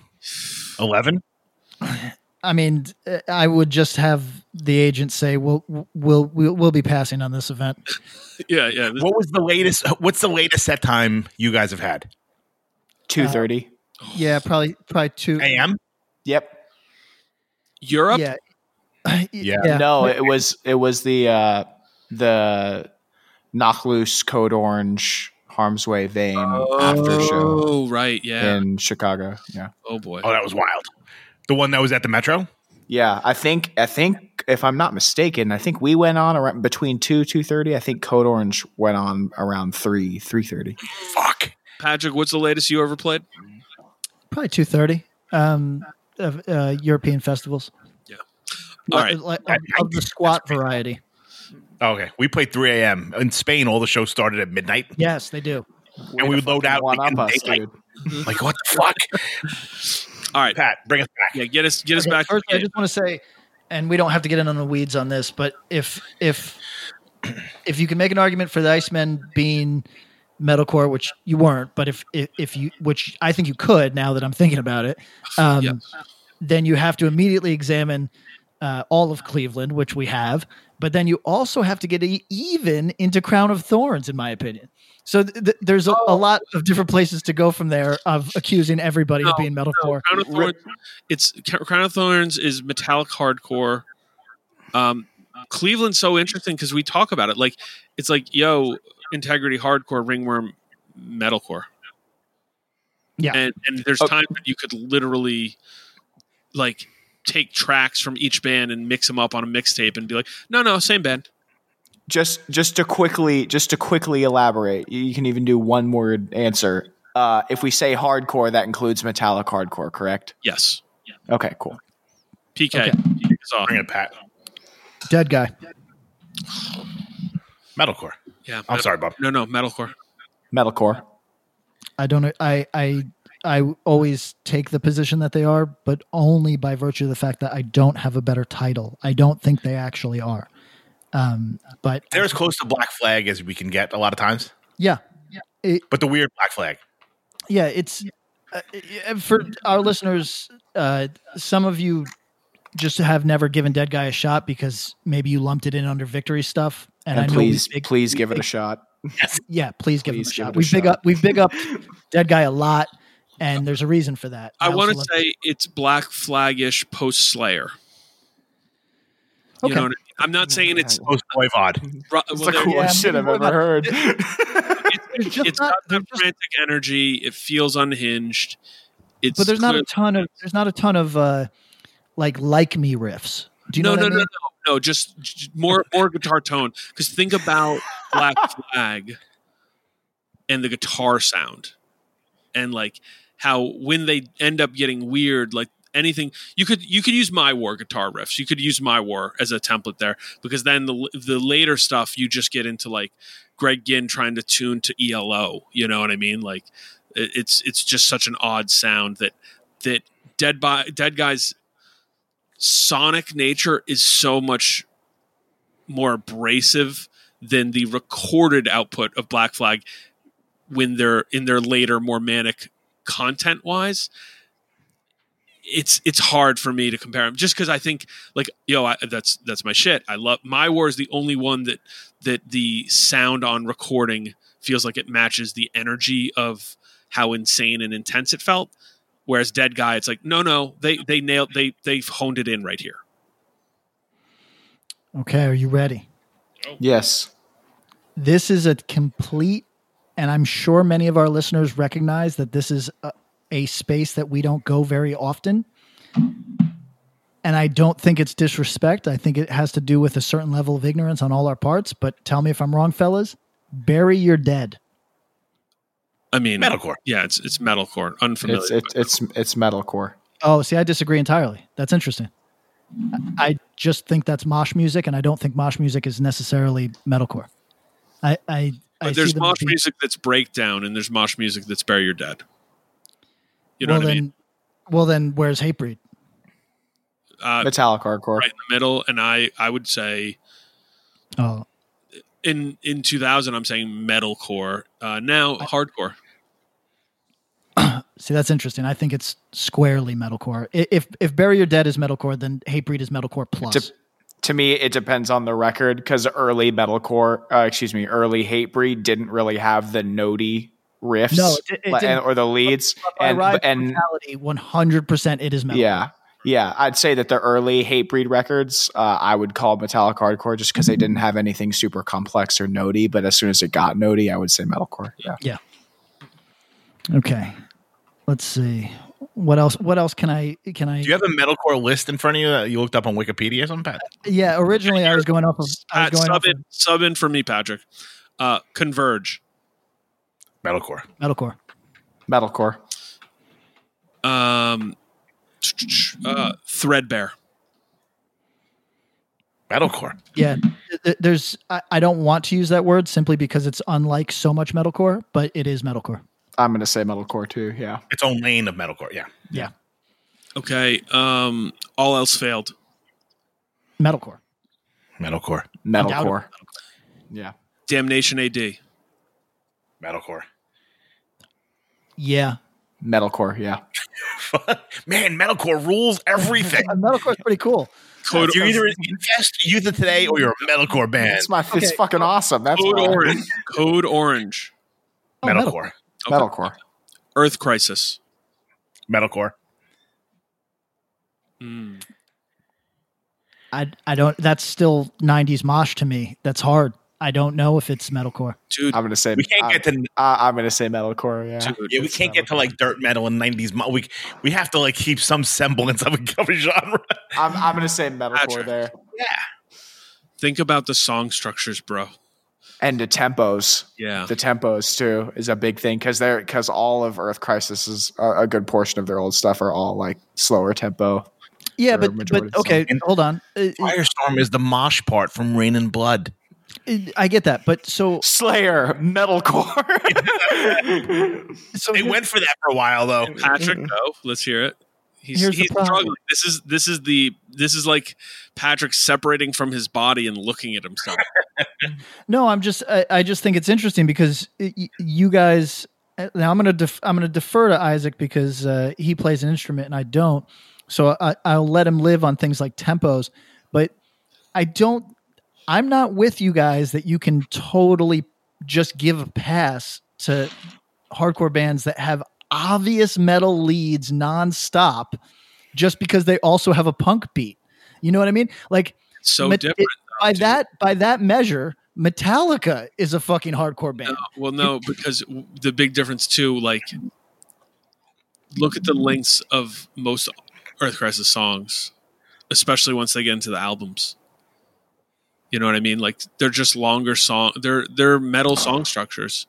11? I mean, uh, I would just have the agent say, "We'll we'll we'll, we'll be passing on this event." yeah, yeah. this- What was the latest what's the latest set time you guys have had? Two thirty. Yeah, probably probably two. AM? Yep. Europe? Yeah. Yeah. No, it was it was the uh the Knocked Loose code orange harm's way vein after show Oh, right. Yeah. in Chicago. Yeah. oh boy. Oh, that was wild. The one that was at the Metro? Yeah, I think I think if I'm not mistaken, I think we went on around between two two thirty. I think Code Orange went on around three three thirty. Fuck. Patrick, what's the latest you ever played? Probably two thirty. Um, of uh, European festivals. Yeah. All right. Like, of, of the squat variety. Okay. We played 3 a.m. In Spain, all the shows started at midnight. Yes, they do. and we would load out one like, up us, dude. Like, what the fuck? All right. Pat, bring us back. Yeah, get us get us Okay, back. First, I just want to say, and we don't have to get into the weeds on this, but if if if you can make an argument for the Icemen being metalcore, which you weren't, but if if, if you, which I think you could, now that I'm thinking about it, um, Yep. then you have to immediately examine uh, all of Cleveland, which we have. But then you also have to get even into Crown of Thorns, in my opinion. So th- th- there's a, a lot of different places to go from there of accusing everybody of No, being metalcore. Crown of Thorns. It's Crown of Thorns is metallic hardcore. Um, Cleveland's so interesting because we talk about it like it's like yo integrity hardcore ringworm metalcore. Yeah. and and there's Okay. time that you could literally like take tracks from each band and mix them up on a mixtape and be like, no, no, same band. Just just to quickly just to quickly elaborate, you can even do one word answer. Uh, if we say hardcore, that includes metallic hardcore, correct? Yes, Okay, cool. PK. Okay. kick off. Bring it, Pat. Dead guy. Metalcore. Yeah, I'm sorry, Bob. No, no, metalcore. Metalcore. I don't. I I I always take the position that they are, but only by virtue of the fact that I don't have a better title. I don't think they actually are. Um, but They're as close to Black Flag as we can get a lot of times. yeah, It, but the weird Black Flag. yeah, it's uh, uh, for our listeners. Uh, some of you just have never given Dead Guy a shot because maybe you lumped it in under victory stuff. And, And, I know we please, big- please we give it a big- shot. Yeah, please give him a Please give shot. it a We big shot. up, we big up Dead Guy a lot, and there's a reason for that. I want to also love- say it's Black Flagish post Slayer. You Okay. know, what I mean? I'm not saying it's Post Voivod. It's well, the coolest Yeah, shit I've maybe ever heard. There's just it's not- got there's that just- frantic energy. It feels unhinged. It's but there's not a ton of there's not a ton of uh like like me riffs. Do you no, know no, what no, mean? no, no. Just, just more, more guitar tone. Because think about Black Flag and the guitar sound, and like how when they end up getting weird, like anything you could you could use my war guitar riffs. You could use my war as a template there, because then the the later stuff you just get into like Greg Ginn trying to tune to ELO. You know what I mean? Like it- it's it's just such an odd sound that that dead by dead guys sonic nature is so much more abrasive than the recorded output of Black Flag when they're in their later more manic content wise it's it's hard for me to compare them just because I think like yo I, that's that's my shit I love my war is the only one that that the sound on recording feels like it matches the energy of how insane and intense it felt whereas dead guy it's like no no they they nailed they they've honed it in right here Okay, are you ready? yes. This is a complete and I'm sure many of our listeners recognize that this is a, a space that we don't go very often. And I don't think it's disrespect. I think it has to do with a certain level of ignorance on all our parts. But tell me if I'm wrong, fellas. Bury your dead. I mean Metalcore. yeah it's it's metalcore unfamiliar It's it's it's it's metalcore. Oh, see, I disagree entirely. That's interesting. I just think that's mosh music, and I don't think mosh music is necessarily metalcore. I, I, I But see there's them mosh being- music that's breakdown, and there's mosh music that's bury your dead. You know well, what then, I mean? well, then, where's Hatebreed? Uh, Metallic hardcore. right in the middle, and I I would say Oh, in in 2000 I'm saying metalcore. Uh, now hardcore. see, that's interesting. I think it's squarely metalcore. If if Bury Your Dead is metalcore, then Hatebreed is metalcore plus. To, to me, it depends on the record because early metalcore, uh, excuse me, early Hatebreed didn't really have the notey riffs No, it- it and- or the leads. And and one hundred percent, it is metal. yeah, yeah, I'd say that the early Hatebreed records, uh, I would call metallic hardcore just because they didn't have anything super complex or notey. But as soon as it got notey, I would say metalcore. Yeah. Yeah. Okay. Let's see. What else? What else can I? Can I? Do you have a metalcore list in front of you that you looked up on Wikipedia or something, Pat? yeah. Originally, I was going off of. I was going sub off in sub in for me, Patrick. Uh, Converge. Metalcore. of metalcore. Metalcore. Um, uh, Threadbare. Metalcore. Yeah, there's. I, I don't want to use that word simply because it's unlike so much metalcore, but it is metalcore. I'm gonna say metalcore too. Yeah. Its own lane of metalcore. Yeah. Yeah, Okay. Um, all else failed. metalcore. Metalcore. Metalcore. Yeah. Damnation AD. Metalcore. Yeah, Metalcore. Yeah. Man, metalcore rules everything. metalcore is pretty cool. Code, you're either infest youth of today or you're a metalcore band. It's my. It's fucking awesome. That's Code why. Orange. Code Orange. Oh, metalcore. Okay. Metalcore. Earth Crisis. Metalcore. Mm. I I don't. That's still '90s mosh to me. That's hard. I don't know if it's metalcore. Dude, I'm gonna say. We can't I, get to I, I'm gonna say metalcore. Yeah. dude, yeah, we can't get to like dirt metal and nineties. Mo- we we have to like keep some semblance of a, of a genre. I'm, I'm gonna say metalcore there. Yeah. Think about the song structures, bro. And the tempos. Yeah. The tempos too is a big thing because they're because all of Earth Crisis is a, a good portion of their old stuff are all like slower tempo. Yeah, but but of the okay, hold on. Uh, Firestorm is the mosh part from Rain and Blood. uh, I get that, but so Slayer metalcore. so They went for that for a while though. Patrick, no, let's hear it. He's, Here's the he's problem. struggling. This is this is the this is like Patrick separating from his body and looking at himself. No, I'm just I, I just think it's interesting because y- y- you guys. uh, Now I'm gonna def- I'm gonna defer to Isaac because uh, he plays an instrument and I don't, so I, I'll let him live on things like tempos. But I don't. I'm not with you guys that you can totally just give a pass to hardcore bands that have obvious metal leads nonstop, just because they also have a punk beat. You know what I mean? Like so Met- different. it- by that by that measure, Metallica is a fucking hardcore band. Well, no, because the big difference too, like, look at the lengths of most Earth Crisis songs, especially once they get into the albums. You know what I mean? Like, they're just longer song. They're they're metal song structures.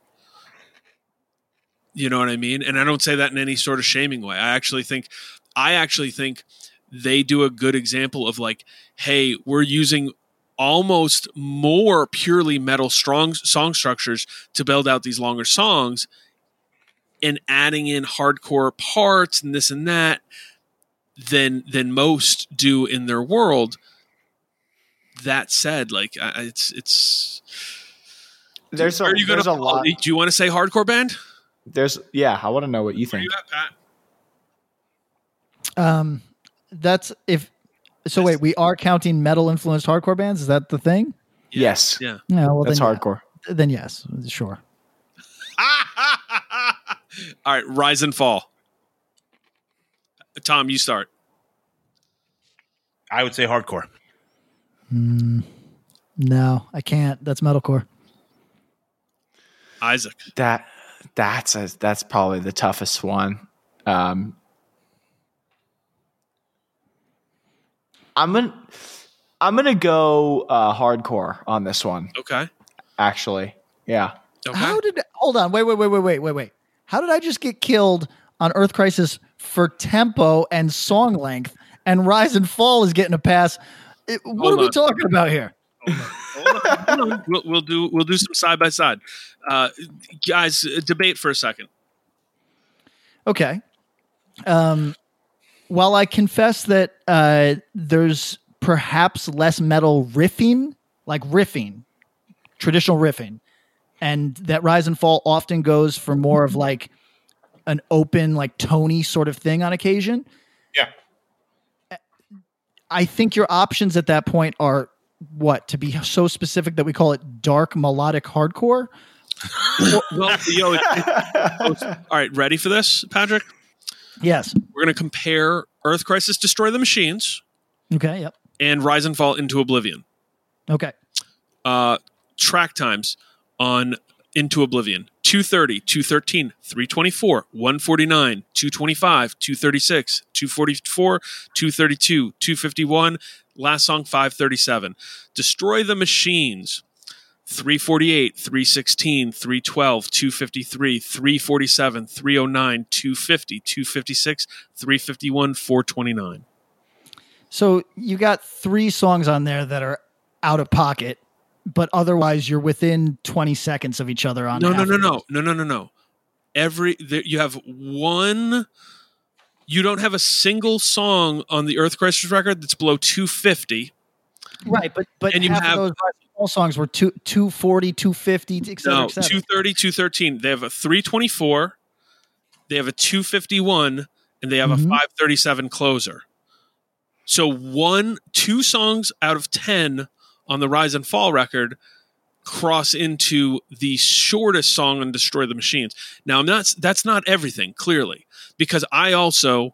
You know what I mean? And I don't say that in any sort of shaming way. I actually think, I actually think they do a good example of like, hey, we're using almost more purely metal strong song structures to build out these longer songs and adding in hardcore parts and this and that than than most do in their world that said like it's it's There's a are you gonna a lot. do you want to say hardcore band There's yeah. I want to know what you think. Um, that's if. So wait, we are counting metal influenced hardcore bands. Is that the thing? Yes. Yeah. Yeah. Well, That's then, yeah. hardcore. Then yes, sure. all right rise and fall tom you start I would say hardcore. Mm, no, I can't. That's metalcore. isaac That that's a, that's probably the toughest one. Um, I'm gonna I'm gonna go uh, hardcore on this one. okay Actually, yeah. okay How did? Hold on. Wait. Wait. Wait. Wait. Wait. Wait. Wait. How did I just get killed on Earth Crisis for tempo and song length, and Rise and Fall is getting a pass? It- what Hold are we talking about here? we'll, we'll do we'll do some side by side uh guys debate for a second Okay. Um, while I confess that uh, there's perhaps less metal riffing, like riffing, traditional riffing, and that Rise and Fall often goes for more of like an open, like Tony sort of thing on occasion. Yeah. I think your options at that point are what to be so specific that we call it dark melodic hardcore. well yo, it- all right ready for this patrick Yes. we're going to compare earth crisis destroy the machines Okay. Yep. and rise and fall into oblivion Okay. uh track times on into oblivion 230 213 324 149 225 236 244 232 251 last song 537 destroy the machines. 348 316 312 253 347 309 250 256 351 429 So you got three songs on there that are out of pocket, but otherwise you're within 20 seconds of each other on no no no no. no no no no. Every there, you have one you don't have a single song on the earth crisis record that's below 250 Right, but but And you have- those Fall songs were two, 240, 250, et cetera, no et cetera. 230 213 they have a 324 they have a 251 and they have Mhm. a 537 closer so one two songs out of 10 on the rise and fall record cross into the shortest song on destroy the machines now i'm not that's not everything clearly because i also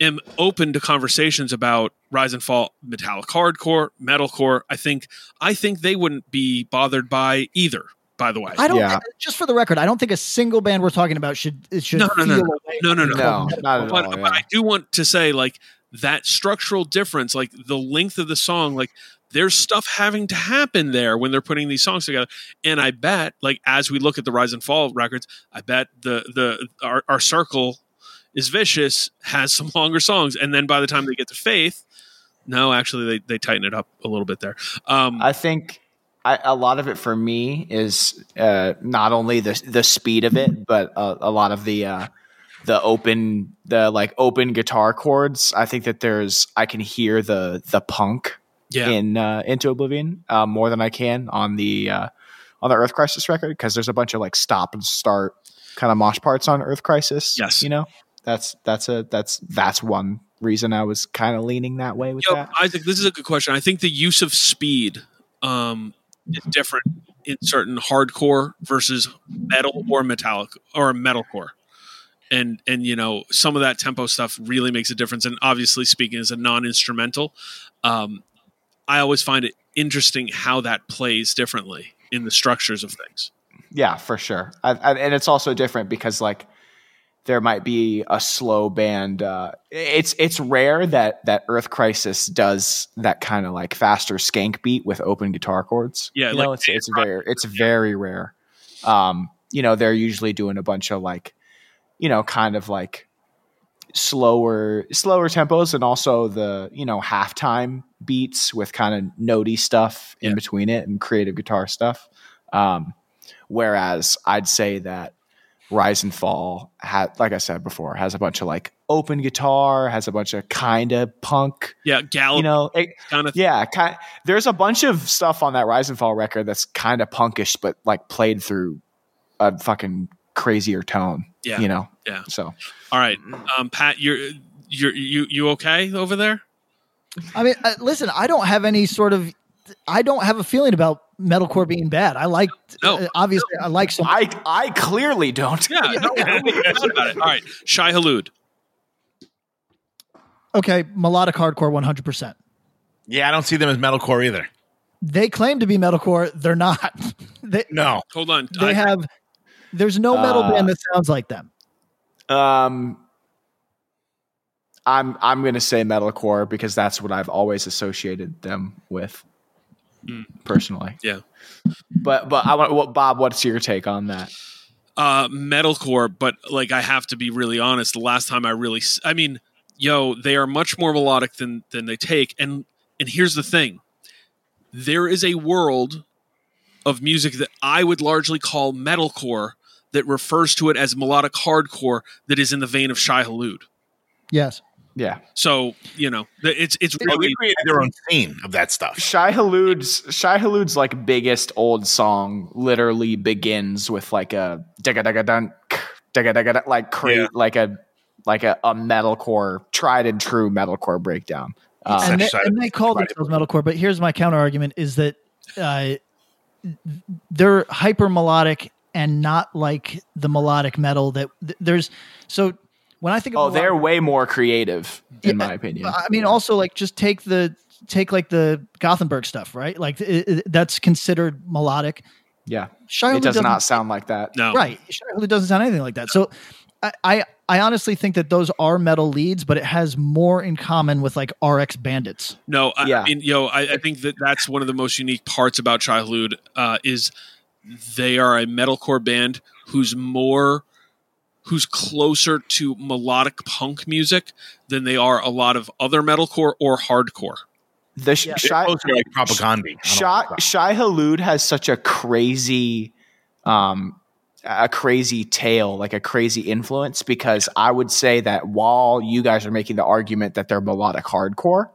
am open to conversations about rise and fall metallic hardcore metalcore i think i think they wouldn't be bothered by either by the way I don't Yeah. think, just for the record, I don't think a single band we're talking about should it should No, no, no, feel no. away No, no, no. No, metal. not at but, all. but. I do want to say like that structural difference, like the length of the song, like there's stuff having to happen there when they're putting these songs together. And I bet, like as we look at the Rise and Fall records, I bet the the our, our circle is vicious has some longer songs, and then by the time they get to Faith, no, actually they they tighten it up a little bit there. Um, I think I, a lot of it for me is uh, not only the the speed of it, but a, a lot of the uh, the open the like open guitar chords. I think that there's I can hear the the punk Yeah. in uh, Into Oblivion uh, more than I can on the uh, on the Earth Crisis record because there's a bunch of like stop and start kind of mosh parts on Earth Crisis. Yes. you know that's that's a that's that's one reason I was kind of leaning that way with Yo, that. Isaac, this is a good question. I think the use of speed um, is different in certain hardcore versus metal or metallic or metalcore. And and you know some of that tempo stuff really makes a difference. And obviously, speaking as a non-instrumental, um, I always find it interesting how that plays differently in the structures of things. Yeah, for sure. I, I, and it's also different because like there might be a slow band. Uh, it's it's rare that that Earth Crisis does that kind of like faster skank beat with open guitar chords. Yeah, you like know, it's it's very it's very rare. Um, you know, they're usually doing a bunch of like, you know, kind of like slower slower tempos and also the you know halftime beats with kind of notey stuff in between it and creative guitar stuff um whereas i'd say that rise and fall had like i said before has a bunch of like open guitar has a bunch of kind of punk Yeah, Gallop. you know it, kind of yeah kind there's a bunch of stuff on that rise and fall record that's kind of punkish but like played through a fucking crazier tone Yeah. you know Yeah. so All right, um, Pat, you're you're you you okay over there? I mean, uh, listen, I don't have any sort of, I don't have a feeling about metalcore being bad. I like, uh, obviously, I like some. I I clearly don't. Yeah, no, no, make a doubt about it. All right, Shai Hulud. Okay, melodic hardcore, one hundred percent. Yeah, I don't see them as metalcore either. They claim to be metalcore. They're not. they, No. Hold on. they have. There's no metal Uh, band that sounds like them. Um, I'm I'm gonna say metalcore because that's what I've always associated them with, personally. Yeah. But but I want what Bob. What's your take on that? uh metalcore but like i have to be really honest the last time i really I mean yo they are much more melodic than than they take and and here's the thing there is a world of music that i would largely call metalcore that refers to it as melodic hardcore that is in the vein of Shai Hulud. Yes. Yeah. So you know, it's it's Well, really created their own scene of that stuff. Shai Hulud's Shai Hulud's like biggest old song literally begins with like a digga digga dun digga digga dun, like cra- like a like a, a metalcore tried and true metalcore breakdown. Um, and, they, and they call themselves metalcore. But here's my counter argument: is that uh, they're hyper melodic and not like the melodic metal that th- there's. So when I think of oh, they're way more creative in my opinion. I mean, also like just take the take like the Gothenburg stuff, right? Like it, it- that's considered melodic. Yeah, Shai it does doesn't- sound like that. No, Right. Shai Hulud doesn't sound anything like that. So I, I I honestly think that those are metal leads, but it has more in common with like RX Bandits. No, I, Yeah. I mean, yo, I, I think that that's one of the most unique parts about Shai Hulud uh, is they are a metalcore band who's more who's closer to melodic punk music than they are a lot of other metalcore or hardcore. The sh- Shai, closer to, like propaganda. Shai, Shai Hulud has such a crazy, um, a crazy tale, like a crazy influence. Because I would say that while you guys are making the argument that they're melodic hardcore,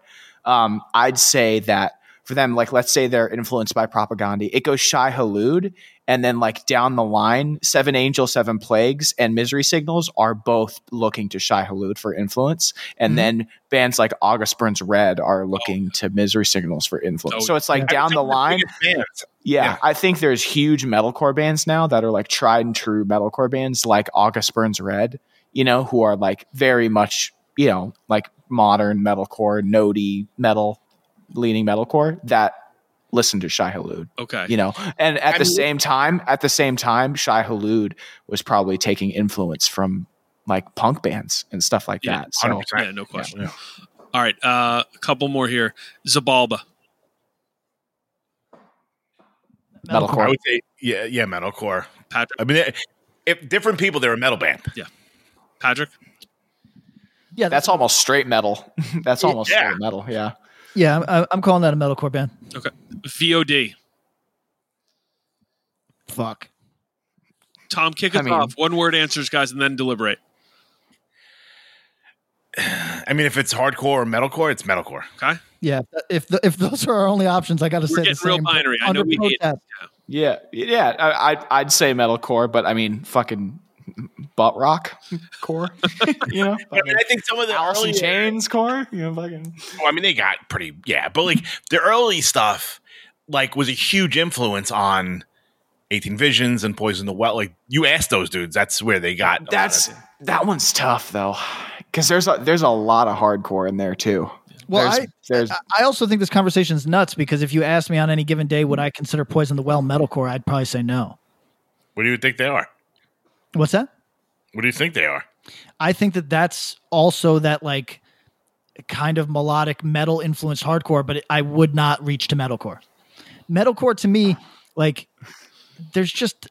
um, I'd say that for them, like let's say they're influenced by propaganda, it goes Shai Hulud, and then like down the line, Seven Angel, Seven Plagues, and Misery Signals are both looking to Shai Hulud for influence, and Mm-hmm. then bands like August Burns Red are looking to Misery Signals for influence. Oh, so it's like down the line. Yeah, Yeah. I think there's huge metalcore bands now that are like tried and true metalcore bands like August Burns Red, you know, who are like very much, you know, like modern metalcore, nodey metal, leaning metalcore that listen to Shai Hulud. Okay. You know, and at I the mean- same time, at the same time, Shai Hulud was probably taking influence from like punk bands and stuff like Yeah, that. So yeah, no question. All right, uh, a couple more here. Xibalba. Metalcore. I would say, yeah, yeah, metalcore. Patrick. I mean, if different people, they're a metal band. Yeah. Patrick. Yeah, that's almost straight metal. that's almost Yeah. straight metal. Yeah. Yeah, I'm, I'm calling that a metalcore band. Okay. VOD. Fuck. Tom, kick I us mean- off. One word answers, guys, and then deliberate. I mean, if it's hardcore or metalcore, it's metalcore. Okay. Yeah, if the, if those are our only options, I got to say We're the getting real same. binary. I know Under we hate protest. Yeah, yeah. I, I'd, I'd say metalcore, but I mean, fucking butt rock core. you know, I mean, I think some of the Alice early Chains core. You know, fucking. Well, I mean, they got pretty, yeah, but like the early stuff, like, was a huge influence on 18 Visions and Poison the Well. Like, you ask those dudes, that's where they got. That's that one's tough though, because there's a, there's a lot of hardcore in there too. Well, there's, I, there's I also think this conversation's nuts because if you asked me on any given day would I consider Poison the Well metalcore, I'd probably say no. what do you think they are? What's that? What do you think they are? I think that that's also that like kind of melodic metal influenced hardcore, but it, I would not reach to metalcore. Metalcore to me, like, there's just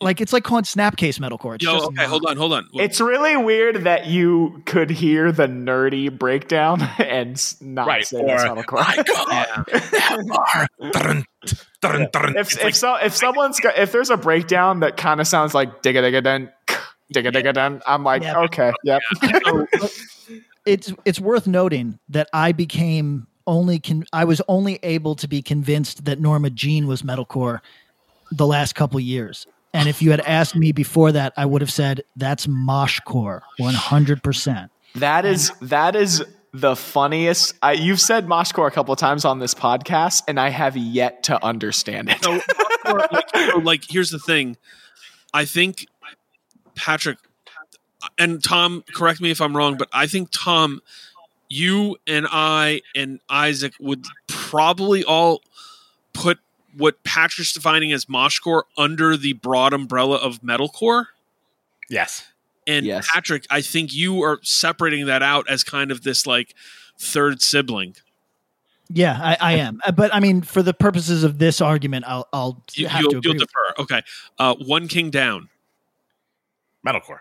like it's like calling Snapcase metalcore. It's Yo, just okay, not. hold on, hold on. it's really weird that you could hear the nerdy breakdown and s- not Right, say that's or- metalcore. My God, that bar. Dun, dun, dun. if if like- so if someone's got if there's a breakdown that kind of sounds like digga digga dun digga digga dun, I'm like Yeah. okay, yep. it's it's worth noting that I became only con- I was only able to be convinced that Norma Jean was metalcore the last couple years. And if you had asked me before that, I would have said that's moshcore, one hundred percent. That is that is the funniest. I, you've said moshcore a couple of times on this podcast, and I have yet to understand it. So, or, like, so, like, here's the thing. I think Patrick and Tom, correct me if I'm wrong, but I think Tom, you and I and Isaac would probably all put what Patrick's defining as moshcore under the broad umbrella of metalcore. yes. And Yes. Patrick, I think you are separating that out as kind of this like third sibling. Yeah, I, I am. Uh, But I mean, for the purposes of this argument, I'll I'll You, have you'll, to agree. you'll defer. Okay. Uh, one king down. Metalcore.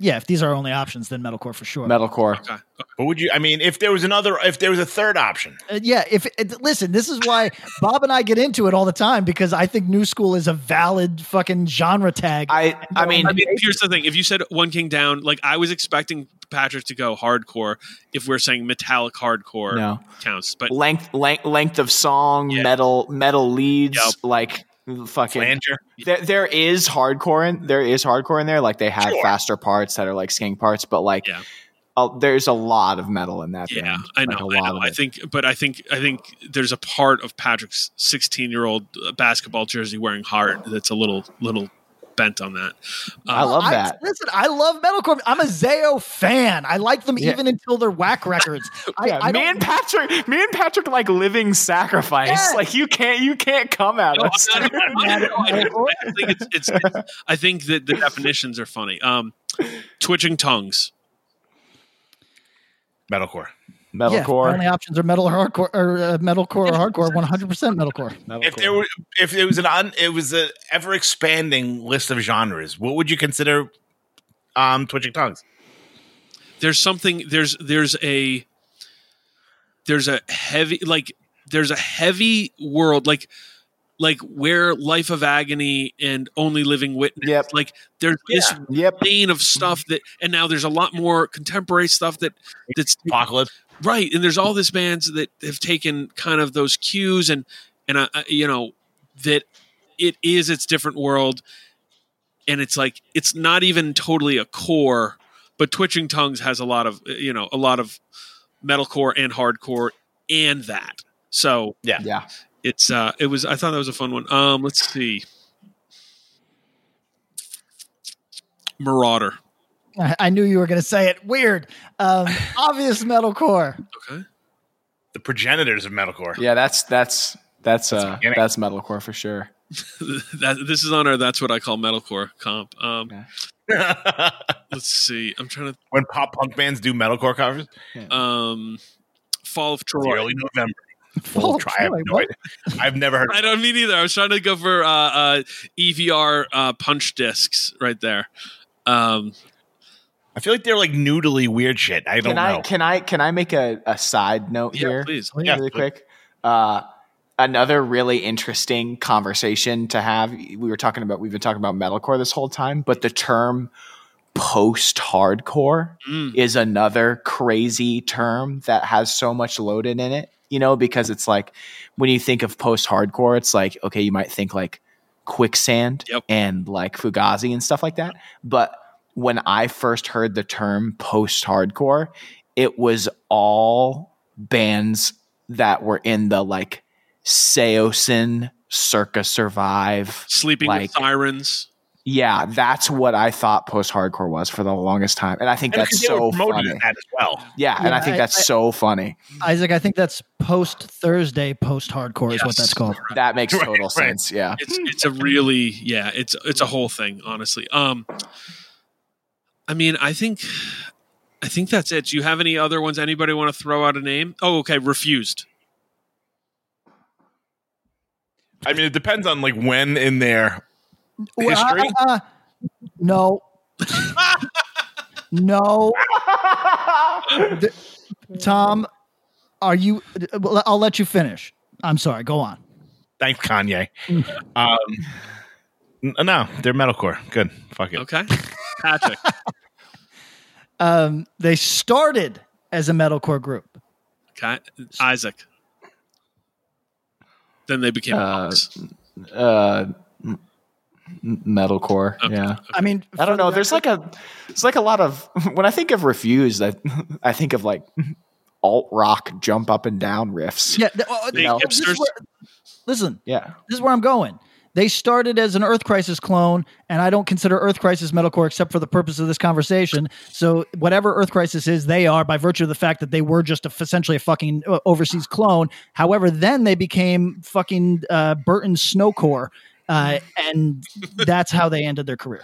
Yeah, if these are our only options, then metalcore for sure. Metalcore. Okay. But would you, I mean, if there was another, if there was a third option, Uh, yeah, if it, listen, this is why Bob and I get into it all the time because I think new school is a valid fucking genre tag. I I mean I mean, here's the thing. If you said one king down, like I was expecting Patrick to go hardcore if we're saying metallic hardcore No. counts. But length length length of song, Yeah. metal metal leads, Yep. like fucking. flanger. There, there is hardcore in there is hardcore in there. Like they have Sure. faster parts that are like skank parts, but like Yeah. uh, there's a lot of metal in that. yeah, band. I Like, know. a I lot know. I think, but I think, I think there's a part of Patrick's 16 year old basketball jersey wearing heart that's a little, little bent on that. I Uh, love I- that. listen, I love metalcore. I'm a Zao fan. I like them Yeah. even until they're whack records. I, Yeah, I me and Patrick, me and Patrick, like living sacrifice. Yes. Like you can't, you can't come at No, us. I'm not- no, I think it's, it's, it's- I think that the definitions are funny. Um, twitching tongues. Metalcore. Yeah, my Metalcore. only options are metal or hardcore or uh, metalcore or hardcore. 100 percent metalcore. If there were, if it was an un, it was a ever expanding list of genres, what would you consider um twitching tongues? there's something there's there's a there's a heavy like there's a heavy world like like where life of agony and only living witness Yep. like there's this Yep. vein of stuff that and now there's a lot more contemporary stuff that that's Apocalypse. Right and there's all these bands that have taken kind of those cues and and uh, you know that it is its different world and it's like it's not even totally a core but twitching tongues has a lot of you know a lot of metalcore and hardcore and that. So yeah. Yeah. it's uh it was i thought that was a fun one. Um let's see. Merauder I, I knew you were going to say it. Weird. Um, obvious metalcore. okay The progenitors of metalcore. Yeah. That's that's that's uh beginning. that's metalcore for sure. that this is on our that's what i call metalcore comp um Okay. let's see i'm trying to when pop punk bands do metalcore covers, to um fall of it's troy early November. Fall We'll of try. I have Troy, no. I've never heard. I don't mean either. I was trying to go for uh, uh, EVR uh, punch discs right there. Um, I feel like they're like noodly weird shit. I don't Can I know. can I can I make a, a side note yeah, here? please. Yeah, really please. quick. Uh, another really interesting conversation to have. We were talking about we've been talking about metalcore this whole time, but the term post hardcore Mm. is another crazy term that has so much loaded in it, you know, because it's like when you think of post hardcore, it's like, okay, you might think like quicksand Yep. and like Fugazi and stuff like that. But when I first heard the term post hardcore, it was all bands that were in the like Saosin, Circa Survive, Sleeping like with sirens. yeah, that's what I thought post hardcore was for the longest time, and I think And that's so funny. as that as well. Yeah, and I think I- that's I- so funny. Isaac, I think that's post Thursday, post hardcore is what that's called. That makes Right, total right. sense. Yeah, It's it's a really yeah. It's it's a whole thing. Honestly. Um. I mean, I think. I think that's it. Do you have any other ones? Anybody want to throw out a name? Oh, okay. Refused. I mean, it depends on like when in their Well, history. uh, uh, no. no. Th- Tom, are you? I'll let you finish. I'm sorry. Go on. Thanks, Kanye. um, n- no, they're metalcore. Good. Fuck it. Okay. Patrick. Um, they started as a metalcore group. okay. Isaac. Then they became Uh, punks. uh, m- m- metalcore. Okay. Yeah, I mean, I don't know. There's like a, it's like a lot of when I think of refused, I I think of like alt rock jump up and down riffs. yeah. th- oh, Big no, this is hipsters. where- listen, yeah. this is where I'm going. They started as an Earth Crisis clone, and I don't consider Earth Crisis metalcore except for the purpose of this conversation. So whatever Earth Crisis is, they are by virtue of the fact that they were just a, essentially a fucking uh, overseas clone. However, then they became fucking uh, Burton Snowcore, uh, and that's how they ended their career.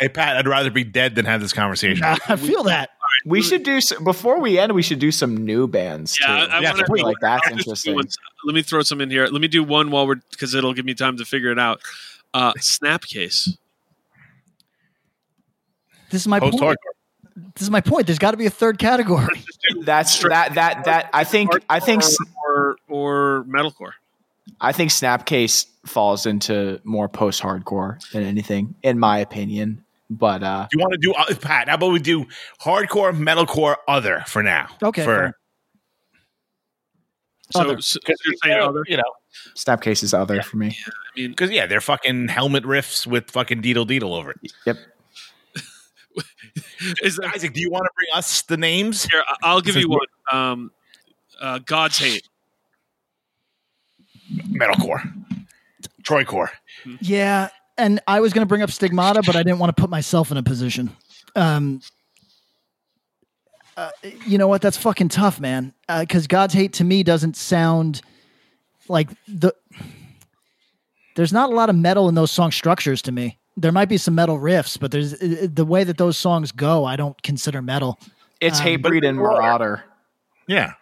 Hey, Pat, I'd rather be dead than have this conversation. I feel that. We should do s- before we end. We should do some new bands Yeah, too. I, I Yeah, wanna, like that's I'll just do interesting. one- Let me throw some in here. Let me do one while we're because it'll give me time to figure it out. Uh, Snapcase. This is my Post point. hardcore. This is my point. There's got to be a third category. That's that that that I think I think s- or or metalcore. I think Snapcase falls into more post hardcore than anything, in my opinion. But uh, Do you want to do uh, Pat? How about we do hardcore, metalcore, other for now? Okay, For. So, Other. so you're saying other? you know, Snapcase is other for me. I mean, because yeah, they're fucking helmet riffs with fucking deedle deedle over it. Yep. is there, Isaac, do you want to bring us the names? here, I- I'll give you one. Um, uh, God's hate. Metalcore, Troycore. Yeah, and I was going to bring up Stigmata, but I didn't want to put myself in a position. Um, uh, you know what? That's fucking tough, man. Because God's hate to me doesn't sound like the. There's not a lot of metal in those song structures to me. There might be some metal riffs, but there's uh, the way that those songs go. I don't consider metal. It's Um, Hatebreed and Merauder. Yeah,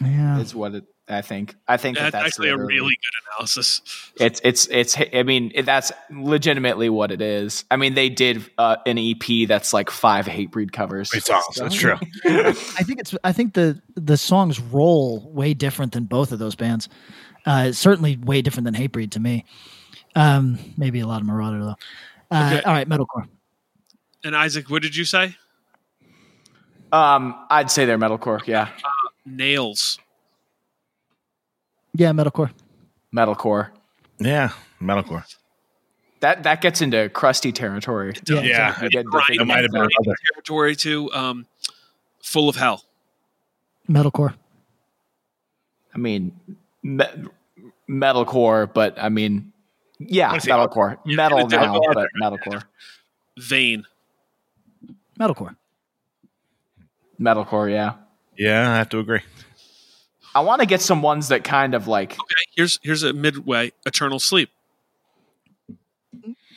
Yeah, Is what it, I think. I think that That's, that's actually a really good analysis. It's it's it's. I mean, that's legitimately what it is. I mean, they did uh, an EP that's like five Hatebreed covers. great songs. That's true. I think it's. I think the the songs roll way different than both of those bands. Uh, certainly way different than Hatebreed to me. Um, maybe a lot of Merauder though. Uh, Okay. All right, metalcore. And Isaac, what did you say? Um, I'd say they're metalcore. Yeah, Nails. Yeah, metalcore. metalcore. Yeah, metalcore. That that gets into crusty territory. Yeah, Yeah, You get It might have been Brian territory too. Um, full of hell. Metalcore. I mean, me- metalcore, but I mean, yeah, Wanna say- metalcore. Yeah, Metal it's a now, different- but metalcore. Vein. Metalcore. Metalcore, yeah. Yeah, I have to agree. I want to get some ones that kind of like Okay, here's here's a midway. Eternal sleep.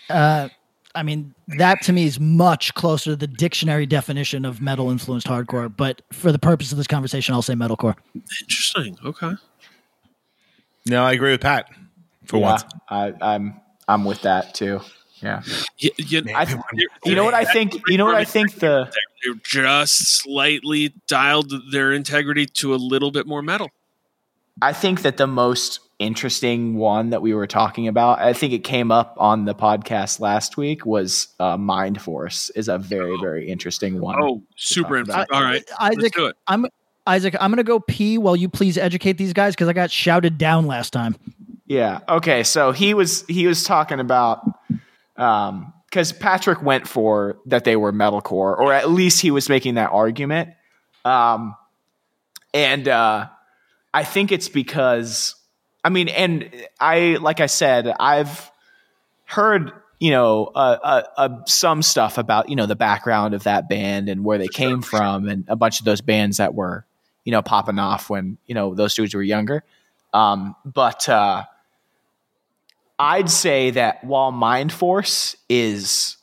Uh, I mean, that to me is much closer to the dictionary definition of metal influenced hardcore. But for the purpose of this conversation, I'll say metalcore. Interesting. Okay. No, I agree with Pat for yeah, once. I, I'm I'm with that too. Yeah. You, you, I, you know what I think? You know what I think the They've just slightly dialed their integrity to a little bit more metal. I think that the most interesting one that we were talking about. I think it came up on the podcast last week. Was uh, Mind Force is a very very interesting one. Oh, super talk interesting. All right, Isaac, let's do it. I'm Isaac. I'm gonna go pee while you please educate these guys because I got shouted down last time. Yeah. Okay. So he was he was talking about um because Patrick went for that they were metalcore, or at least he was making that argument. Um, and uh, I think it's because I mean, and I like I said, I've heard you know uh, uh, uh, some stuff about you know the background of that band and where they came from, and a bunch of those bands that were you know popping off when you know those dudes were younger. Um, but uh, I'd say that while Mind Force is,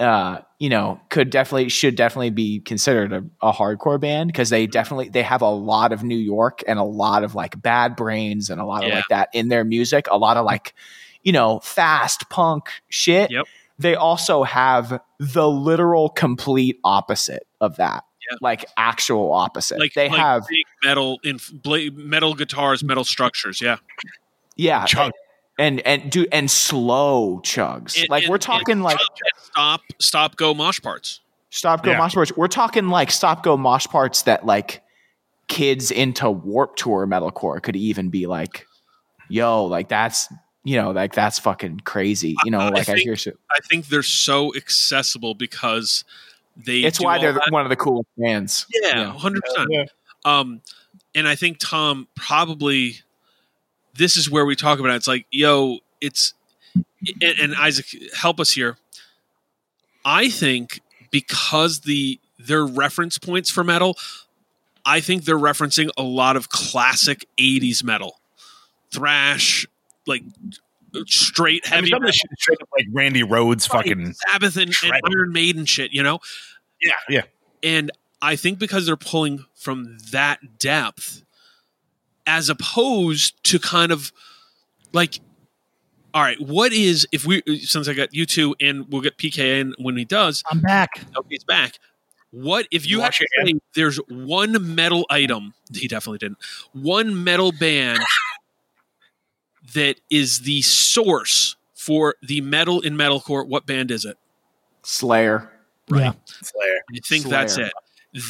uh, you know, could definitely should definitely be considered a, a hardcore band because they definitely they have a lot of New York and a lot of like Bad Brains and a lot of Yeah. like that in their music. A lot of like, you know, fast punk shit. Yep. They also have the literal complete opposite of that. Yeah. Like actual opposite. Like they like have big metal in bla- metal guitars, metal structures. Yeah, yeah, Chug. And and do and slow chugs. And- like and- we're talking like stop, stop, go mosh parts. Stop go Yeah. mosh parts. We're talking like stop go mosh parts that like kids into Warp Tour metalcore could even be like, yo, like that's you know, like that's fucking crazy. You know, I like I, think- hear shit. I think they're so accessible because they. It's why they're that- one of the coolest bands. Yeah, hundred percent. Um, and I think Tom probably this is where we talk about it. It's like, yo, it's and, and Isaac, help us here. I think because the their reference points for metal, I think they're referencing a lot of classic '80s metal, thrash, like straight I mean, heavy metal, shit straight up like Randy Rhoads fucking. Sabbath and, and. Iron Maiden shit. You know, Yeah, yeah. and I think because they're pulling from that depth, as opposed to kind of like, all right, what is if we since I got you two and we'll get PK in when he does, I'm back. okay, he's back. What if you You have wash to say there's one metal item? He definitely didn't. One metal band that is the source for the metal in metalcore. What band is it? Slayer. Yeah. Slayer. I think that's it.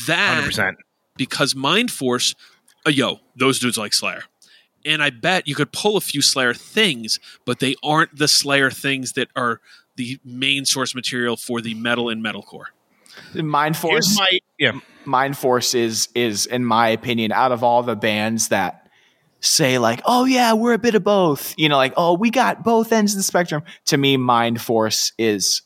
That 100%. because Mind Force, uh, yo, those dudes like Slayer. And I bet you could pull a few Slayer things, but they aren't the Slayer things that are the main source material for the metal and metalcore. Mind Force. My yeah. Mind Force is is in my opinion out of all the bands that say like, "Oh yeah, we're a bit of both." You know, like, "Oh, we got both ends of the spectrum." To me, Mind Force is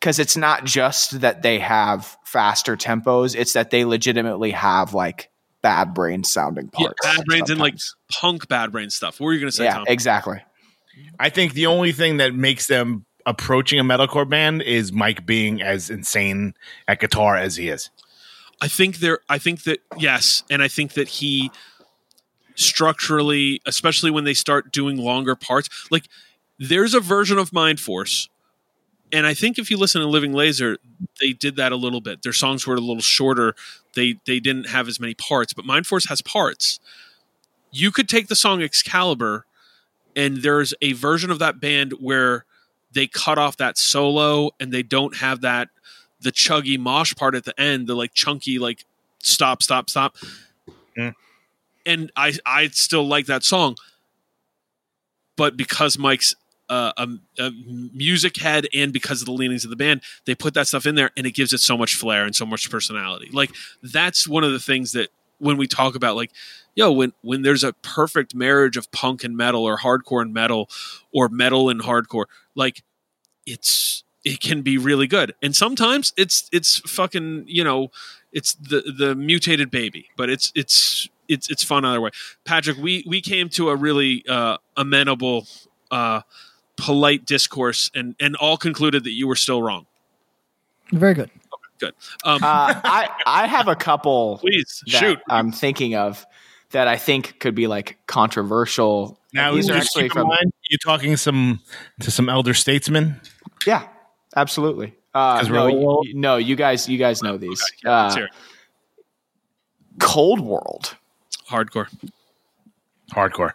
cuz it's not just that they have faster tempos, it's that they legitimately have like bad brain sounding Yeah, parts. bad brains and like punk bad brain stuff. What were you going to say, Yeah, Tom? exactly. I think the only thing that makes them approaching a metalcore band is Mike being as insane at guitar as he is. I think there. I think that yes, and I think that he structurally, especially when they start doing longer parts, like there's a version of Mind Force, and I think if you listen to Living Laser, they did that a little bit. Their songs were a little shorter. They they didn't have as many parts, but Mind Force has parts. You could take the song Excalibur, and there's a version of that band where they cut off that solo and they don't have that the chuggy mosh part at the end, the like chunky like stop, stop, stop. And I I still like that song, but because Mike's uh, a, a music head and because of the leanings of the band, they put that stuff in there and it gives it so much flair and so much personality. Like that's one of the things that when we talk about like yo when when there's a perfect marriage of punk and metal or hardcore and metal or metal and hardcore like it's it can be really good and sometimes it's it's fucking you know it's the the mutated baby but it's it's it's it's fun either way patrick we we came to a really uh amenable uh polite discourse and and all concluded that you were still wrong Very good. good um Uh, I I have a couple please that shoot I'm thinking of that I think could be like controversial. Now, these are just actually from mind, you talking some to some elder statesmen. yeah, absolutely. Uh, 'Cause no, you, no, you guys, you guys know these. Okay, yeah, Uh. Cold World. hardcore Hardcore.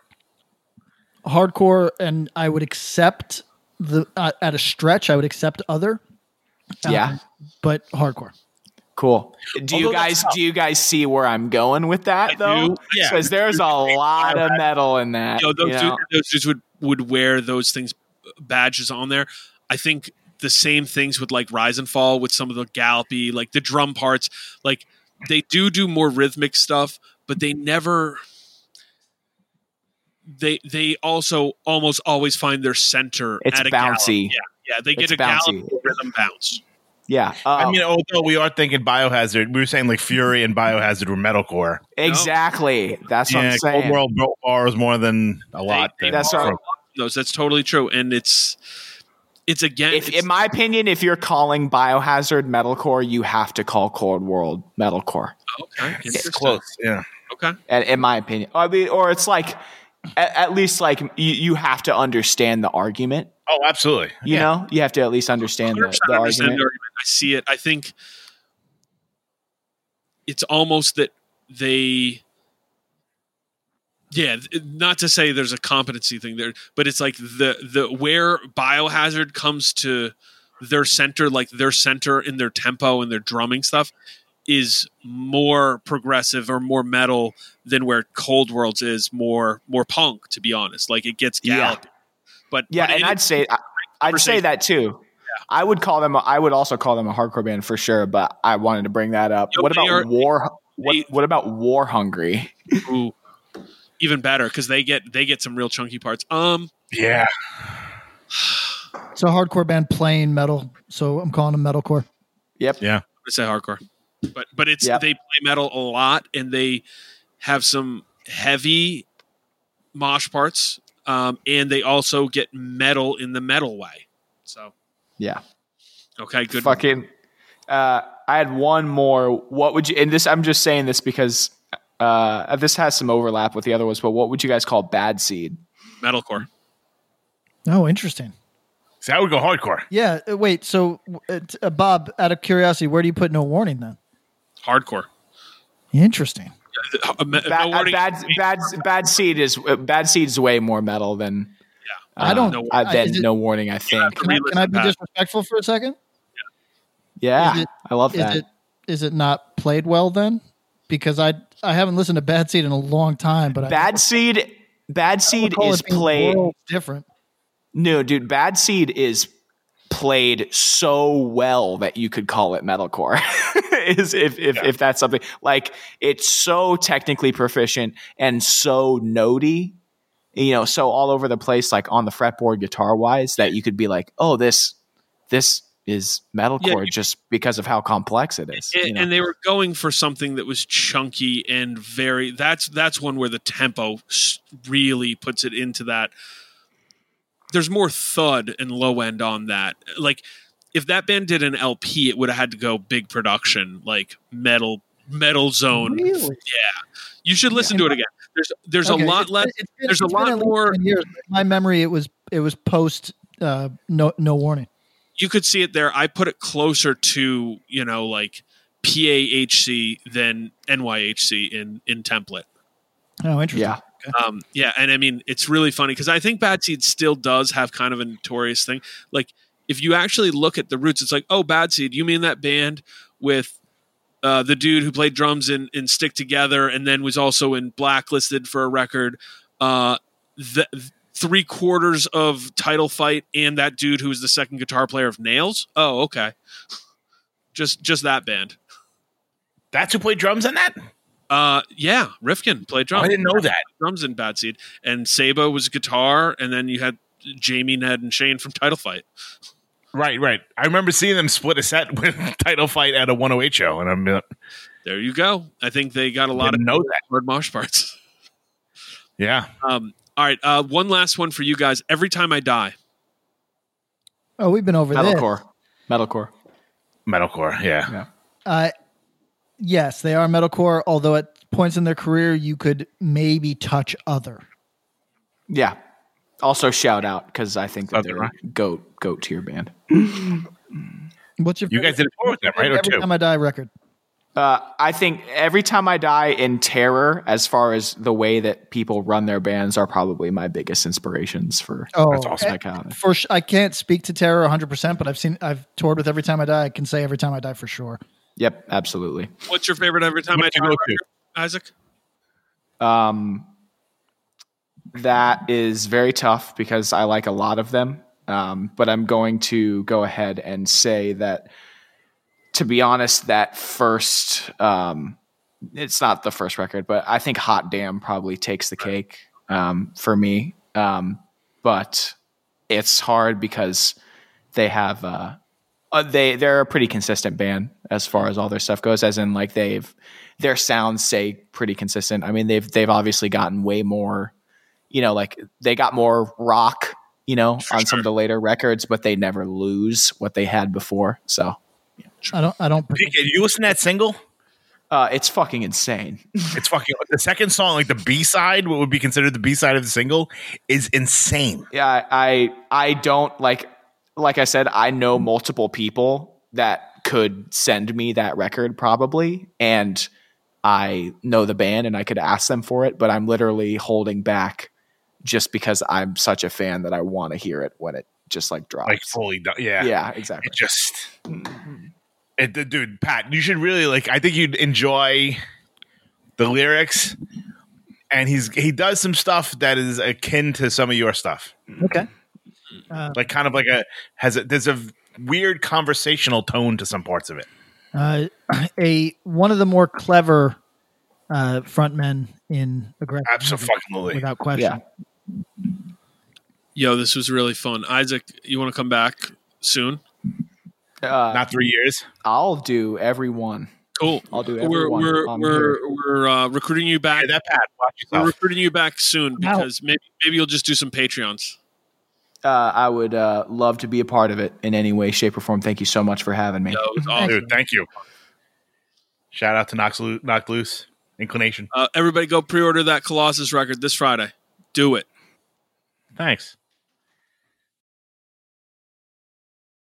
Hardcore, and I would accept the uh, at a stretch. I would accept other. Yeah. Um, but hardcore. Cool. Do you guys do you guys see where I'm going with that though? do. Yeah. Because there's a lot of metal in that. you know, those, you know? dudes, those dudes would would wear those things badges on there. I think the same things with like Rise and Fall with some of the gallopy, like the drum parts. Like they do do more rhythmic stuff, but they never. They they also almost always find their center. It's at a gallop. bouncy. Yeah, yeah, they get It's a gallop bouncy. rhythm bounce. Yeah. I Oh, mean, although we are thinking Biohazard, we were saying like Fury and Biohazard were metalcore. exactly. That's what I'm saying. Cold saying. World broke bars more than a lot. They- than- That's right. Those that's totally true, and it's it's again. If, it's- in my opinion, if you're calling Biohazard metalcore, you have to call Cold World metalcore. Oh, okay, It's close. Yeah. Okay, In, in my opinion, I mean, or it's like at, at least like you, you have to understand the argument. Oh, absolutely. You yeah. know, you have to at least understand the, the understand argument. the argument. I see it. I think it's almost that they, yeah, not to say there's a competency thing there, but it's like the the where biohazard comes to their center, like their center in their tempo and their drumming stuff, is more progressive or more metal than where Cold Worlds is more more punk. To be honest, like it gets Yeah. But Yeah, but and I'd say I, I'd say that too. I would call them. I would also call them a hardcore band for sure. But I wanted to bring that up. Yo, what about are- war? What, they- what about War Hungry? Ooh, even better because they get they get some real chunky parts. Um, Yeah. It's a hardcore band playing metal, so I'm calling them metalcore. Yep. Yeah. I say hardcore, but but it's Yep. they play metal a lot and they have some heavy mosh parts, um, and they also get metal in the metal way. So Yeah. okay, good. Fucking. Uh, I had one more. What would you? And this, I'm just saying this because uh, this has some overlap with the other ones. But what would you guys call Bad Seed? metalcore. Oh, interesting. So I would go hardcore. Yeah. uh, Wait. So, uh, uh, Bob, out of curiosity, where do you put no warning then? Hardcore. Interesting. Uh, Bad, no warning- bad, bad, bad Seed is uh, Bad Seed's way more metal than. yeah. I don't- uh, I- than is no warning. I think. Can I, can I be Pat. disrespectful for a second? Yeah, Is it- I love Is that. it is it not played well then? Because I I haven't listened to Bad Seed in a long time, but I Bad Seed. Bad Seed is played. different. No, dude, Bad Seed is played so well that you could call it metalcore. is if if, if that's something like it's so technically proficient and so notey, you know, so all over the place, like on the fretboard guitar wise, that you could be like, oh, this this is metalcore you- just because of how complex it is. and, you know? and they were going for something that was chunky and very that's that's one where the tempo really puts it into that there's more thud and low end on that like if that band did an lp it would have had to go big production like metal metal zone Really? yeah you should listen to it again there's there's Okay, a lot it's less it's been- there's a lot more 10 years. My memory, it was it was post uh, no no warning. you could see it there. I put it closer to you know like PAHC than NYHC in in template. Oh, interesting. yeah. Um, yeah, and I mean it's really funny because I think Bad Seed still does have kind of a notorious thing. Like if you actually look at the roots, it's like oh Bad Seed, you mean that band with uh, the dude who played drums in, in Stick Together and then was also in Blacklisted for a record. Uh, the three quarters of Title Fight and that dude who was the second guitar player of Nails. Oh, okay. Just just that band. That's who played drums in that? Uh, yeah, Rifkin played drums. I didn't know that. Drums in Bad Seed, and Sabo was guitar, and then you had Jamie, Ned, and Shane from Title Fight. Right, right. I remember seeing them split a set with title fight at a 108 show, and I'm uh, There you go. I think they got a lot of know that. hard mosh parts. yeah. Um, all right, uh, one last one for you guys. Every time I die, Oh, we've been over there. Metalcore. Metalcore. Metalcore, yeah. Yeah. Uh, yes, they are metalcore. Although at points in their career, you could maybe touch other. Yeah. Also shout out because I think that Okay, they're right. goat goat tier band. What's your You guys did a tour with them, right? Or Every two? time I die record. Uh, I think every time I die in terror, as far as the way that people run their bands, are probably my biggest inspirations for Oh, That's awesome. eh, for sh- I can't speak to Terror 100, percent but I've seen I've toured with Every Time I Die. I can say Every Time I Die for sure. Yep, absolutely. What's your favorite every time I What'd you go record, Isaac? Um, that is very tough because I like a lot of them. Um, but I'm going to go ahead and say that, to be honest, that first, um, it's not the first record, but I think Hot Damn probably takes the cake um, for me. Um, but it's hard because they have uh, uh, they they're a pretty consistent band as far as all their stuff goes. As in, like they've their sounds say pretty consistent. I mean, they've they've obviously gotten way more, you know, like they got more rock, you know, on some of the later records, but they never lose what they had before. So I don't. I don't. PK, you listen to that single? uh, it's fucking insane. It's fucking the second song, like the B side, what would be considered the B side of the single, is insane. Yeah, I, I I don't like like I said, I know multiple people that could send me that record probably and I know the band and I could ask them for it, but I'm literally holding back just because I'm such a fan that I want to hear it when it just like drops. Like fully done. Yeah. Yeah, exactly. It just it, dude, Pat, you should really like I think you'd enjoy the lyrics. And he's he does some stuff that is akin to some of your stuff. Okay. Uh, Like kind of like a has a there's a weird conversational tone to some parts of it. uh, a one of the more clever uh, frontmen in aggressive Absolutely. without question. Yo, this was really fun. Isaac, you want to come back soon? Uh, Not three years. I'll do every one. Cool. I'll do every We're we're on we're, we're uh, recruiting you back. that Pat, watch We're recruiting you back soon Now- because maybe maybe you'll just do some Patreons. Uh, I would uh, love to be a part of it in any way, shape, or form. Thank you so much for having me. Yo, it was awesome. Dude, thank you. Shout out to Knox Lo- Knocked Loose. Inclination. Uh, everybody, go pre-order that Colossus record this Friday. Do it. Thanks.